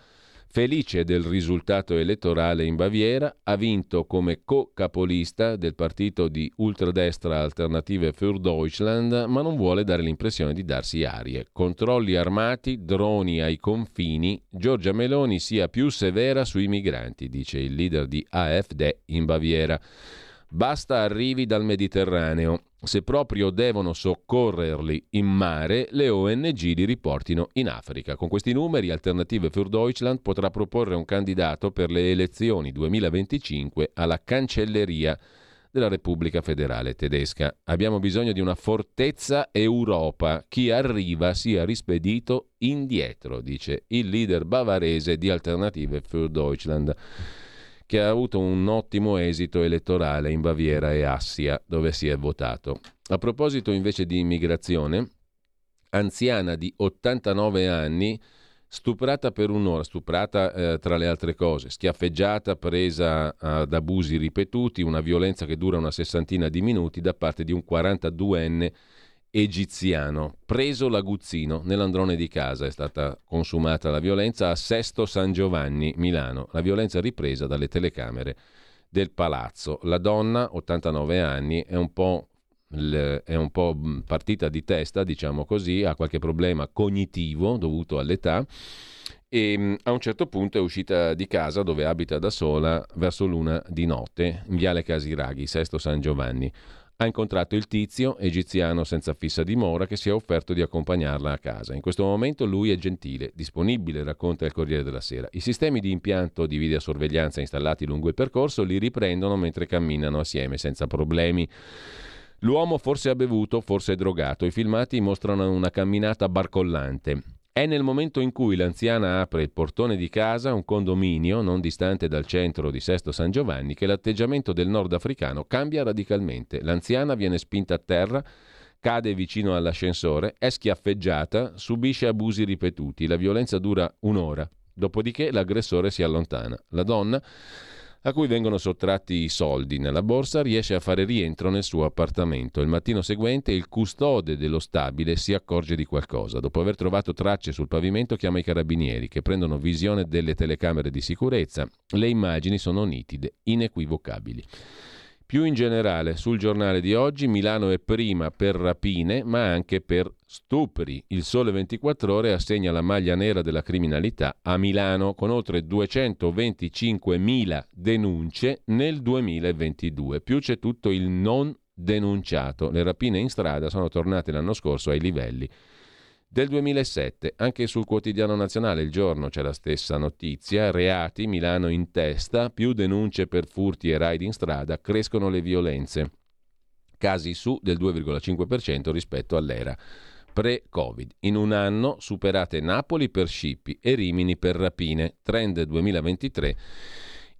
felice del risultato elettorale in Baviera, ha vinto come co-capolista del partito di ultradestra Alternative für Deutschland, ma non vuole dare l'impressione di darsi arie. Controlli armati, droni ai confini, Giorgia Meloni sia più severa sui migranti, dice il leader di AfD in Baviera. Basta arrivi dal Mediterraneo. Se proprio devono soccorrerli in mare, le ONG li riportino in Africa. Con questi numeri, Alternative für Deutschland potrà proporre un candidato per le elezioni 2025 alla cancelleria della Repubblica Federale Tedesca. Abbiamo bisogno di una fortezza Europa. Chi arriva sia rispedito indietro, dice il leader bavarese di Alternative für Deutschland che ha avuto un ottimo esito elettorale in Baviera e Assia, dove si è votato. A proposito invece di immigrazione, anziana di 89 anni, stuprata per un'ora, stuprata eh, tra le altre cose, schiaffeggiata, presa ad abusi ripetuti, una violenza che dura una sessantina di minuti da parte di un 42enne egiziano. Preso l'aguzzino nell'androne di casa è stata consumata la violenza a Sesto San Giovanni, Milano. La violenza ripresa dalle telecamere del palazzo. La donna, 89 anni, è un po' è un po' partita di testa, diciamo così, ha qualche problema cognitivo dovuto all'età e a un certo punto è uscita di casa dove abita da sola verso l'una di notte in Viale Casiraghi, Sesto San Giovanni ha incontrato il tizio, egiziano senza fissa dimora, che si è offerto di accompagnarla a casa. In questo momento lui è gentile, disponibile, racconta il Corriere della Sera. I sistemi di impianto di videosorveglianza installati lungo il percorso li riprendono mentre camminano assieme senza problemi. L'uomo forse ha bevuto, forse è drogato. I filmati mostrano una camminata barcollante. È nel momento in cui l'anziana apre il portone di casa, un condominio non distante dal centro di Sesto San Giovanni, che l'atteggiamento del nordafricano cambia radicalmente. L'anziana viene spinta a terra, cade vicino all'ascensore, è schiaffeggiata, subisce abusi ripetuti. La violenza dura un'ora. Dopodiché l'aggressore si allontana. La donna a cui vengono sottratti i soldi nella borsa, riesce a fare rientro nel suo appartamento. Il mattino seguente il custode dello stabile si accorge di qualcosa. Dopo aver trovato tracce sul pavimento chiama i carabinieri che prendono visione delle telecamere di sicurezza. Le immagini sono nitide, inequivocabili. Più in generale, sul giornale di oggi Milano è prima per rapine, ma anche per stupri. Il Sole 24 Ore assegna la maglia nera della criminalità a Milano con oltre 225.000 denunce nel 2022. Più c'è tutto il non denunciato. Le rapine in strada sono tornate l'anno scorso ai livelli del 2007. Anche sul quotidiano nazionale Il Giorno c'è la stessa notizia. Reati, Milano in testa, più denunce per furti e raid in strada, crescono le violenze. Casi su del 2,5% rispetto all'era pre-Covid. In un anno superate Napoli per scippi e Rimini per rapine. Trend 2023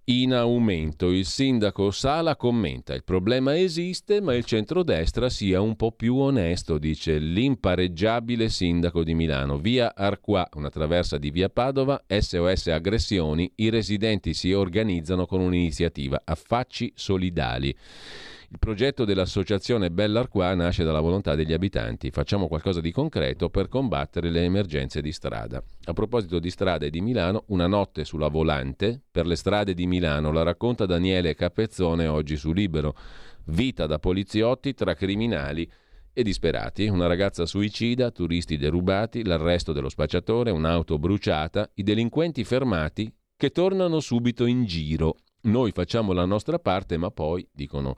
in aumento. Il sindaco Sala commenta: il problema esiste, ma il centrodestra sia un po' più onesto, dice l'impareggiabile sindaco di Milano. Via Arqua, una traversa di via Padova, SOS aggressioni, i residenti si organizzano con un'iniziativa, affacci solidali. Il progetto dell'associazione Bellarquà nasce dalla volontà degli abitanti. Facciamo qualcosa di concreto per combattere le emergenze di strada. A proposito di strade di Milano, una notte sulla volante per le strade di Milano la racconta Daniele Capezzone oggi su Libero. Vita da poliziotti tra criminali e disperati. Una ragazza suicida, turisti derubati, l'arresto dello spacciatore, un'auto bruciata, i delinquenti fermati che tornano subito in giro. Noi facciamo la nostra parte, ma poi, dicono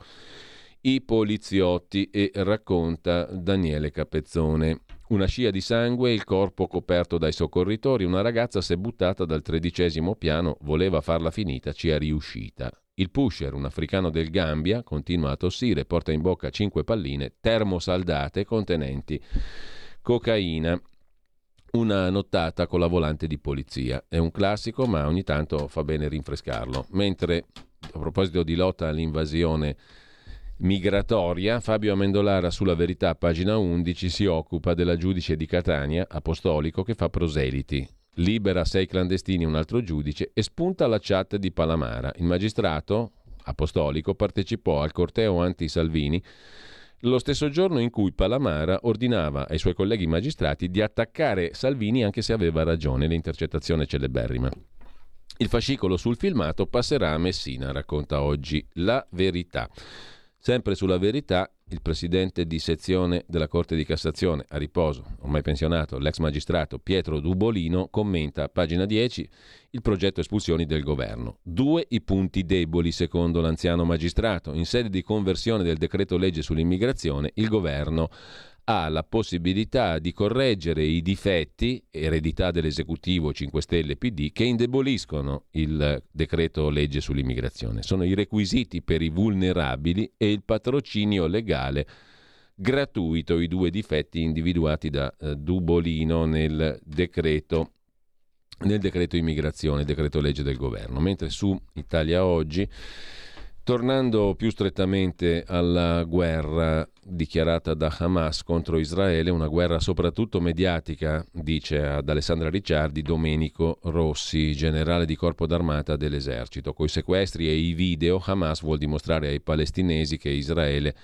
i poliziotti e racconta Daniele Capezzone. Una scia di sangue, il corpo coperto dai soccorritori, una ragazza si è buttata dal tredicesimo piano, voleva farla finita, ci è riuscita. Il pusher, un africano del Gambia, continua a tossire, porta in bocca cinque palline termosaldate contenenti cocaina. Una nottata con la volante di polizia. È un classico, ma ogni tanto fa bene rinfrescarlo. Mentre, a proposito di lotta all'invasione migratoria, Fabio Amendolara sulla verità, pagina 11, si occupa della giudice di Catania, apostolico, che fa proseliti. Libera sei clandestini un altro giudice e spunta la chat di Palamara. Il magistrato apostolico partecipò al corteo anti-Salvini lo stesso giorno in cui Palamara ordinava ai suoi colleghi magistrati di attaccare Salvini anche se aveva ragione, l'intercettazione celeberrima. Il fascicolo sul filmato passerà a Messina, racconta oggi la verità. Sempre sulla verità, il presidente di sezione della Corte di Cassazione, a riposo, ormai pensionato, l'ex magistrato Pietro Dubolino, commenta pagina 10 il progetto espulsioni del governo. Due i punti deboli, secondo l'anziano magistrato. In sede di conversione del decreto legge sull'immigrazione, il governo ha la possibilità di correggere i difetti, eredità dell'esecutivo 5 Stelle PD, che indeboliscono il decreto legge sull'immigrazione. Sono i requisiti per i vulnerabili e il patrocinio legale gratuito, i due difetti individuati da eh, Dubolino nel decreto, nel decreto immigrazione, decreto legge del governo. Mentre su Italia Oggi Tornando più strettamente alla guerra dichiarata da Hamas contro Israele, una guerra soprattutto mediatica, dice ad Alessandra Ricciardi Domenico Rossi, generale di corpo d'armata dell'esercito. Coi sequestri e i video Hamas vuol dimostrare ai palestinesi che Israele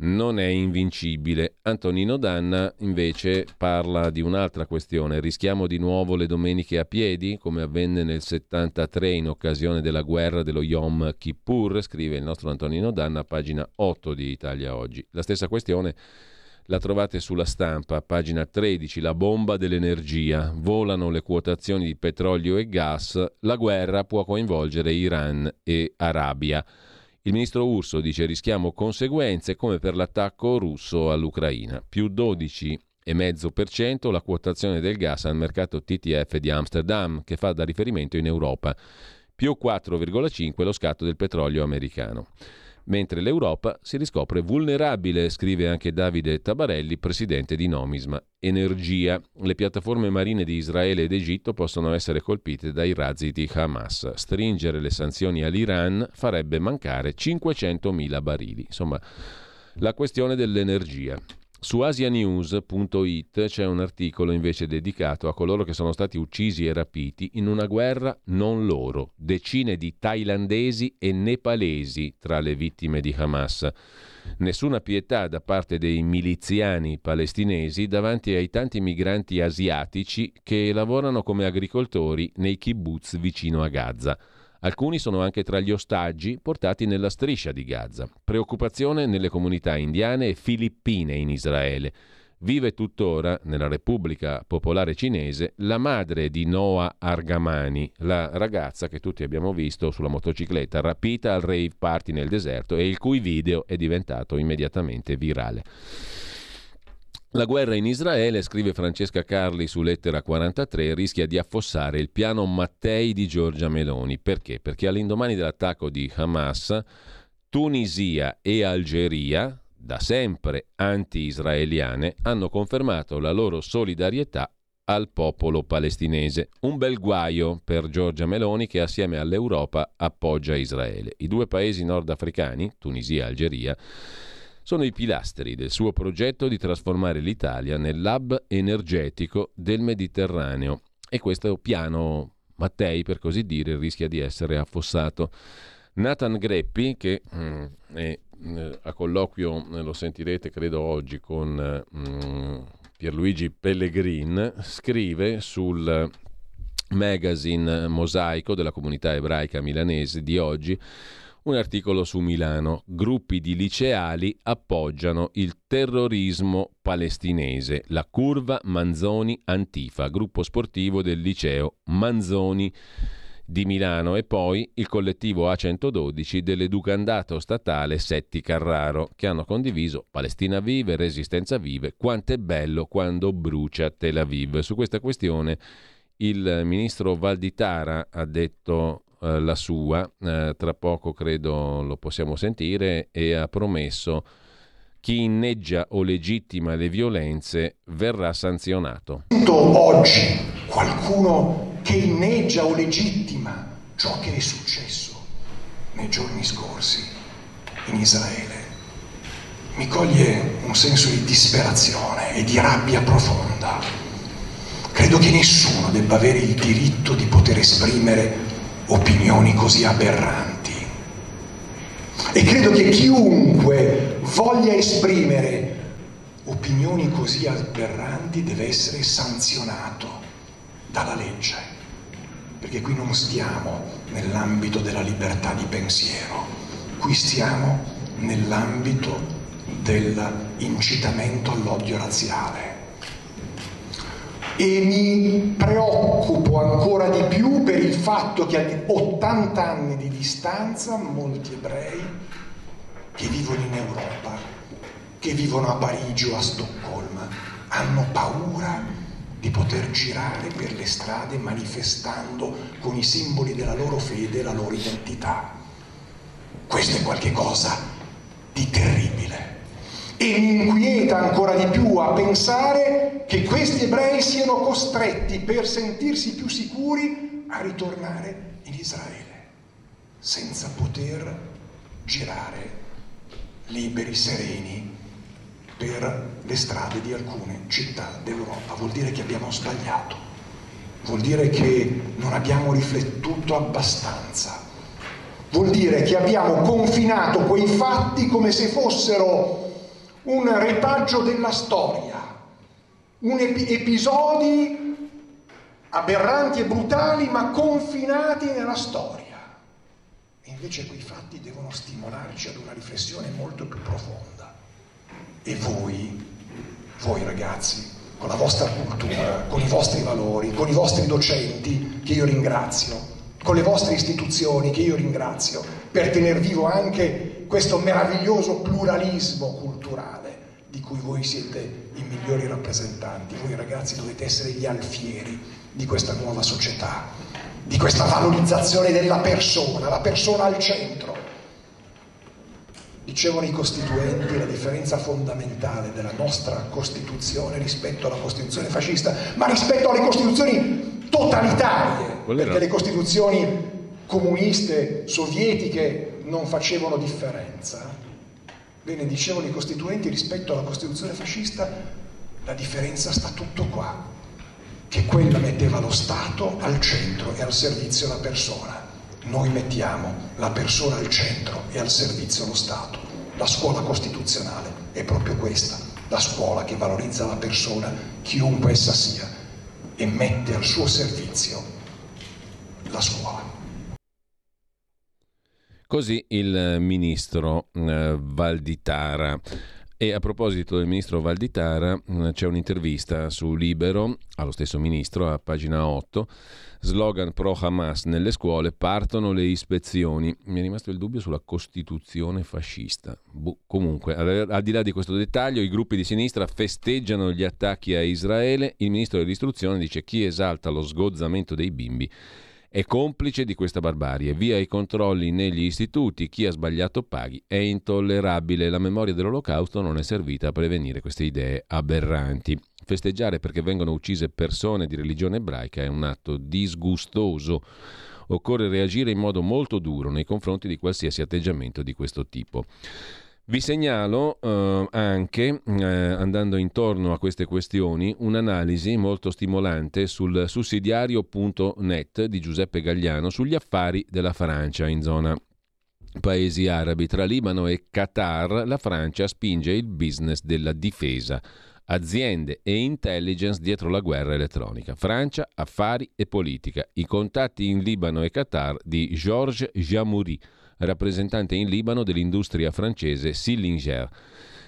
non è invincibile. Antonino Danna invece parla di un'altra questione. Rischiamo di nuovo le domeniche a piedi, come avvenne nel 73 in occasione della guerra dello Yom Kippur, scrive il nostro Antonino Danna, pagina 8 di Italia Oggi. La stessa questione la trovate sulla stampa, pagina 13, la bomba dell'energia. Volano le quotazioni di petrolio e gas, la guerra può coinvolgere Iran e Arabia. Il ministro Urso dice rischiamo conseguenze come per l'attacco russo all'Ucraina, più 12,5% la quotazione del gas al mercato TTF di Amsterdam, che fa da riferimento in Europa, più 4,5% lo scatto del petrolio americano mentre l'Europa si riscopre vulnerabile, scrive anche Davide Tabarelli, presidente di Nomisma Energia. Le piattaforme marine di Israele ed Egitto possono essere colpite dai razzi di Hamas. Stringere le sanzioni all'Iran farebbe mancare 500.000 barili. Insomma, la questione dell'energia. Su asianews.it c'è un articolo invece dedicato a coloro che sono stati uccisi e rapiti in una guerra non loro, decine di thailandesi e nepalesi tra le vittime di Hamas. Nessuna pietà da parte dei miliziani palestinesi davanti ai tanti migranti asiatici che lavorano come agricoltori nei kibbutz vicino a Gaza. Alcuni sono anche tra gli ostaggi portati nella striscia di Gaza. Preoccupazione nelle comunità indiane e filippine in Israele. Vive tuttora nella Repubblica Popolare Cinese la madre di Noah Argamani, la ragazza che tutti abbiamo visto sulla motocicletta rapita al rave party nel deserto e il cui video è diventato immediatamente virale. La guerra in Israele, scrive Francesca Carli su lettera 43, rischia di affossare il piano Mattei di Giorgia Meloni. Perché? Perché all'indomani dell'attacco di Hamas, Tunisia e Algeria, da sempre anti-israeliane, hanno confermato la loro solidarietà al popolo palestinese. Un bel guaio per Giorgia Meloni che assieme all'Europa appoggia Israele. I due paesi nordafricani, Tunisia e Algeria, sono i pilastri del suo progetto di trasformare l'Italia nell'hub energetico del Mediterraneo e questo piano Mattei, per così dire, rischia di essere affossato. Nathan Greppi, che mm, è eh, a colloquio, eh, lo sentirete credo oggi con mm, Pierluigi Pellegrin, scrive sul magazine Mosaico della comunità ebraica milanese di oggi un articolo su Milano. Gruppi di liceali appoggiano il terrorismo palestinese. La curva Manzoni Antifa, gruppo sportivo del liceo Manzoni di Milano e poi il collettivo A112 dell'educandato statale Setti Carraro che hanno condiviso Palestina vive, Resistenza vive, quanto è bello quando brucia Tel Aviv. Su questa questione il ministro Valditara ha detto eh, la sua, eh, tra poco credo lo possiamo sentire, e ha promesso chi inneggia o legittima le violenze verrà sanzionato. Oggi qualcuno che inneggia o legittima ciò che è successo nei giorni scorsi in Israele mi coglie un senso di disperazione e di rabbia profonda. Credo che nessuno debba avere il diritto di poter esprimere opinioni così aberranti. E credo che chiunque voglia esprimere opinioni così aberranti deve essere sanzionato dalla legge, perché qui non stiamo nell'ambito della libertà di pensiero, qui stiamo nell'ambito dell'incitamento all'odio razziale e mi preoccupo ancora di più per il fatto che a 80 anni di distanza molti ebrei che vivono in Europa, che vivono a Parigi o a Stoccolma, hanno paura di poter girare per le strade manifestando con i simboli della loro fede la loro identità. Questo è qualcosa di terribile e mi inquieta ancora di più a pensare che questi ebrei siano costretti per sentirsi più sicuri a ritornare in Israele, senza poter girare liberi, sereni per le strade di alcune città d'Europa. Vuol dire che abbiamo sbagliato, vuol dire che non abbiamo riflettuto abbastanza, vuol dire che abbiamo confinato quei fatti come se fossero un retaggio della storia, ep- episodi aberranti e brutali ma confinati nella storia. E invece quei fatti devono stimolarci ad una riflessione molto più profonda. E voi, voi ragazzi, con la vostra cultura, con i vostri valori, con i vostri docenti, che io ringrazio, con le vostre istituzioni, che io ringrazio, per tener vivo anche questo meraviglioso pluralismo culturale di cui voi siete i migliori rappresentanti. Voi ragazzi dovete essere gli alfieri di questa nuova società, di questa valorizzazione della persona, la persona al centro. Dicevano i costituenti la differenza fondamentale della nostra Costituzione rispetto alla Costituzione fascista, ma rispetto alle Costituzioni totalitarie, perché le Costituzioni comuniste, sovietiche, non facevano differenza. Bene, dicevano i costituenti rispetto alla Costituzione fascista, la differenza sta tutto qua, che quella metteva lo Stato al centro e al servizio la persona. Noi mettiamo la persona al centro e al servizio lo Stato. La scuola costituzionale è proprio questa, la scuola che valorizza la persona, chiunque essa sia, e mette al suo servizio la scuola. Così il ministro eh, Valditara. E a proposito del ministro Valditara, mm, c'è un'intervista su Libero allo stesso ministro a pagina 8. Slogan pro Hamas nelle scuole, partono le ispezioni. Mi è rimasto il dubbio sulla Costituzione fascista. Buh, comunque, al di là di questo dettaglio, i gruppi di sinistra festeggiano gli attacchi a Israele. Il ministro dell'istruzione dice chi esalta lo sgozzamento dei bimbi è complice di questa barbarie. Via i controlli negli istituti, chi ha sbagliato paghi. È intollerabile. La memoria dell'olocausto non è servita a prevenire queste idee aberranti. Festeggiare perché vengono uccise persone di religione ebraica è un atto disgustoso. Occorre reagire in modo molto duro nei confronti di qualsiasi atteggiamento di questo tipo. Vi segnalo eh, anche, eh, andando intorno a queste questioni, un'analisi molto stimolante sul sussidiario.net di Giuseppe Gagliano sugli affari della Francia in zona paesi arabi. Tra Libano e Qatar la Francia spinge il business della difesa aziende e intelligence dietro la guerra elettronica. Francia, affari e politica. I contatti in Libano e Qatar di Georges Jamouri rappresentante in Libano dell'industria francese Sillinger.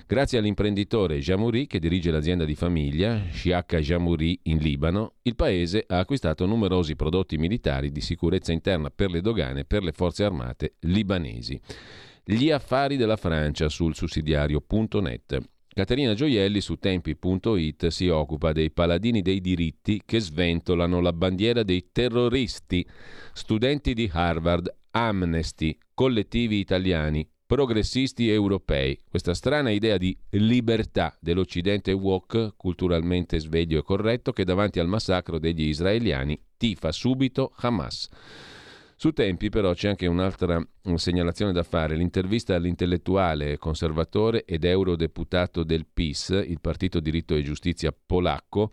Grazie all'imprenditore Jamouri, che dirige l'azienda di famiglia, Shiaka Jamouri, in Libano, il paese ha acquistato numerosi prodotti militari di sicurezza interna per le dogane e per le forze armate libanesi. Gli affari della Francia sul sussidiario.net. Caterina Gioielli su tempi.it si occupa dei paladini dei diritti che sventolano la bandiera dei terroristi. Studenti di Harvard, Amnesty, collettivi italiani, progressisti europei. Questa strana idea di libertà dell'Occidente woke, culturalmente sveglio e corretto, che davanti al massacro degli israeliani tifa subito Hamas. Su Tempi però c'è anche un'altra segnalazione da fare, l'intervista all'intellettuale conservatore ed eurodeputato del PIS, il Partito Diritto e Giustizia polacco,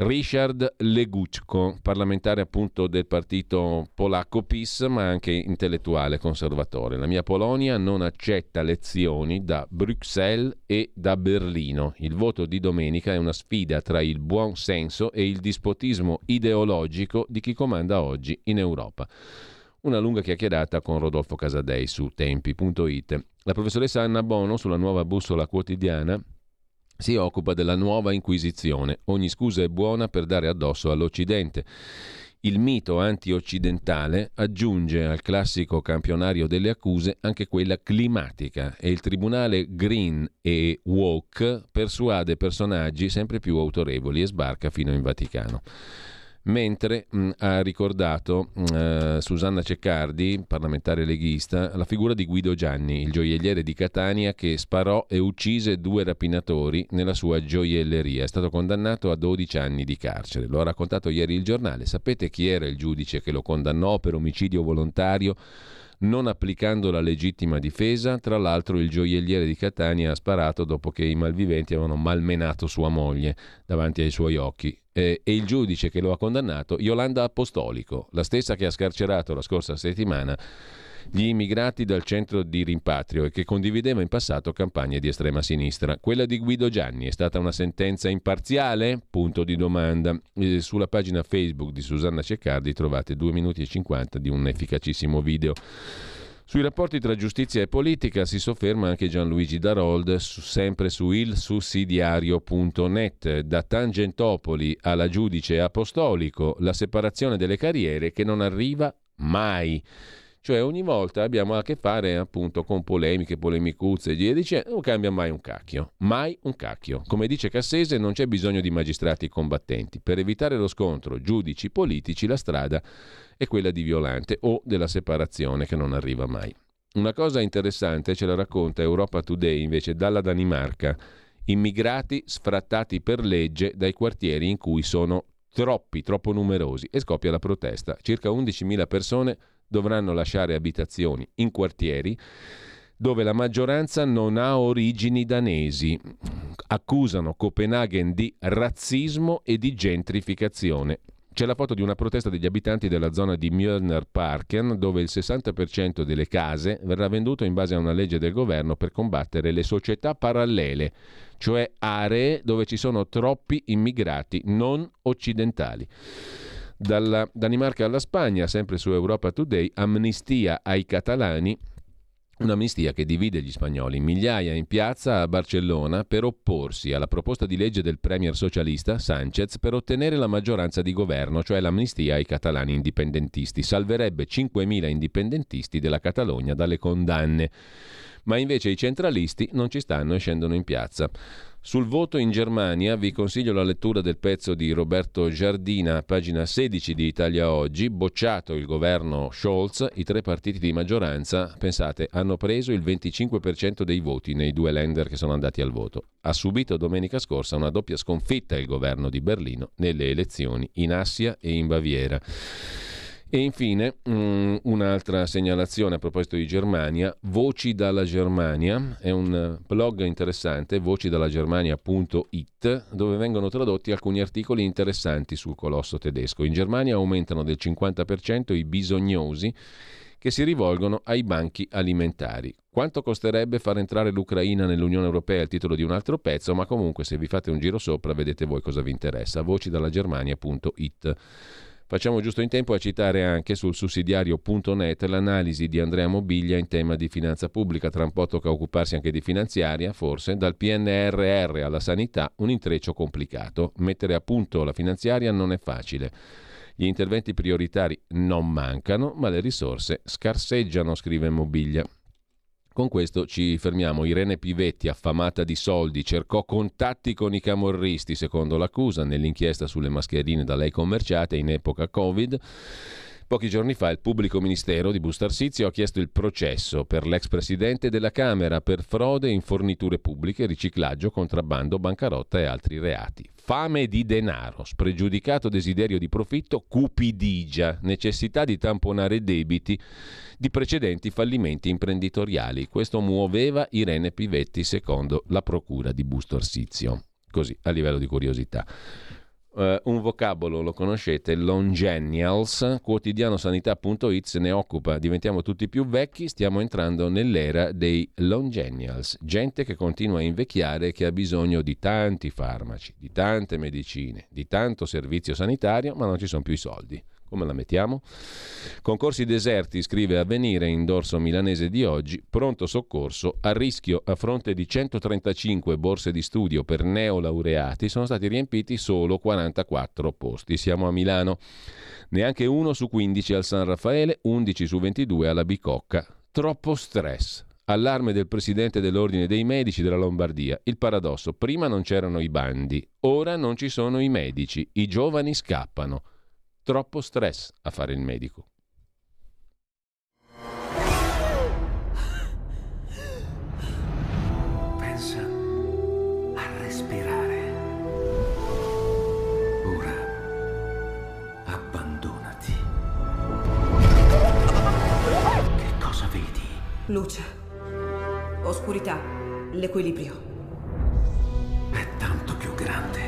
Richard Leguczko, parlamentare appunto del partito polacco PIS, ma anche intellettuale conservatore. La mia Polonia non accetta lezioni da Bruxelles e da Berlino. Il voto di domenica è una sfida tra il buon senso e il dispotismo ideologico di chi comanda oggi in Europa. Una lunga chiacchierata con Rodolfo Casadei su tempi.it. La professoressa Anna Bono sulla nuova bussola quotidiana si occupa della nuova Inquisizione. Ogni scusa è buona per dare addosso all'Occidente. Il mito anti-occidentale aggiunge al classico campionario delle accuse anche quella climatica e il tribunale Green e Woke persuade personaggi sempre più autorevoli e sbarca fino in Vaticano mentre mh, ha ricordato mh, eh, Susanna Ceccardi, parlamentare leghista, la figura di Guido Gianni, il gioielliere di Catania che sparò e uccise due rapinatori nella sua gioielleria. È stato condannato a 12 anni di carcere. Lo ha raccontato ieri il giornale. Sapete chi era il giudice che lo condannò per omicidio volontario? Non applicando la legittima difesa. Tra l'altro il gioielliere di Catania ha sparato dopo che i malviventi avevano malmenato sua moglie davanti ai suoi occhi e il giudice che lo ha condannato, Yolanda Apostolico, la stessa che ha scarcerato la scorsa settimana gli immigrati dal centro di rimpatrio e che condivideva in passato campagne di estrema sinistra. Quella di Guido Gianni è stata una sentenza imparziale? Punto di domanda. Eh, sulla pagina Facebook di Susanna Ceccardi trovate 2 minuti e 50 di un efficacissimo video. Sui rapporti tra giustizia e politica si sofferma anche Gianluigi Darold, su, sempre su ilsussidiario.net. Da Tangentopoli alla giudice apostolico, la separazione delle carriere che non arriva mai. Cioè ogni volta abbiamo a che fare appunto con polemiche, polemicuzze e via dicendo, non cambia mai un cacchio, mai un cacchio. Come dice Cassese non c'è bisogno di magistrati combattenti. Per evitare lo scontro giudici politici la strada è quella di Violante o della separazione che non arriva mai. Una cosa interessante ce la racconta Europa Today invece dalla Danimarca. Immigrati sfrattati per legge dai quartieri in cui sono troppi, troppo numerosi e scoppia la protesta. Circa 11.000 persone dovranno lasciare abitazioni in quartieri dove la maggioranza non ha origini danesi. Accusano Copenaghen di razzismo e di gentrificazione. C'è la foto di una protesta degli abitanti della zona di Mjölner-Parken, dove il 60% delle case verrà venduto in base a una legge del governo per combattere le società parallele, cioè aree dove ci sono troppi immigrati non occidentali. Dalla Danimarca alla Spagna, sempre su Europa Today, amnistia ai catalani Un'amnistia che divide gli spagnoli, migliaia in piazza a Barcellona per opporsi alla proposta di legge del premier socialista Sánchez per ottenere la maggioranza di governo, cioè l'amnistia ai catalani indipendentisti. Salverebbe 5.000 indipendentisti della Catalogna dalle condanne. Ma invece i centralisti non ci stanno e scendono in piazza. Sul voto in Germania vi consiglio la lettura del pezzo di Roberto Giardina, pagina 16 di Italia Oggi, bocciato il governo Scholz, i tre partiti di maggioranza, pensate, hanno preso il 25% dei voti nei due lender che sono andati al voto. Ha subito domenica scorsa una doppia sconfitta il governo di Berlino nelle elezioni in Assia e in Baviera. E infine mh, mm, un'altra segnalazione a proposito di Germania, Voci dalla Germania, è un blog interessante, vocida.germania.it, dove vengono tradotti alcuni articoli interessanti sul colosso tedesco. In Germania aumentano del 50% i bisognosi che si rivolgono ai banchi alimentari. Quanto costerebbe far entrare l'Ucraina nell'Unione Europea al titolo di un altro pezzo, ma comunque se vi fate un giro sopra vedete voi cosa vi interessa. Voci dalla Germania.it. Facciamo giusto in tempo a citare anche sul sussidiario.net l'analisi di Andrea Mobiglia in tema di finanza pubblica, tra un po' tocca occuparsi anche di finanziaria, forse, dal PNRR alla sanità, un intreccio complicato. Mettere a punto la finanziaria non è facile. Gli interventi prioritari non mancano, ma le risorse scarseggiano, scrive Mobiglia. Con questo ci fermiamo. Irene Pivetti, affamata di soldi, cercò contatti con i camorristi, secondo l'accusa, nell'inchiesta sulle mascherine da lei commerciate in epoca Covid. Pochi giorni fa il pubblico ministero di Bustarsizio ha chiesto il processo per l'ex presidente della Camera per frode in forniture pubbliche, riciclaggio, contrabbando, bancarotta e altri reati. Fame di denaro, spregiudicato desiderio di profitto, cupidigia, necessità di tamponare debiti di precedenti fallimenti imprenditoriali. Questo muoveva Irene Pivetti secondo la procura di Busto Arsizio. Così, a livello di curiosità. Uh, un vocabolo lo conoscete, Longennials, quotidianosanità.it se ne occupa, diventiamo tutti più vecchi, stiamo entrando nell'era dei Longennials, gente che continua a invecchiare e che ha bisogno di tanti farmaci, di tante medicine, di tanto servizio sanitario, ma non ci sono più i soldi. Come la mettiamo? Concorsi deserti, scrive Avvenire in dorso milanese di oggi, pronto soccorso a rischio a fronte di 135 borse di studio per neolaureati sono stati riempiti solo 44 posti. Siamo a Milano. Neanche uno su 15 al San Raffaele, 11 su 22 alla Bicocca. Troppo stress. Allarme del presidente dell'Ordine dei Medici della Lombardia. Il paradosso, prima non c'erano i bandi, ora non ci sono i medici, i giovani scappano. Troppo stress a fare il medico. Pensa a respirare. Ora abbandonati. Che cosa vedi? Luce. Oscurità. L'equilibrio. È tanto più grande.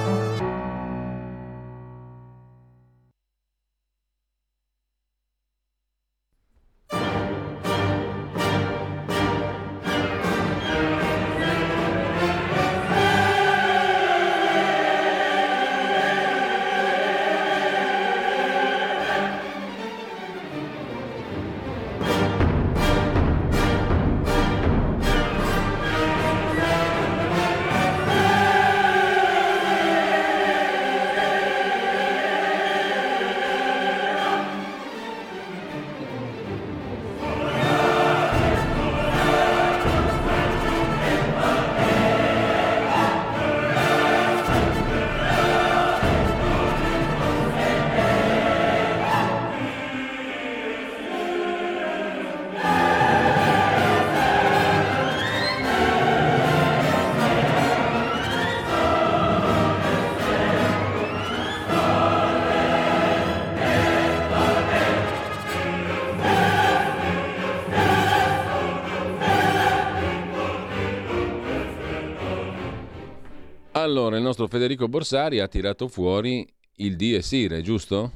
Allora, il nostro Federico Borsari ha tirato fuori il Dies Irae, giusto?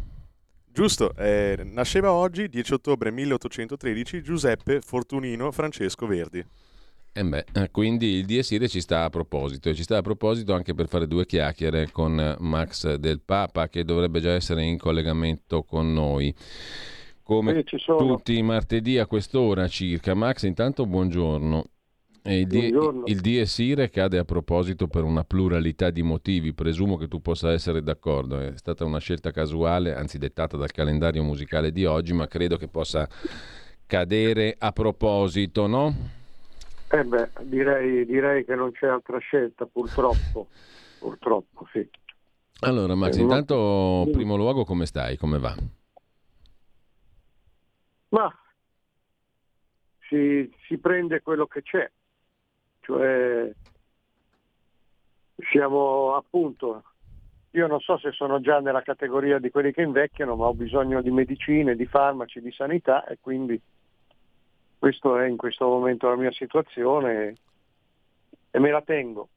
Giusto, eh, nasceva oggi, 10 ottobre 1813, Giuseppe Fortunino Francesco Verdi. Eh beh, eh, quindi il Dies Irae ci sta a proposito, e ci sta a proposito anche per fare due chiacchiere con Max del Papa che dovrebbe già essere in collegamento con noi. Come tutti i martedì a quest'ora circa. Max, intanto buongiorno. Il, die, il cade a proposito per una pluralità di motivi, presumo che tu possa essere d'accordo, è stata una scelta casuale, anzi dettata dal calendario musicale di oggi, ma credo che possa cadere a proposito, no? Eh beh, direi, direi, che non c'è altra scelta, purtroppo. *laughs* purtroppo, sì. Allora, Max, eh, intanto, in primo luogo, come stai? Come va? Ma si, si prende quello che c'è, cioè siamo appunto, io non so se sono già nella categoria di quelli che invecchiano, ma ho bisogno di medicine, di farmaci, di sanità e quindi questo è in questo momento la mia situazione e me la tengo.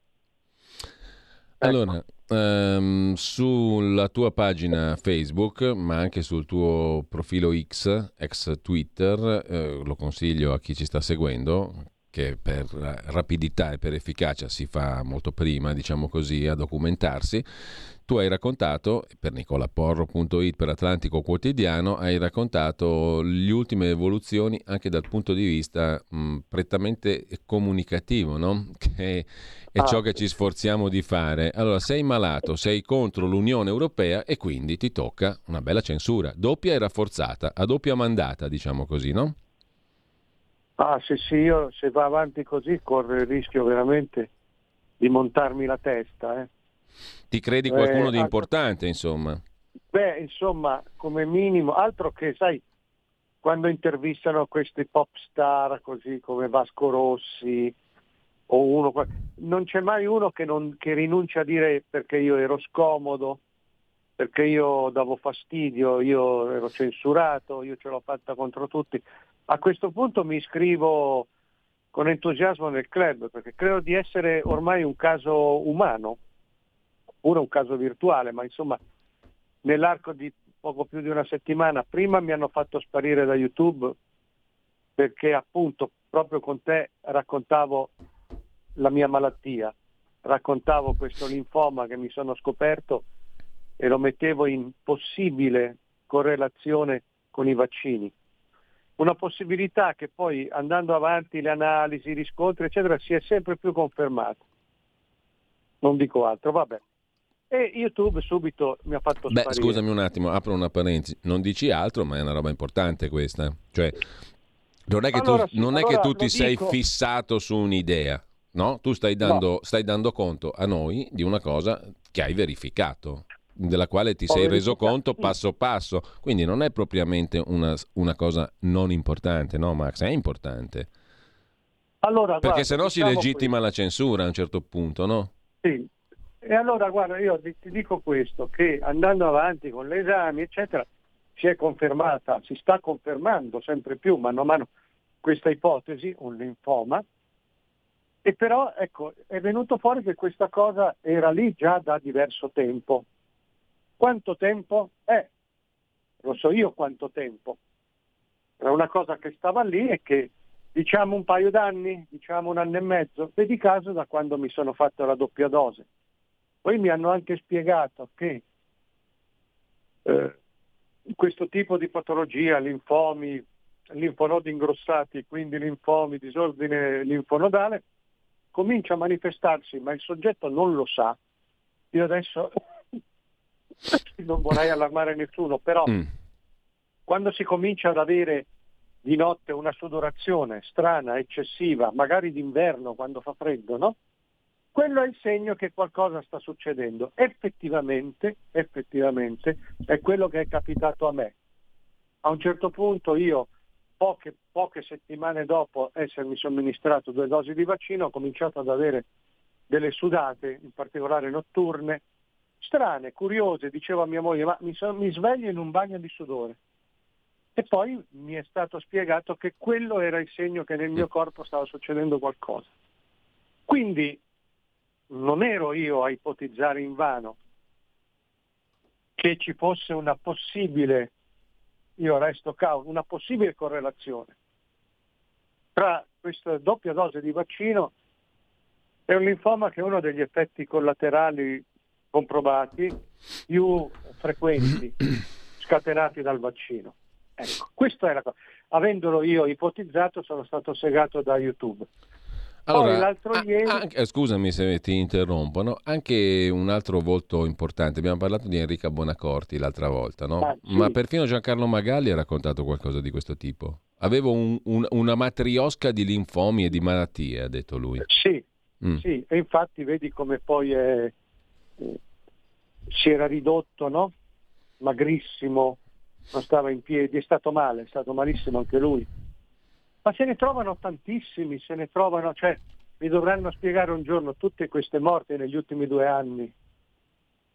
Allora, um, sulla tua pagina Facebook, ma anche sul tuo profilo X, ex Twitter, eh, lo consiglio a chi ci sta seguendo, che per rapidità e per efficacia si fa molto prima, diciamo così, a documentarsi, tu hai raccontato, per nicolaporro.it, per Atlantico Quotidiano, hai raccontato le ultime evoluzioni anche dal punto di vista mh, prettamente comunicativo, no? *laughs* che è ciò che ci sforziamo di fare. Allora, sei malato, sei contro l'Unione Europea e quindi ti tocca una bella censura, doppia e rafforzata, a doppia mandata, diciamo così, no? Ah, sì, sì, io se va avanti così corro il rischio veramente di montarmi la testa, eh. Ti credi qualcuno eh, di importante, insomma? Beh, insomma, come minimo, altro che, sai, quando intervistano questi pop star così come Vasco Rossi o uno, non c'è mai uno che, non, che rinuncia a dire perché io ero scomodo, perché io davo fastidio, io ero censurato, io ce l'ho fatta contro tutti. A questo punto mi iscrivo con entusiasmo nel club perché credo di essere ormai un caso umano pure un caso virtuale, ma insomma nell'arco di poco più di una settimana prima mi hanno fatto sparire da YouTube perché appunto proprio con te raccontavo la mia malattia, raccontavo questo linfoma che mi sono scoperto e lo mettevo in possibile correlazione con i vaccini. Una possibilità che poi andando avanti le analisi, i riscontri, eccetera, si è sempre più confermata. Non dico altro, vabbè. E YouTube subito mi ha fatto sparire. Beh, scusami un attimo, apro una parentesi. Non dici altro, ma è una roba importante questa. Cioè, non è che allora, tu, sì, non è che tu ti dico... sei fissato su un'idea, no? Tu stai dando, no. stai dando, conto a noi di una cosa che hai verificato, della quale ti sei reso conto passo passo. Quindi non è propriamente una, una cosa non importante, no Max? È importante. Allora, Perché se no si diciamo legittima qui. la censura a un certo punto, no? Sì, e allora guarda, io ti dico questo, che andando avanti con gli esami, eccetera, si è confermata, si sta confermando sempre più mano a mano questa ipotesi, un linfoma, e però ecco, è venuto fuori che questa cosa era lì già da diverso tempo. Quanto tempo? Eh, lo so io quanto tempo. Era una cosa che stava lì e che diciamo un paio d'anni, diciamo un anno e mezzo, vedi caso da quando mi sono fatto la doppia dose. Poi mi hanno anche spiegato che eh, questo tipo di patologia, linfomi, linfonodi ingrossati, quindi linfomi, disordine linfonodale, comincia a manifestarsi, ma il soggetto non lo sa. Io adesso *laughs* non vorrei allarmare nessuno, però mm. quando si comincia ad avere di notte una sudorazione strana, eccessiva, magari d'inverno quando fa freddo, no? quello è il segno che qualcosa sta succedendo. Effettivamente, effettivamente è quello che è capitato a me. A un certo punto io, poche, poche settimane dopo essermi somministrato due dosi di vaccino, ho cominciato ad avere delle sudate, in particolare notturne, strane, curiose, dicevo a mia moglie, ma mi, so, mi sveglio in un bagno di sudore. E poi mi è stato spiegato che quello era il segno che nel mio corpo stava succedendo qualcosa. Quindi non ero io a ipotizzare in vano che ci fosse una possibile, io resto cauto, una possibile correlazione tra questa doppia dose di vaccino e un linfoma che è uno degli effetti collaterali comprovati più frequenti *clears throat* scatenati dal vaccino. Ecco, questa è la cosa. Avendolo io ipotizzato sono stato segato da YouTube. Allora, Poi ieri... anche- eh, scusami se ti interrompo, no? anche un altro volto importante, abbiamo parlato di Enrica Bonacorti l'altra volta, no? Ah, sì. ma perfino Giancarlo Magalli ha raccontato qualcosa di questo tipo. Avevo un- un- una matriosca di linfomi e di malattie, ha detto lui. Sì, Mm. sì, e infatti vedi come poi è- si era ridotto, no? Magrissimo, non stava in piedi, è stato male, è stato malissimo anche lui. Ma se ne trovano tantissimi, se ne trovano, cioè mi dovranno spiegare un giorno tutte queste morti negli ultimi due anni,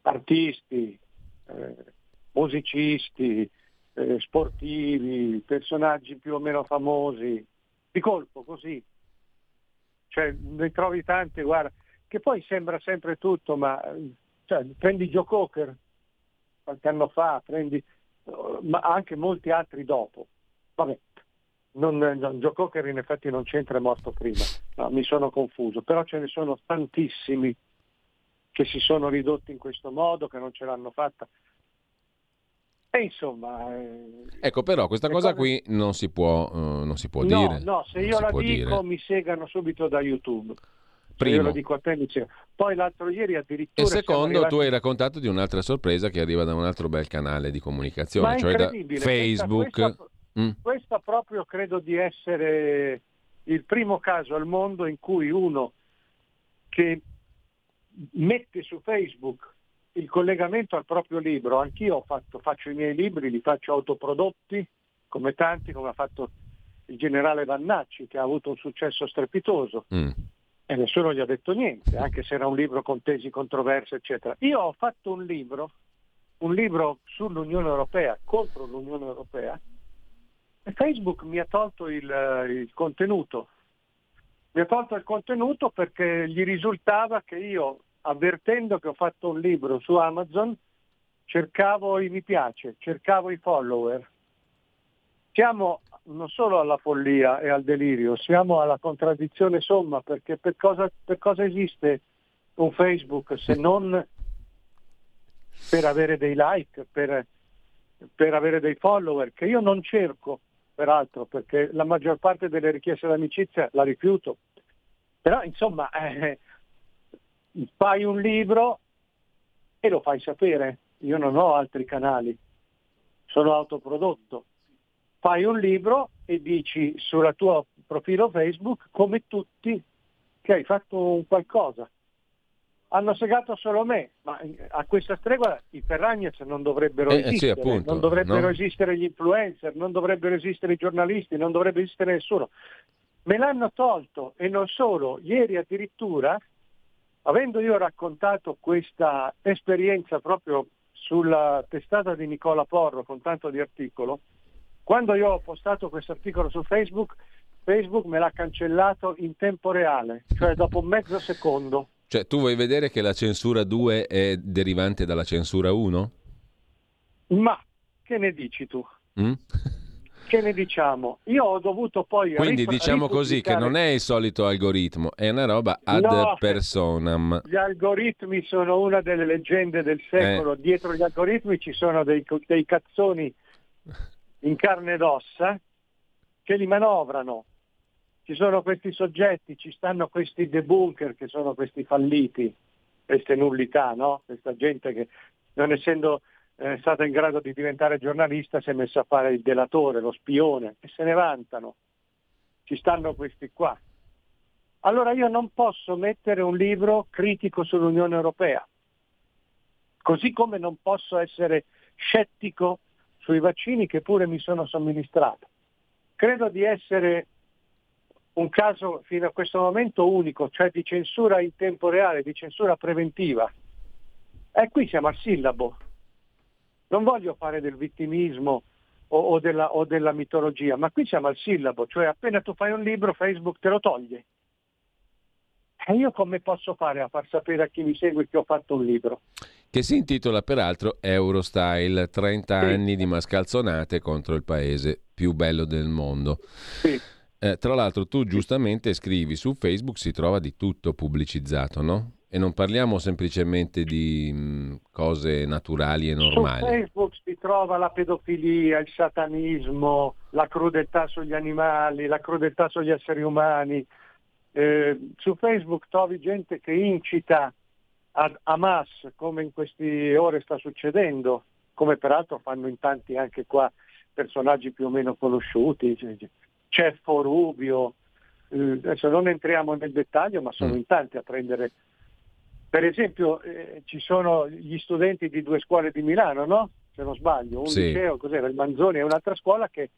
artisti, eh, musicisti, eh, sportivi, personaggi più o meno famosi, di colpo così, cioè ne trovi tante, guarda, che poi sembra sempre tutto, ma cioè, prendi Joe Cocker qualche anno fa, prendi ma anche molti altri dopo. Vabbè, non, non- Joe Cocker in effetti non c'entra, è morto prima, no, mi sono confuso, però ce ne sono tantissimi che si sono ridotti in questo modo, che non ce l'hanno fatta. E insomma... eh, Ecco, però questa cosa cose- qui non si può, eh, non si può no, dire. no, se Non io la dico dire. mi segano subito da YouTube. Primo. io lo dico a te segano. Poi l'altro ieri addirittura... E secondo, arrivati- tu hai raccontato di un'altra sorpresa che arriva da un altro bel canale di comunicazione, cioè da Facebook. Questa, questa- Mm. questa proprio credo di essere il primo caso al mondo in cui uno che mette su Facebook il collegamento al proprio libro, anch'io ho fatto, faccio i miei libri, li faccio autoprodotti, come tanti, come ha fatto il generale Vannacci, che ha avuto un successo strepitoso Mm. E nessuno gli ha detto niente, anche se era un libro con tesi controverse, eccetera. Io ho fatto un libro, un libro sull'Unione Europea, contro l'Unione Europea, e Facebook mi ha tolto il, il contenuto. Mi ha tolto il contenuto perché gli risultava che io, avvertendo che ho fatto un libro su Amazon, cercavo i mi piace, cercavo i follower. Siamo non solo alla follia e al delirio, siamo alla contraddizione somma, perché per cosa, per cosa esiste un Facebook se non per avere dei like, per, per avere dei follower, che io non cerco, peraltro, perché la maggior parte delle richieste d'amicizia la rifiuto. Però, insomma, eh, fai un libro e lo fai sapere. Io non ho altri canali, sono autoprodotto. Fai un libro e dici sul tuo profilo Facebook, come tutti, che hai fatto un qualcosa. Hanno segato solo me, ma a questa stregua i Ferragnez non dovrebbero Eh, eh, sì, esistere, appunto, non dovrebbero no? esistere gli influencer, non dovrebbero esistere i giornalisti, non dovrebbe esistere nessuno. Me l'hanno tolto e non solo, ieri addirittura, avendo io raccontato questa esperienza proprio sulla testata di Nicola Porro con tanto di articolo, quando io ho postato questo articolo su Facebook, Facebook me l'ha cancellato in tempo reale, cioè dopo mezzo secondo. Cioè, tu vuoi vedere che la censura 2 è derivante dalla censura 1? Ma che ne dici tu? Mm? Che ne diciamo? Io ho dovuto poi... Quindi rip- diciamo così che non è il solito algoritmo, è una roba ad No. personam. Gli algoritmi sono una delle leggende del secolo, Eh. dietro gli algoritmi ci sono dei, dei cazzoni in carne ed ossa che li manovrano. Ci sono questi soggetti, ci stanno questi debunker che sono questi falliti, queste nullità, no? Questa gente che non essendo eh, stata in grado di diventare giornalista si è messa a fare il delatore, lo spione e se ne vantano. Ci stanno questi qua. Allora io non posso mettere un libro critico sull'Unione Europea, così come non posso essere scettico sui vaccini che pure mi sono somministrato. Credo di essere un caso fino a questo momento unico, cioè di censura in tempo reale, di censura preventiva. E qui siamo al sillabo. Non voglio fare del vittimismo o, o della, o della mitologia, ma qui siamo al sillabo, cioè appena tu fai un libro Facebook te lo toglie. E io come posso fare a far sapere a chi mi segue che ho fatto un libro? Che si intitola peraltro Eurostyle, 30 sì. anni di mascalzonate contro il paese più bello del mondo. Sì. Eh, tra l'altro tu giustamente scrivi su Facebook si trova di tutto pubblicizzato, no? E non parliamo semplicemente di mh, cose naturali e normali. Su Facebook si trova la pedofilia, il satanismo, la crudeltà sugli animali, la crudeltà sugli esseri umani. Eh, su Facebook trovi gente che incita a Hamas, come in queste ore sta succedendo, come peraltro fanno in tanti anche qua personaggi più o meno conosciuti, Ceffo Rubio, eh, adesso non entriamo nel dettaglio, ma sono mm. in tanti a prendere. Per esempio eh, ci sono gli studenti di due scuole di Milano, no? Se non sbaglio, un sì. liceo, cos'era, il Manzoni e un'altra scuola che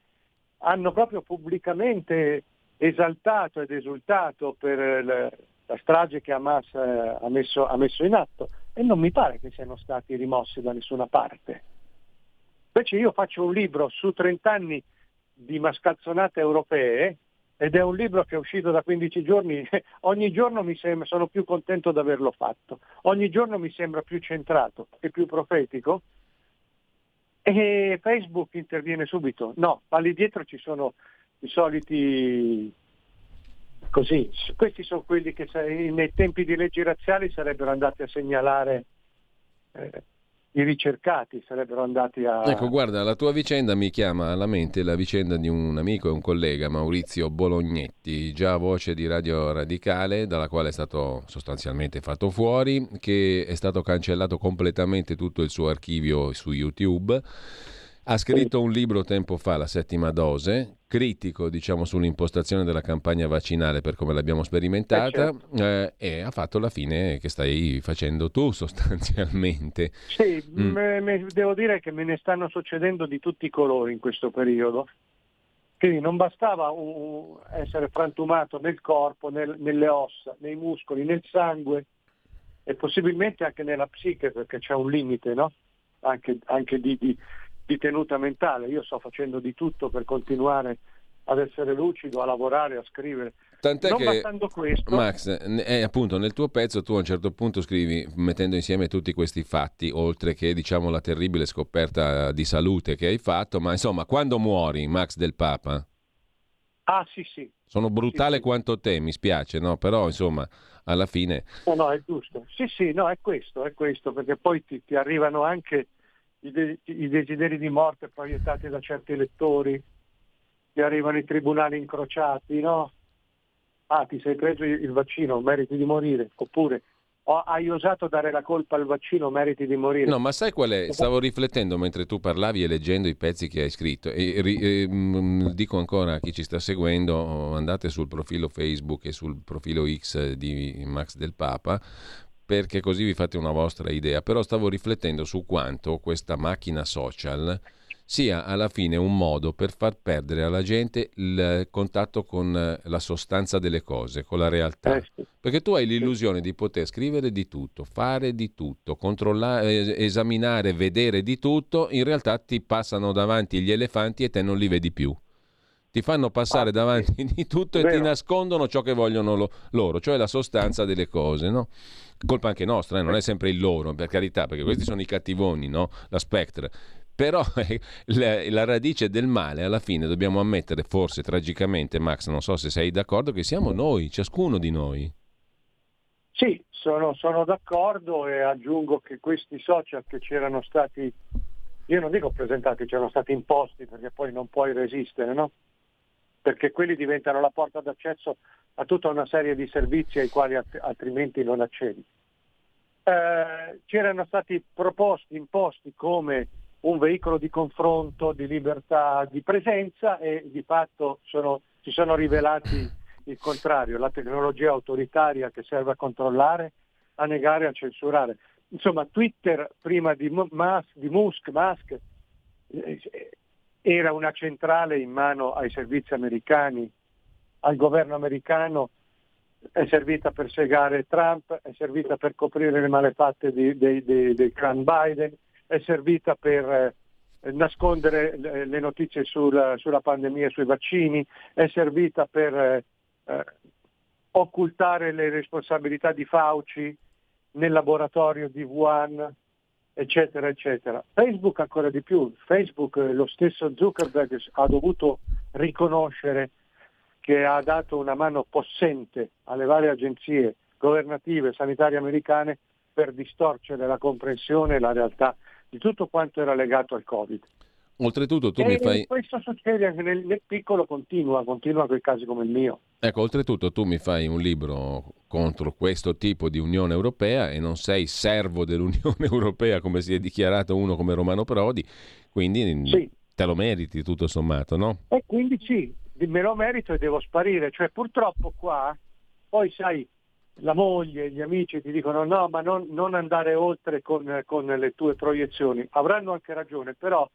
hanno proprio pubblicamente esaltato ed esultato per la, la strage che Hamas eh, ha, messo, ha messo in atto. E non mi pare che siano stati rimossi da nessuna parte. Invece io faccio un libro su 30 anni di mascalzonate europee ed è un libro che è uscito da 15 giorni, *laughs* ogni giorno mi sembra, sono più contento di averlo fatto, ogni giorno mi sembra più centrato e più profetico. E Facebook interviene subito, no, ma lì dietro ci sono i soliti così, questi sono quelli che nei tempi di leggi razziali sarebbero andati a segnalare eh, i ricercati sarebbero andati a... Ecco, guarda, la tua vicenda mi chiama alla mente la vicenda di un amico e un collega, Maurizio Bolognetti, già voce di Radio Radicale, dalla quale è stato sostanzialmente fatto fuori, che è stato cancellato completamente tutto il suo archivio su YouTube ha scritto un libro tempo fa, La settima dose, critico diciamo, sull'impostazione della campagna vaccinale per come l'abbiamo sperimentata eh, certo. eh, e ha fatto la fine che stai facendo tu *laughs* sostanzialmente. Sì, mm. me, me, devo dire che me ne stanno succedendo di tutti i colori in questo periodo. Quindi non bastava uh, essere frantumato nel corpo, nel, nelle ossa, nei muscoli, nel sangue e possibilmente anche nella psiche perché c'è un limite no? anche, anche di, di di tenuta mentale. Io sto facendo di tutto per continuare ad essere lucido, a lavorare, a scrivere. Tant'è non che, questo, Max, eh, appunto nel tuo pezzo tu a un certo punto scrivi, mettendo insieme tutti questi fatti, oltre che diciamo la terribile scoperta di salute che hai fatto, ma insomma, quando muori, Max del Papa? Ah sì sì. Sono brutale sì, quanto te, mi spiace, no? Però insomma, alla fine... No, no, è giusto. Sì, sì, no, è questo, è questo, perché poi ti, ti arrivano anche i, de- i desideri di morte proiettati da certi elettori, che arrivano i tribunali incrociati, no? Ah, ti sei preso il vaccino, meriti di morire, oppure oh, hai osato dare la colpa al vaccino, meriti di morire. No, ma sai qual è? Stavo riflettendo mentre tu parlavi e leggendo i pezzi che hai scritto e, e, e mm, dico ancora a chi ci sta seguendo, andate sul profilo Facebook e sul profilo X di Max del Papa, perché così vi fate una vostra idea, però stavo riflettendo su quanto questa macchina social sia alla fine un modo per far perdere alla gente il contatto con la sostanza delle cose, con la realtà. Eh perché tu hai l'illusione di poter scrivere di tutto, fare di tutto, controllare, esaminare, vedere di tutto, in realtà ti passano davanti gli elefanti e te non li vedi più ti fanno passare ah, davanti sì. *laughs* di tutto e Vero. ti nascondono ciò che vogliono lo, loro, cioè la sostanza delle cose, no? Colpa anche nostra, eh? non è sempre il loro, per carità, perché questi sono i cattivoni, no? La Spectre. Però *laughs* eh, la, la, radice del male, alla fine, dobbiamo ammettere, forse tragicamente, Max, non so se sei d'accordo, che siamo noi, ciascuno di noi. Sì, sono, sono d'accordo e aggiungo che questi social che c'erano stati, io non dico presentati, c'erano stati imposti perché poi non puoi resistere, no? Perché quelli diventano la porta d'accesso a tutta una serie di servizi ai quali altrimenti non accedi. Eh, c'erano stati proposti, imposti come un veicolo di confronto, di libertà, di presenza e di fatto sono, si sono rivelati il contrario, la tecnologia autoritaria che serve a controllare, a negare, a censurare. Insomma, Twitter prima di, Musk, di Musk, Musk eh, era una centrale in mano ai servizi americani, al governo americano, è servita per segare Trump, è servita per coprire le malefatte del clan Biden, è servita per eh, nascondere le, notizie sul, sulla pandemia e sui vaccini, è servita per eh, occultare le responsabilità di Fauci nel laboratorio di Wuhan, eccetera, eccetera. Facebook ancora di più. Facebook, eh, lo stesso Zuckerberg ha dovuto riconoscere che ha dato una mano possente alle varie agenzie governative sanitarie americane per distorcere la comprensione e la realtà di tutto quanto era legato al Covid. Oltretutto tu e mi fai... questo succede anche nel, nel piccolo, continua, continua con casi come il mio. Ecco, oltretutto tu mi fai un libro contro questo tipo di Unione Europea e non sei servo dell'Unione *laughs* Europea come si è dichiarato uno come Romano Prodi, quindi Sì. te lo meriti tutto sommato, no? E quindi sì, me lo merito e devo sparire. Cioè purtroppo qua, poi sai, la moglie, gli amici ti dicono no, ma non, non andare oltre con, con le tue proiezioni. Avranno anche ragione, però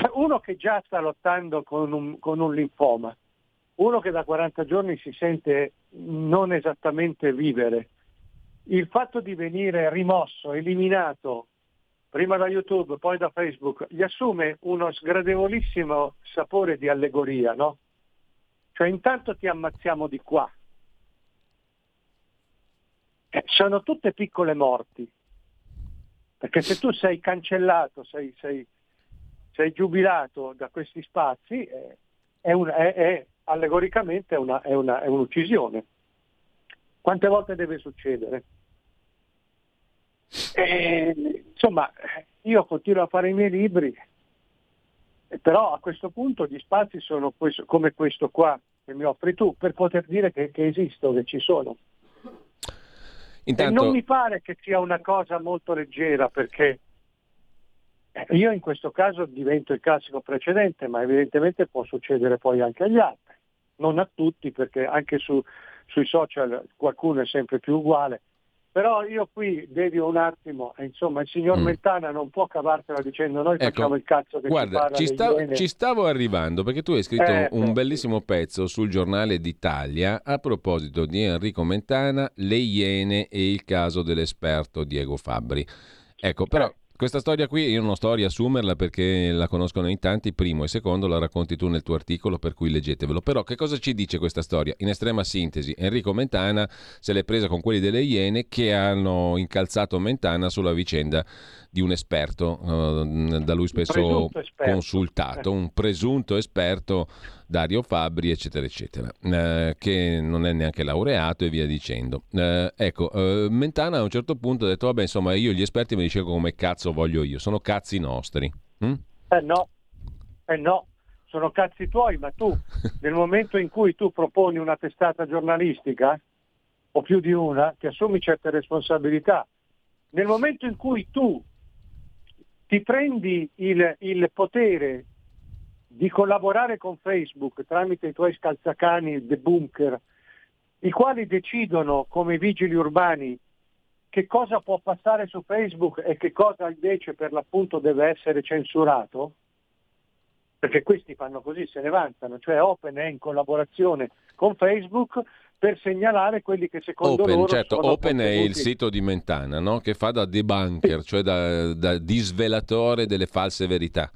*laughs* uno che già sta lottando con un, con un linfoma, uno che da 40 giorni si sente non esattamente vivere, il fatto di venire rimosso, eliminato prima da YouTube, poi da Facebook, gli assume uno sgradevolissimo sapore di allegoria, no? Cioè intanto ti ammazziamo di qua. Eh, sono tutte piccole morti. Perché se tu sei cancellato, sei, sei, sei giubilato da questi spazi, eh, è, un- è- è allegoricamente una- è una- è un'uccisione. Quante volte deve succedere? E, insomma, io continuo a fare i miei libri, però a questo punto gli spazi sono questo- come questo qua che mi offri tu, per poter dire che, che esisto, che ci sono. E Intanto, non mi pare che sia una cosa molto leggera perché io in questo caso divento il classico precedente, ma evidentemente può succedere poi anche agli altri. Non a tutti perché anche su- sui social qualcuno è sempre più uguale. Però io qui devio un attimo, insomma il signor Mm. Mentana non può cavartela dicendo noi Ecco, facciamo il cazzo che ci Guarda, ci, delle sta- ci stavo arrivando perché tu hai scritto Eh, un sì. bellissimo pezzo sul giornale d'Italia a proposito di Enrico Mentana, le Iene e il caso dell'esperto Diego Fabbri. Ecco, però questa storia qui io non sto a riassumerla perché la conoscono in tanti, primo e secondo la racconti tu nel tuo articolo per cui leggetevelo. Però che cosa ci dice questa storia? In estrema sintesi, Enrico Mentana se l'è presa con quelli delle Iene che hanno incalzato Mentana sulla vicenda di un esperto, eh, da lui spesso consultato, un presunto esperto, Dario Fabbri, eccetera, eccetera, eh, che non è neanche laureato e via dicendo. Eh, ecco, eh, Mentana a un certo punto ha detto, vabbè, insomma, io gli esperti mi dicevo come cazzo voglio io, sono cazzi nostri. Mm? Eh no, eh no, sono cazzi tuoi, ma tu *laughs* nel momento in cui tu proponi una testata giornalistica, o più di una, ti assumi certe responsabilità. Nel momento in cui tu ti prendi il, il potere di collaborare con Facebook tramite i tuoi scalzacani, The Bunker, i quali decidono come vigili urbani che cosa può passare su Facebook e che cosa invece per l'appunto deve essere censurato, perché questi fanno così, se ne vantano, cioè Open è in collaborazione con Facebook per segnalare quelli che secondo Open, loro certo, sono Open è il sito di Mentana, no? che fa da debunker, cioè da, da disvelatore delle false verità.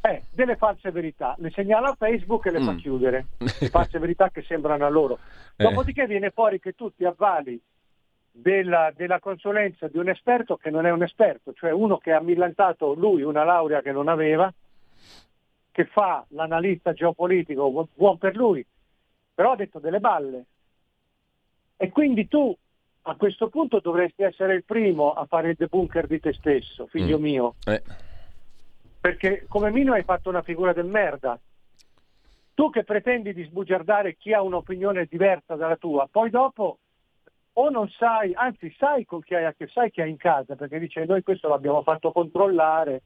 Eh, delle false verità, le segnala a Facebook e le fa Mm. chiudere, le *laughs* false verità che sembrano a loro. Eh. Dopodiché viene fuori che tu ti avvali della, della consulenza di un esperto che non è un esperto, cioè uno che ha millantato lui una laurea che non aveva, che fa l'analista geopolitico, bu- buon per lui, però ha detto delle balle. E quindi tu a questo punto dovresti essere il primo a fare il debunker di te stesso, figlio Mm. mio Eh, perché come minimo hai fatto una figura del merda. Tu che pretendi di sbugiardare chi ha un'opinione diversa dalla tua, poi dopo o non sai, anzi sai con chi hai a che sai chi hai in casa, perché dice noi questo l'abbiamo fatto controllare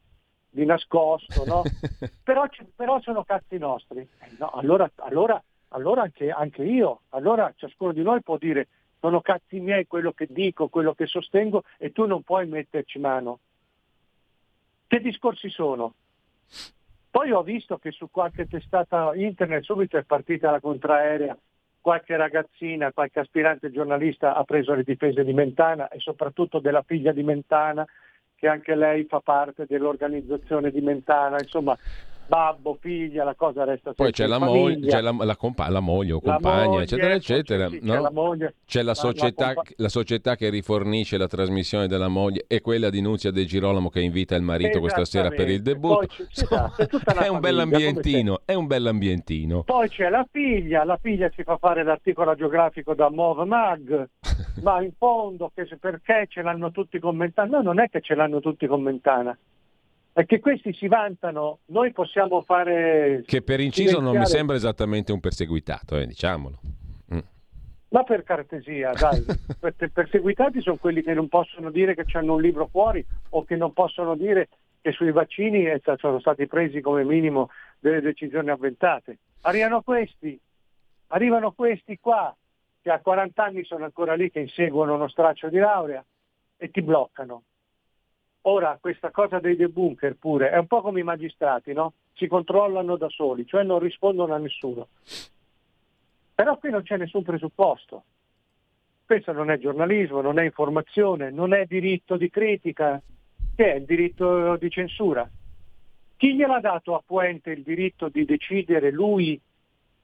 di nascosto, no? *laughs* però, però sono cazzi nostri. Eh, no, allora allora, allora anche, anche io, allora ciascuno di noi può dire sono cazzi miei quello che dico, quello che sostengo e tu non puoi metterci mano. Che discorsi sono? Poi ho visto che su qualche testata internet subito è partita la contraerea, qualche ragazzina, qualche aspirante giornalista ha preso le difese di Mentana e soprattutto della figlia di Mentana, che anche lei fa parte dell'organizzazione di Mentana, insomma babbo, figlia, la cosa resta Poi c'è la, moglie, c'è la, la, compa- la moglie o compagna, moglie, eccetera, eccetera. c'è- sì, no? c'è la moglie, C'è società, compa- la società che rifornisce la trasmissione della moglie e quella di Nunzia De Girolamo che invita il marito questa sera per il debutto. Poi esatto, è *laughs* una è un famiglia, bell'ambientino, è un bell'ambientino. Poi c'è la figlia, la figlia si fa fare l'articolo geografico da Mov Mag, *laughs* ma in fondo perché ce l'hanno tutti con Mentana? No, non è che ce l'hanno tutti con Mentana, è che questi si vantano, noi possiamo fare... Che per inciso non mi sembra esattamente un perseguitato, eh, diciamolo. Ma per cortesia, dai, *laughs* perché perseguitati sono quelli che non possono dire che hanno un libro fuori o che non possono dire che sui vaccini eh, sono stati presi come minimo delle decisioni avventate. Arrivano questi, arrivano questi qua, che a 40 anni sono ancora lì, che inseguono uno straccio di laurea e ti bloccano. Ora, questa cosa dei debunker pure è un po' come i magistrati, no? Si controllano da soli, cioè non rispondono a nessuno. Però qui non c'è nessun presupposto. Questo non è giornalismo, non è informazione, non è diritto di critica, che è il diritto di censura. Chi gliel'ha dato a Puente il diritto di decidere lui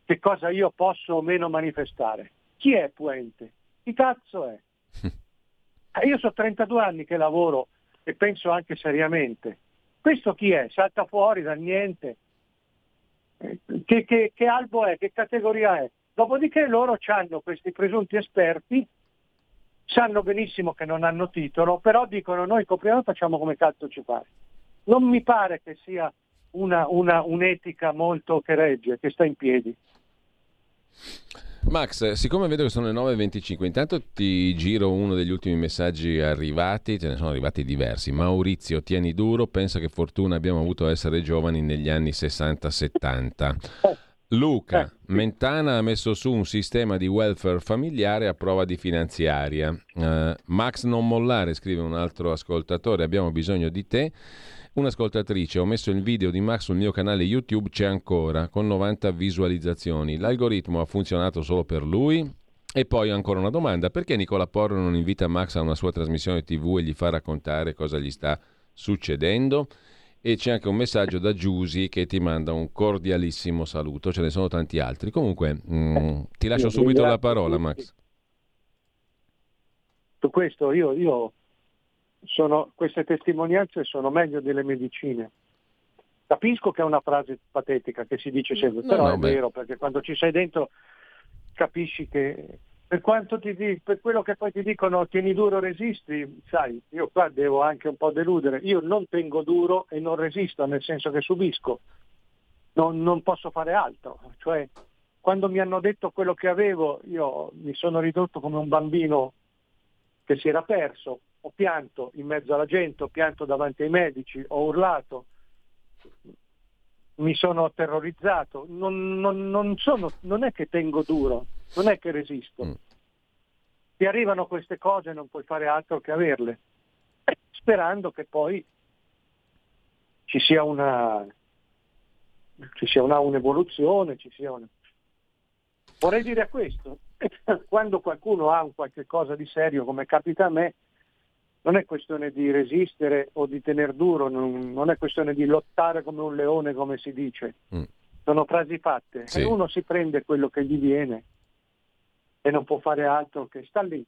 che cosa io posso o meno manifestare? Chi è Puente? Chi cazzo è? Eh, *laughs* Io so 32 anni che lavoro e penso anche seriamente. Questo chi è? Salta fuori dal niente. Che, che- che albo è? Che categoria è? Dopodiché loro hanno questi presunti esperti, sanno benissimo che non hanno titolo, però dicono noi copriamo e facciamo come cazzo ci pare. Non mi pare che sia una- una- un'etica molto che regge, che sta in piedi. Max, siccome vedo che sono le 9.25, intanto ti giro uno degli ultimi messaggi arrivati, ce ne sono arrivati diversi. Maurizio, tieni duro, pensa che fortuna abbiamo avuto a essere giovani negli anni 60-70. Luca, Mentana ha messo su un sistema di welfare familiare a prova di finanziaria. Eh, Max non mollare, scrive un altro ascoltatore, abbiamo bisogno di te. Un'ascoltatrice, ho messo il video di Max sul mio canale YouTube, c'è ancora, con 90 visualizzazioni. L'algoritmo ha funzionato solo per lui? E poi ancora una domanda, perché Nicola Porro non invita Max a una sua trasmissione TV e gli fa raccontare cosa gli sta succedendo? E c'è anche un messaggio da Giusi che ti manda un cordialissimo saluto, ce ne sono tanti altri. Comunque, mm, ti lascio Io subito la parola. Max. Su questo io, io sono, queste testimonianze sono meglio delle medicine. Capisco che è una frase patetica che si dice sempre, No, però no, è beh. vero, perché quando ci sei dentro capisci che per quanto ti per quello che poi ti dicono tieni duro, resisti, sai, io qua devo anche un po' deludere. Io non tengo duro e non resisto, nel senso che subisco. Non, non posso fare altro. Cioè, quando mi hanno detto quello che avevo, io mi sono ridotto come un bambino che si era perso, ho pianto in mezzo alla gente, ho pianto davanti ai medici, ho urlato, mi sono terrorizzato, non, non- non sono- non è che tengo duro, non è che resisto. Ti arrivano queste cose e non puoi fare altro che averle, sperando che poi ci sia una, ci sia una- un'evoluzione, ci sia una... Vorrei dire questo, *laughs* quando qualcuno ha un qualche cosa di serio, come capita a me, non è questione di resistere o di tener duro, non, non è questione di lottare come un leone, come si dice. Mm. Sono frasi fatte Sì. e uno si prende quello che gli viene e non può fare altro che sta lì.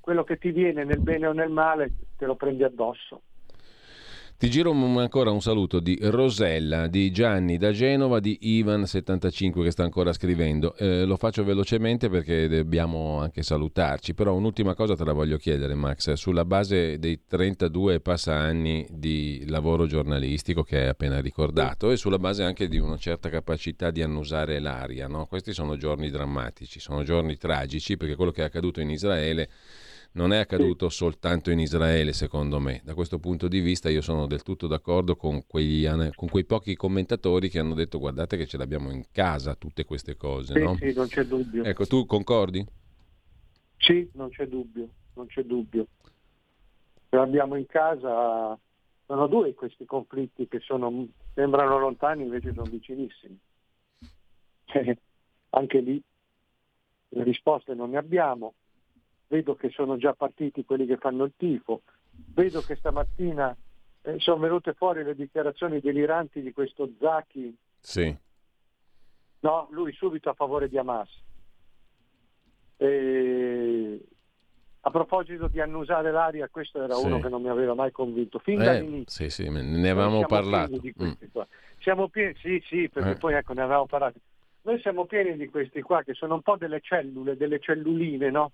Quello che ti viene nel bene o nel male te lo prendi addosso. Ti giro ancora un saluto di Rosella, di Gianni da Genova, di Ivan75 che sta ancora scrivendo. Eh, lo faccio velocemente perché dobbiamo anche salutarci, però un'ultima cosa te la voglio chiedere Max, sulla base dei 32 e passa anni di lavoro giornalistico che hai appena ricordato e sulla base anche di una certa capacità di annusare l'aria, no? questi sono giorni drammatici, sono giorni tragici perché quello che è accaduto in Israele non è accaduto soltanto in Israele, secondo me. Da questo punto di vista io sono del tutto d'accordo con, quegli con quei pochi commentatori che hanno detto guardate che ce l'abbiamo in casa tutte queste cose. Sì, no? sì, non c'è dubbio. Ecco, tu concordi? Sì, non c'è dubbio, non c'è dubbio. Ce l'abbiamo in casa, sono due questi conflitti che sono, sembrano lontani, invece sono vicinissimi. Eh, *laughs* anche lì le risposte non ne abbiamo. Vedo che sono già partiti quelli che fanno il tifo. Vedo che stamattina eh, sono venute fuori le dichiarazioni deliranti di questo Zaki. Sì. No, lui subito a favore di Hamas. E... A proposito di annusare l'aria, questo era Sì. uno che non mi aveva mai convinto. Fin Eh, dall'inizio. sì, sì, ne avevamo parlato. Mm. Siamo pieni, sì, sì, perché Eh. poi ecco ne avevamo parlato. Noi siamo pieni di questi qua che sono un po' delle cellule, delle celluline, no?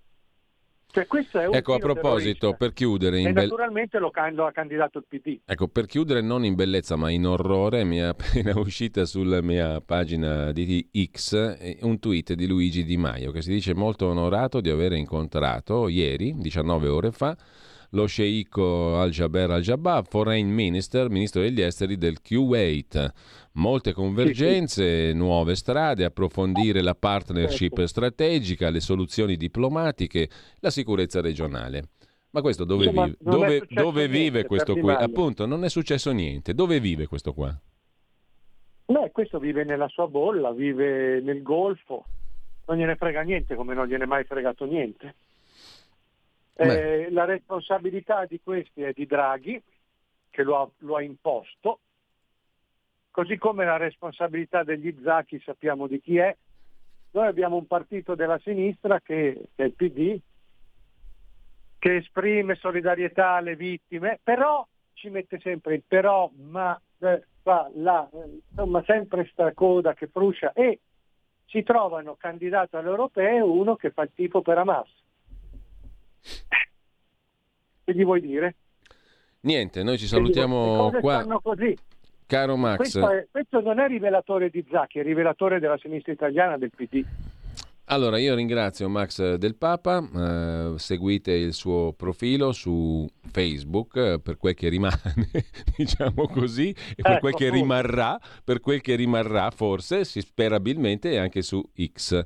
Cioè questo è un Ecco, a proposito, per chiudere, E in bel- naturalmente lo, can- ha candidato il PD. Ecco, per chiudere non in bellezza ma in orrore, mi è *laughs* appena uscita sulla mia pagina di X eh, un tweet di Luigi Di Maio che si dice molto onorato di aver incontrato ieri, 19 ore fa, lo sceicco Al-Jaber Al-Jabbar, foreign minister, ministro degli esteri del Kuwait. Molte convergenze, nuove strade, approfondire la partnership strategica, le soluzioni diplomatiche, la sicurezza regionale. Ma questo dove Insomma, vive? Dove, dove vive questo qui? Appunto, non è successo niente. Dove vive questo qua? Beh, questo vive nella sua bolla, vive nel golfo, non gliene frega niente come non gliene è mai fregato niente. Eh, la responsabilità di questi è di Draghi, che lo ha, lo ha imposto, così come la responsabilità degli Zacchi sappiamo di chi è. Noi abbiamo un partito della sinistra che, che è il PD, che esprime solidarietà alle vittime, però ci mette sempre il però, ma eh, fa la, eh, insomma sempre sta coda che fruscia e si trovano candidato alle europee uno che fa il tifo per Hamas. Che gli vuoi dire? Niente, noi ci salutiamo qua. stanno così. Caro Max, Questo, è- questo non è rivelatore di Zacchi, è rivelatore della sinistra italiana del PD. allora io ringrazio Max Del Papa, eh, seguite il suo profilo su Facebook eh, per quel che rimane, *laughs* diciamo così, e per Ecco, quel che rimarrà, per quel che rimarrà forse, si sperabilmente, anche su X.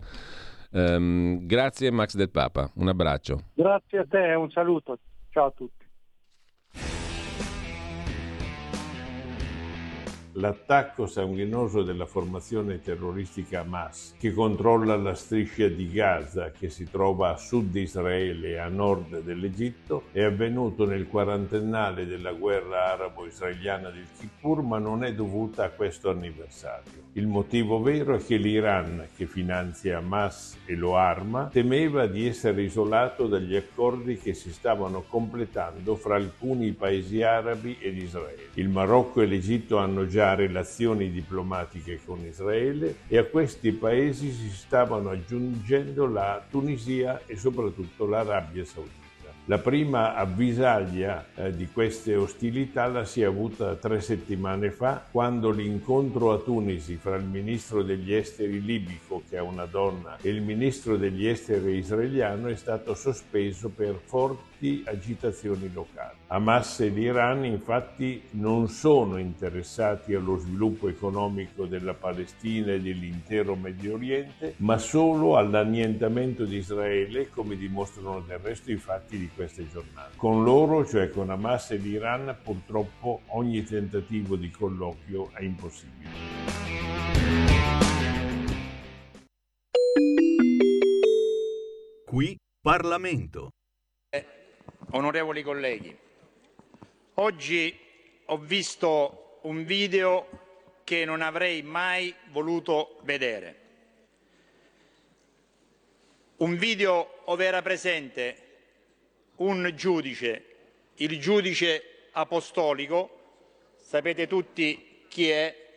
Ehm, grazie Max Del Papa, un abbraccio. Grazie a te un saluto. Ciao a tutti. L'attacco sanguinoso della formazione terroristica Hamas, che controlla la striscia di Gaza che si trova a sud di Israele e a nord dell'Egitto, è avvenuto nel quarantennale della guerra arabo-israeliana del Kippur, ma non è dovuta a questo anniversario. Il motivo vero è che l'Iran, che finanzia Hamas e lo arma, temeva di essere isolato dagli accordi che si stavano completando fra alcuni paesi arabi ed Israele. Il Marocco e l'Egitto hanno già relazioni diplomatiche con Israele e a questi paesi si stavano aggiungendo la Tunisia e soprattutto l'Arabia Saudita. La prima avvisaglia eh, di queste ostilità la si è avuta tre settimane fa, quando l'incontro a Tunisi fra il ministro degli esteri libico, che è una donna, e il ministro degli esteri israeliano è stato sospeso per forti agitazioni locali. Hamas e l'Iran infatti non sono interessati allo sviluppo economico della Palestina e dell'intero Medio Oriente, ma solo all'annientamento di Israele, come dimostrano del resto i fatti di queste giornate. Con loro, cioè con Hamas e l'Iran, purtroppo ogni tentativo di colloquio è impossibile. Qui Parlamento. Onorevoli colleghi, oggi ho visto un video che non avrei mai voluto vedere. Un video dove era presente un giudice, il giudice apostolico, sapete tutti chi è,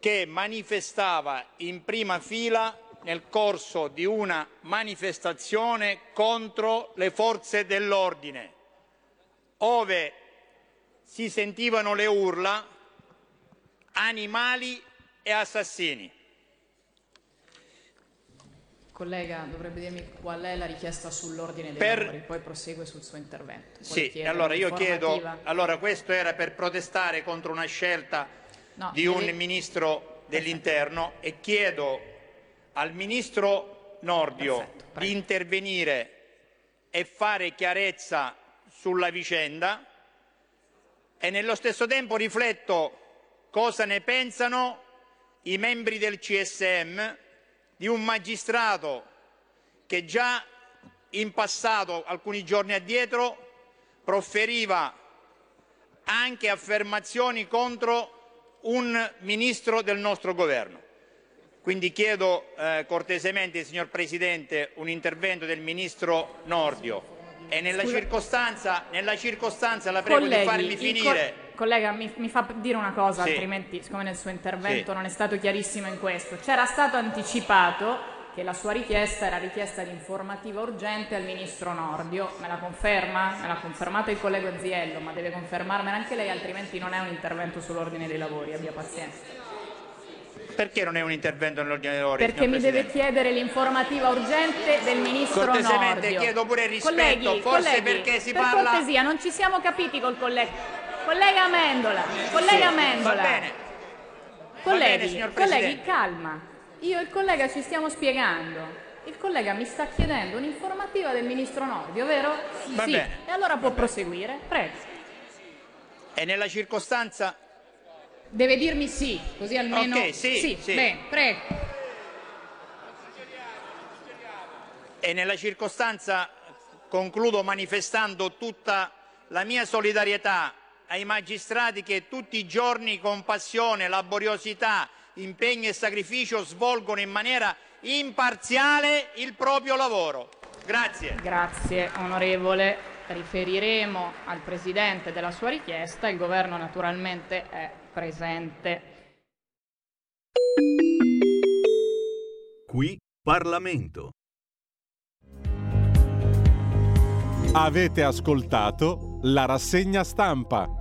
che manifestava in prima fila nel corso di una manifestazione contro le forze dell'ordine, ove si sentivano le urla animali e assassini. Collega, dovrebbe dirmi qual è la richiesta sull'ordine dei Per- lavori, poi prosegue sul suo intervento. Sì, allora io chiedo, allora questo era per protestare contro una scelta No, di un deve- ministro dell'interno e chiedo al ministro Nordio di intervenire e fare chiarezza sulla vicenda e nello stesso tempo rifletto cosa ne pensano i membri del CSM di un magistrato che già in passato, alcuni giorni addietro, proferiva anche affermazioni contro un ministro del nostro governo. Quindi chiedo eh, cortesemente, signor Presidente, un intervento del Ministro Nordio e nella circostanza, nella circostanza, la prego Colleghi, di farmi finire. Co- collega, mi, mi fa dire una cosa, Sì. altrimenti, siccome nel suo intervento Sì. non è stato chiarissimo in questo, c'era stato anticipato che la sua richiesta era richiesta di informativa urgente al ministro Nordio. Me la conferma? Me l'ha confermato il collega Ziello, ma deve confermarmela anche lei, altrimenti non è un intervento sull'ordine dei lavori. Abbia pazienza. Perché non è un intervento nell'ordine dei lavori? Perché mi deve Presidente? chiedere l'informativa urgente del ministro Cortesemente Nordio. chiedo pure rispetto, colleghi, forse colleghi, perché si per parla- cortesia, non ci siamo capiti col collega. Collega Amendola, collega Sì, bene. Colleghi, colleghi, calma. Io e il collega ci stiamo spiegando. Il collega mi sta chiedendo un'informativa del ministro Nordio, vero? Va sì. bene. E allora può proseguire. Prego. E nella circostanza Deve dirmi sì, così almeno. Ok, sì, sì. Bene, prego. E nella circostanza concludo manifestando tutta la mia solidarietà ai magistrati che tutti i giorni con passione, laboriosità, impegno e sacrificio svolgono in maniera imparziale il proprio lavoro. Grazie. Grazie onorevole. Riferiremo al Presidente della sua richiesta. Il Governo naturalmente è presente. Qui Parlamento. Avete ascoltato la rassegna stampa.